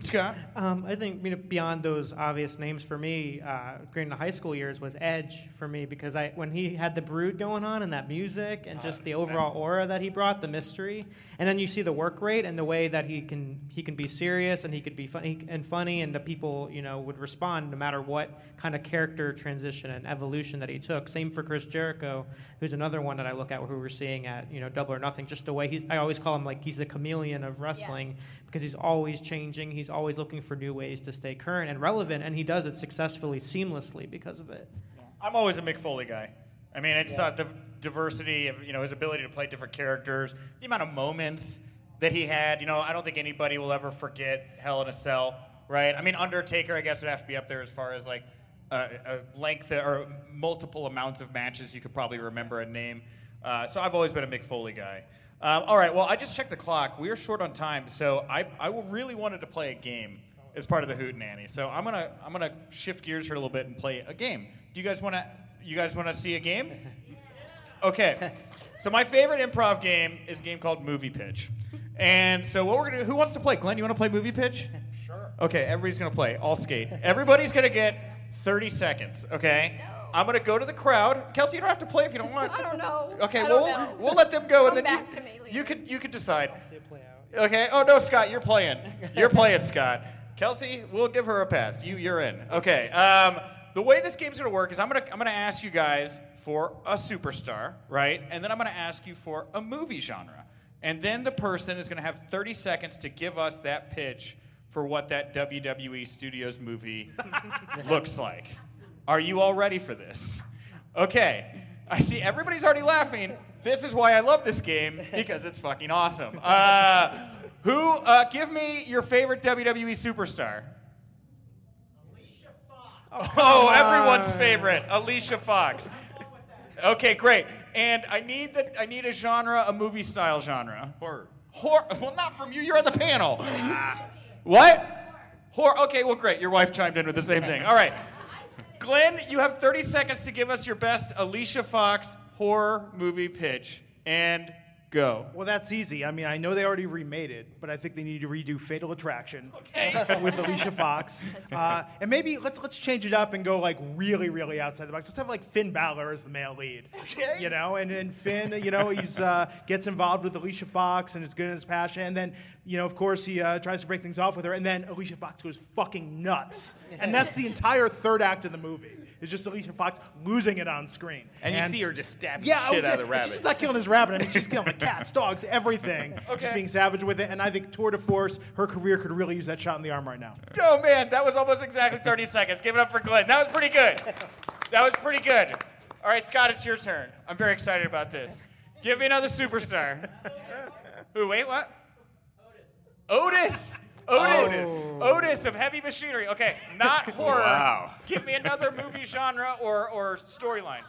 Scott? Um, I think you know, beyond those obvious names for me, uh, during the high school years was Edge for me because I when he had the brood going on and that music and just the overall aura that he brought, the mystery, and then you see the work rate and the way that he can he can be serious and he could be funny and funny and the people you know would respond no matter what kind of character transition and evolution that he took. Same for Chris Jericho, who's another one that I look at who we're seeing at you know Double or Nothing. Just the way he I always call him like he's the chameleon of wrestling because he's always changing. He's always looking for new ways to stay current and relevant, and he does it successfully, seamlessly because of it. I'm always a Mick Foley guy. I mean, I just thought the diversity of you know his ability to play different characters, the amount of moments that he had. You know, I don't think anybody will ever forget Hell in a Cell, right? I mean, Undertaker, I guess, would have to be up there as far as like uh, a length or multiple amounts of matches you could probably remember a name. Uh, so I've always been a Mick Foley guy. Um, all right, well, I just checked the clock. We are short on time, so I, I really wanted to play a game as part of the Hoot Nanny. So I'm gonna I'm gonna shift gears here a little bit and play a game. Do you guys want to you guys want to see a game? Okay. So my favorite improv game is a game called Movie Pitch. And so what we're gonna do? Who wants to play? Glenn, you want to play Movie Pitch? Sure. Okay, everybody's gonna play. All skate. Everybody's gonna get 30 seconds. Okay. I'm gonna go to the crowd. Kelsey, you don't have to play if you don't want. I don't know. Okay, I we'll know. we'll let them go, Come and then back you, to me. you could you could decide. Okay. Oh no, Scott, you're playing. You're playing, Scott. Kelsey, we'll give her a pass. You you're in. Okay. Um, the way this game's gonna work is I'm gonna I'm gonna ask you guys for a superstar, right? And then I'm gonna ask you for a movie genre, and then the person is gonna have 30 seconds to give us that pitch for what that WWE Studios movie looks like. Are you all ready for this? Okay. I see everybody's already laughing. This is why I love this game because it's fucking awesome. Uh, who? Uh, give me your favorite WWE superstar. Alicia Fox. Oh, everyone's favorite, Alicia Fox. Okay, great. And I need the I need a genre, a movie style genre. Horror. Horror. Well, not from you. You're on the panel. What? Horror. Okay, well, great. Your wife chimed in with the same thing. All right. Glenn, you have 30 seconds to give us your best Alicia Fox horror movie pitch. And go. Well, that's easy. I mean, I know they already remade it, but I think they need to redo Fatal Attraction with Alicia Fox, uh, and maybe let's let's change it up and go like really, really outside the box. Let's have like Finn Balor as the male lead, you know, and and Finn, you know, he's uh, gets involved with Alicia Fox and is good in his passion, and then you know, of course, he uh, tries to break things off with her, and then Alicia Fox goes fucking nuts, and that's the entire third act of the movie. It's just Alicia Fox losing it on screen. And you see her just stab the yeah, shit oh, out of the yeah, rabbit. She's not killing his rabbit. I mean, she's killing the cats, dogs, everything. She's being savage with it. And I think tour de force, her career could really use that shot in the arm right now. Oh man, that was almost exactly 30 seconds. Give it up for Glenn. That was pretty good. That was pretty good. All right, Scott, it's your turn. I'm very excited about this. Give me another superstar. Who? Wait, what? Otis. Otis. Otis. Otis of Heavy Machinery. Okay, not horror. Wow. Give me another movie genre or or storyline.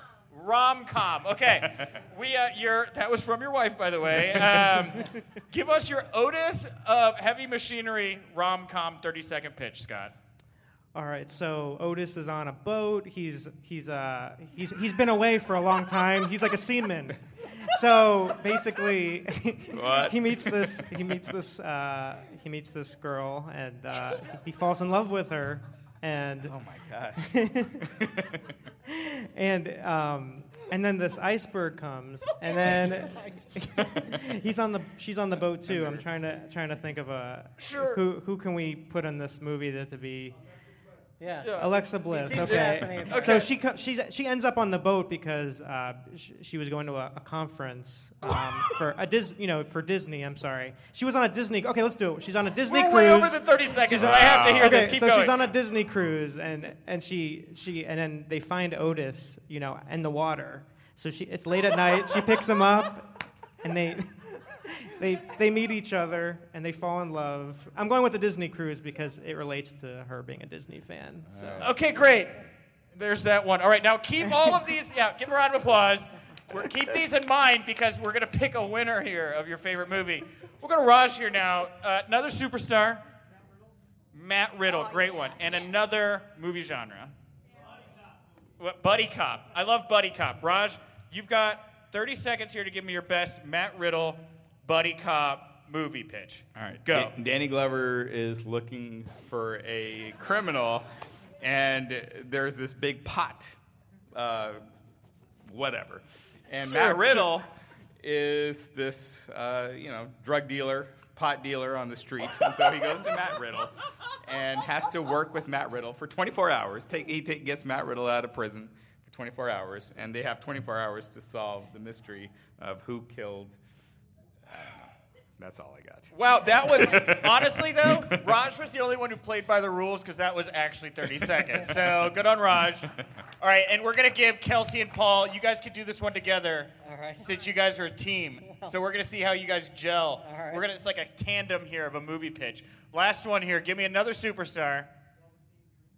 Rom com. Okay, we uh, your that was from your wife, by the way. Um, give us your Otis of Heavy Machinery rom com 30 second pitch, Scott. All right, so Otis is on a boat. He's he's uh he's he's been away for a long time. He's like a seaman. So basically, What? he meets this he meets this uh, he meets this girl and uh, he falls in love with her. And oh my gosh. and um, and then this iceberg comes, and then he's on the she's on the boat too. I'm trying to trying to think of a Sure. who who can we put in this movie that to be Yeah. Alexa Bliss. Seems Okay. So she co- she's she ends up on the boat because uh, sh- she was going to a, a conference um, for a Dis you know for Disney. I'm sorry. She was on a Disney. Okay, let's do it. She's on a Disney We're cruise. way over the 30 seconds, She's but I have to hear okay, this. Keep so going. she's on a Disney cruise and and she she and then they find Otis, you know, in the water. So she it's late at night. She picks him up, and they. They, they meet each other and they fall in love. I'm going with the Disney cruise because it relates to her being a Disney fan. So. Okay, great. There's that one. All right, now keep all of these. Yeah, give a round of applause. We're, keep these in mind because we're gonna pick a winner here of your favorite movie. We're gonna Raj here now. Uh, another superstar, Matt Riddle, great one, and another movie genre. What, buddy cop. I love buddy cop. Raj, you've got 30 seconds here to give me your best Matt Riddle buddy cop movie pitch. All right, Go. Dan- Danny Glover is looking for a criminal, and there's this big pot, uh, whatever. And Sure, Matt sure. Riddle is this, uh, you know, drug dealer, pot dealer on the street, and so he goes to Matt Riddle and has to work with Matt Riddle for 24 hours. Take, he take, gets Matt Riddle out of prison for 24 hours, and they have 24 hours to solve the mystery of who killed. I don't know. That's all I got. Wow, that was honestly though, Raj was the only one who played by the rules because that was actually 30 seconds. So good on Raj. All right, and we're gonna give Kelsey and Paul. You guys could do this one together. All right. Since you guys are a team, so we're gonna see how you guys gel. All right. We're gonna it's like a tandem here of a movie pitch. Last one here. Give me another superstar.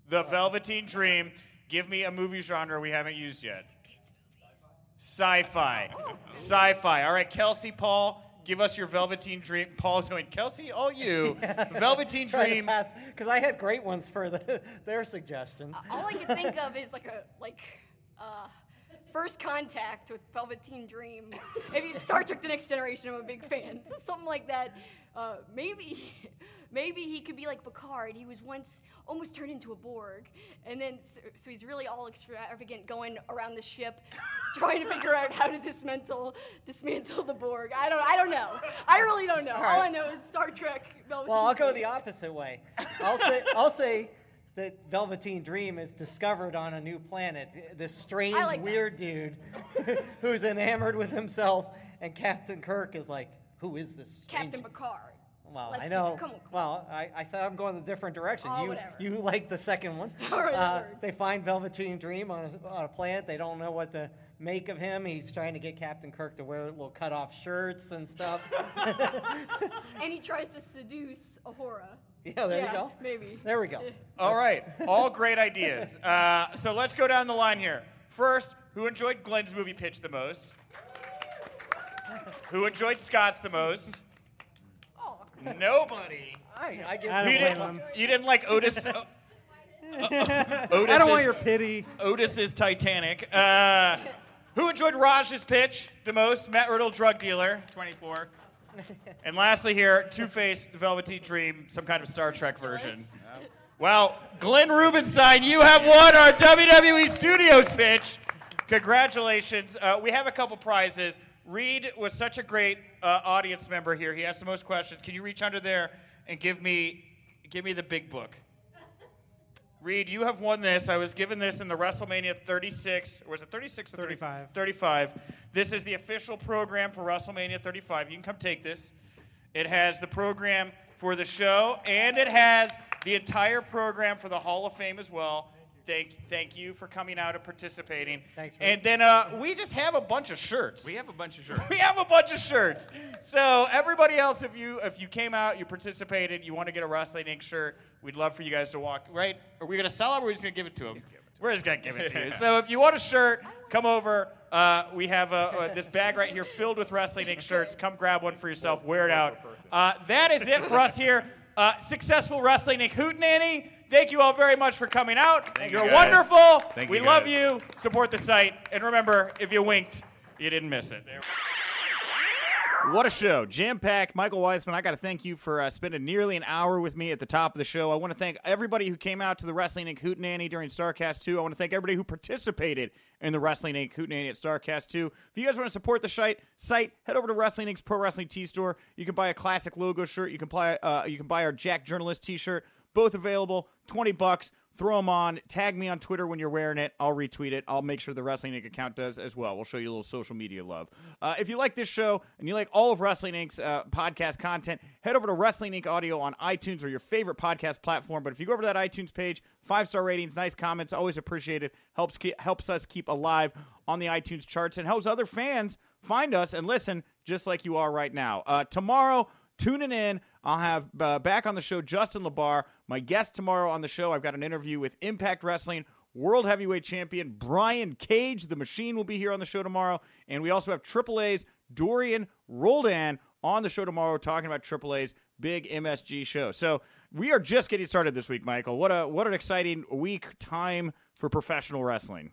The Velveteen Dream. Give me a movie genre we haven't used yet. Sci-fi. Oh. Sci-fi. All right, Kelsey, Paul, give us your Velveteen Dream. Paul's going, Kelsey, all you. Velveteen Dream. Because I had great ones for the, their suggestions. All I can think of is like a like uh, first contact with Velveteen Dream. Maybe it's Star Trek: The Next Generation. I'm a big fan. Something like that. Uh, maybe, maybe he could be like Picard. He was once almost turned into a Borg, and then so, so he's really all extravagant, going around the ship, trying to figure out how to dismantle dismantle the Borg. I don't I don't know. I really don't know. All All, I know is Star Trek. Velveteen Well, I'll go the opposite way. I'll say, I'll say that Velveteen Dream is discovered on a new planet. This strange, like that. weird dude who's enamored with himself, and Captain Kirk is like, who is this? strange- Captain Picard. Well, Let's I do know. it. Come on. Well, I, I said I'm going a different direction. Oh, you whatever. you like the second one. All right, Uh, they find Velveteen Dream on a, on a planet. They don't know what to make of him. He's trying to get Captain Kirk to wear little cut off shirts and stuff. And he tries to seduce Uhura. yeah, there Yeah, you go. Maybe. There we go. All right, all great ideas. Uh, so let's go down the line here. First, who enjoyed Glenn's movie pitch the most? Who enjoyed Scott's the most? Nobody. I, I give I don't you, blame didn't, him. you didn't like Otis. uh, I don't want your pity. Otis is Titanic. Uh, who enjoyed Raj's pitch the most? Matt Riddle, drug dealer, 24. And lastly, here, Two Face, Velveteen Dream, some kind of Star Trek version. Well, Glenn Rubenstein, you have won our WWE Studios pitch. Congratulations. Uh, we have a couple prizes. Reed was such a great uh, audience member here. He asked the most questions. Can you reach under there and give me, give me the big book? Reed, you have won this. I was given this in the WrestleMania 36, or was it 36 or 35. 35. This is the official program for WrestleMania 35. You can come take this. It has the program for the show, and it has the entire program for the Hall of Fame as well. Thank, thank you for coming out and participating. Thanks. And then uh, we just have a bunch of shirts. We have a bunch of shirts. we have a bunch of shirts. So everybody else, if you if you came out, you participated, you want to get a Wrestling Inc. shirt, we'd love for you guys to walk. Right? Are we gonna sell them? or Are we just gonna give it to them? We're just gonna give it to you. So if you want a shirt, come over. Uh, we have uh, uh, this bag right here filled with Wrestling Inc. shirts. Come grab one for yourself. Wear it out. Uh, that is it for us here. Uh, successful Wrestling Inc. Hootenanny. Thank you all very much for coming out. Thank You're you, guys. wonderful. Thank we you, love you. Support the site. And remember, if you winked, you didn't miss it. What a show. Jam packed. Michael Weisman, I got to thank you for uh, spending nearly an hour with me at the top of the show. I want to thank everybody who came out to the Wrestling Inc. Hootenanny during Starrcast 2. I want to thank everybody who participated in the Wrestling Inc. Hootenanny at Starrcast 2. If you guys want to support the site, site head over to Wrestling Inc.'s Pro Wrestling T Store. You can buy a classic logo shirt. You can buy, uh, you can buy our Jack Journalist t shirt. Both available, 20 bucks. Throw them on. Tag me on Twitter when you're wearing it. I'll retweet it. I'll make sure the Wrestling Inc. account does as well. We'll show you a little social media love. Uh, if you like this show and you like all of Wrestling Inc.'s uh, podcast content, head over to Wrestling Inc. Audio on iTunes or your favorite podcast platform. But if you go over to that iTunes page, five star ratings, nice comments, always appreciated. Helps ke- helps us keep alive on the iTunes charts and helps other fans find us and listen just like you are right now. Uh, tomorrow, tuning in. I'll have uh, back on the show Justin LaBar. My guest tomorrow on the show, I've got an interview with Impact Wrestling World Heavyweight Champion Brian Cage. The Machine will be here on the show tomorrow. And we also have AAA's Dorian Roldan on the show tomorrow talking about AAA's big MSG show. So we are just getting started this week, Michael. What a what an exciting week time for professional wrestling.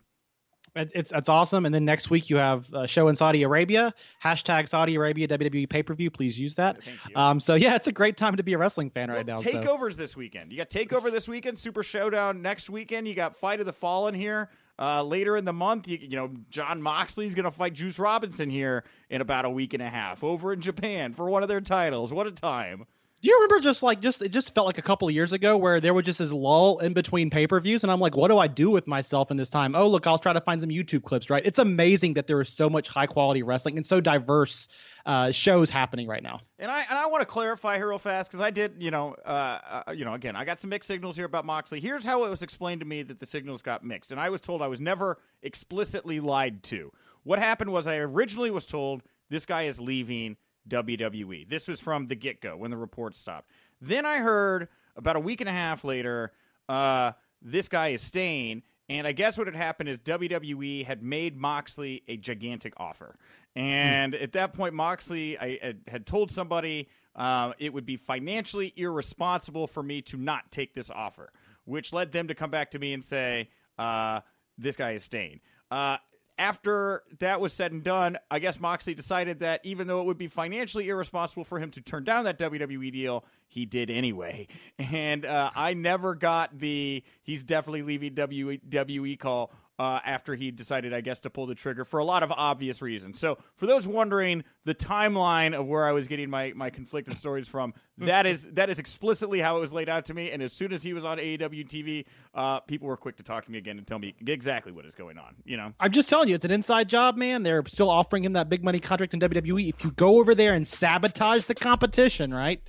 It- It's it's awesome. And then next week you have a show in Saudi Arabia. Hashtag Saudi Arabia WWE pay per view. Please use that. Um, so yeah, it's a great time to be a wrestling fan right now. so. Takeovers this weekend. You got Takeover this weekend, Super Showdown next weekend. You got Fight of the Fallen here uh, later in the month. You, you know, Jon Moxley's going to fight Juice Robinson here in about a week and a half over in Japan for one of their titles. What a time! Do you remember just like just it just felt like a couple of years ago where there was just this lull in between pay per views, and I'm like, what do I do with myself in this time? Oh, look, I'll try to find some YouTube clips. Right? It's amazing that there is so much high quality wrestling and so diverse uh, shows happening right now. And I and I want to clarify here real fast because I did, you know, uh, uh, you know, again, I got some mixed signals here about Moxley. Here's how it was explained to me that the signals got mixed, and I was told I was never explicitly lied to. What happened was I originally was told this guy is leaving WWE. This was from the get go when the report stopped. Then I heard about a week and a half later, uh, this guy is staying. And I guess what had happened is WWE had made Moxley a gigantic offer. And at that point, Moxley I, had- had told somebody uh, it would be financially irresponsible for me to not take this offer, which led them to come back to me and say, uh, this guy is staying. Uh, after that was said and done, I guess Moxley decided that even though it would be financially irresponsible for him to turn down that WWE deal, he did anyway. And uh, I never got the he's definitely leaving WWE call uh, after he decided, I guess, to pull the trigger for a lot of obvious reasons. So, for those wondering the timeline of where I was getting my, my conflicted stories from, that is that is explicitly how it was laid out to me. And as soon as he was on AEW TV, uh, people were quick to talk to me again and tell me exactly what is going on. You know. I'm just telling you, it's an inside job, man. They're still offering him that big money contract in WWE. If you go over there and sabotage the competition, right,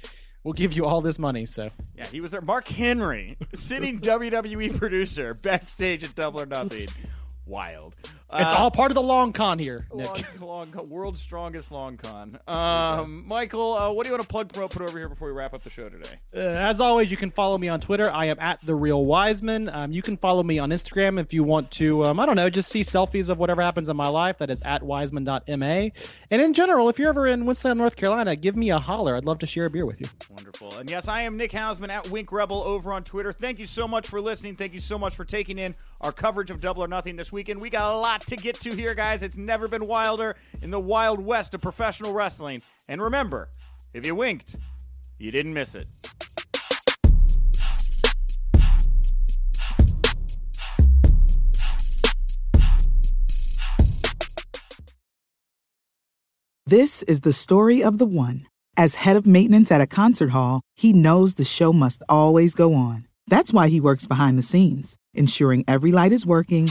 we'll give you all this money. So Yeah, he was there. Mark Henry, sitting WWE producer, backstage at Double or Nothing. Wild. it's Uh, all part of the long con here, Nick. long, long world's strongest long con. Um, Michael, uh, what do you want to plug, promote, put over here before we wrap up the show today? Uh, as always, you can follow me on Twitter. I am at the real Wiseman. Um, you can follow me on Instagram if you want to. Um, I don't know, just see selfies of whatever happens in my life. That is at wiseman.ma. And in general, if you're ever in Winston, North Carolina, give me a holler. I'd love to share a beer with you. Wonderful. And yes, I am Nick Hausman at Wink Rebel over on Twitter. Thank you so much for listening. Thank you so much for taking in our coverage of Double or Nothing this weekend. We got a lot to get to here, guys. It's never been wilder in the wild west of professional wrestling. And remember, if you winked, you didn't miss it. This is the story of the one. As head of maintenance at a concert hall, he knows the show must always go on. That's why he works behind the scenes, ensuring every light is working,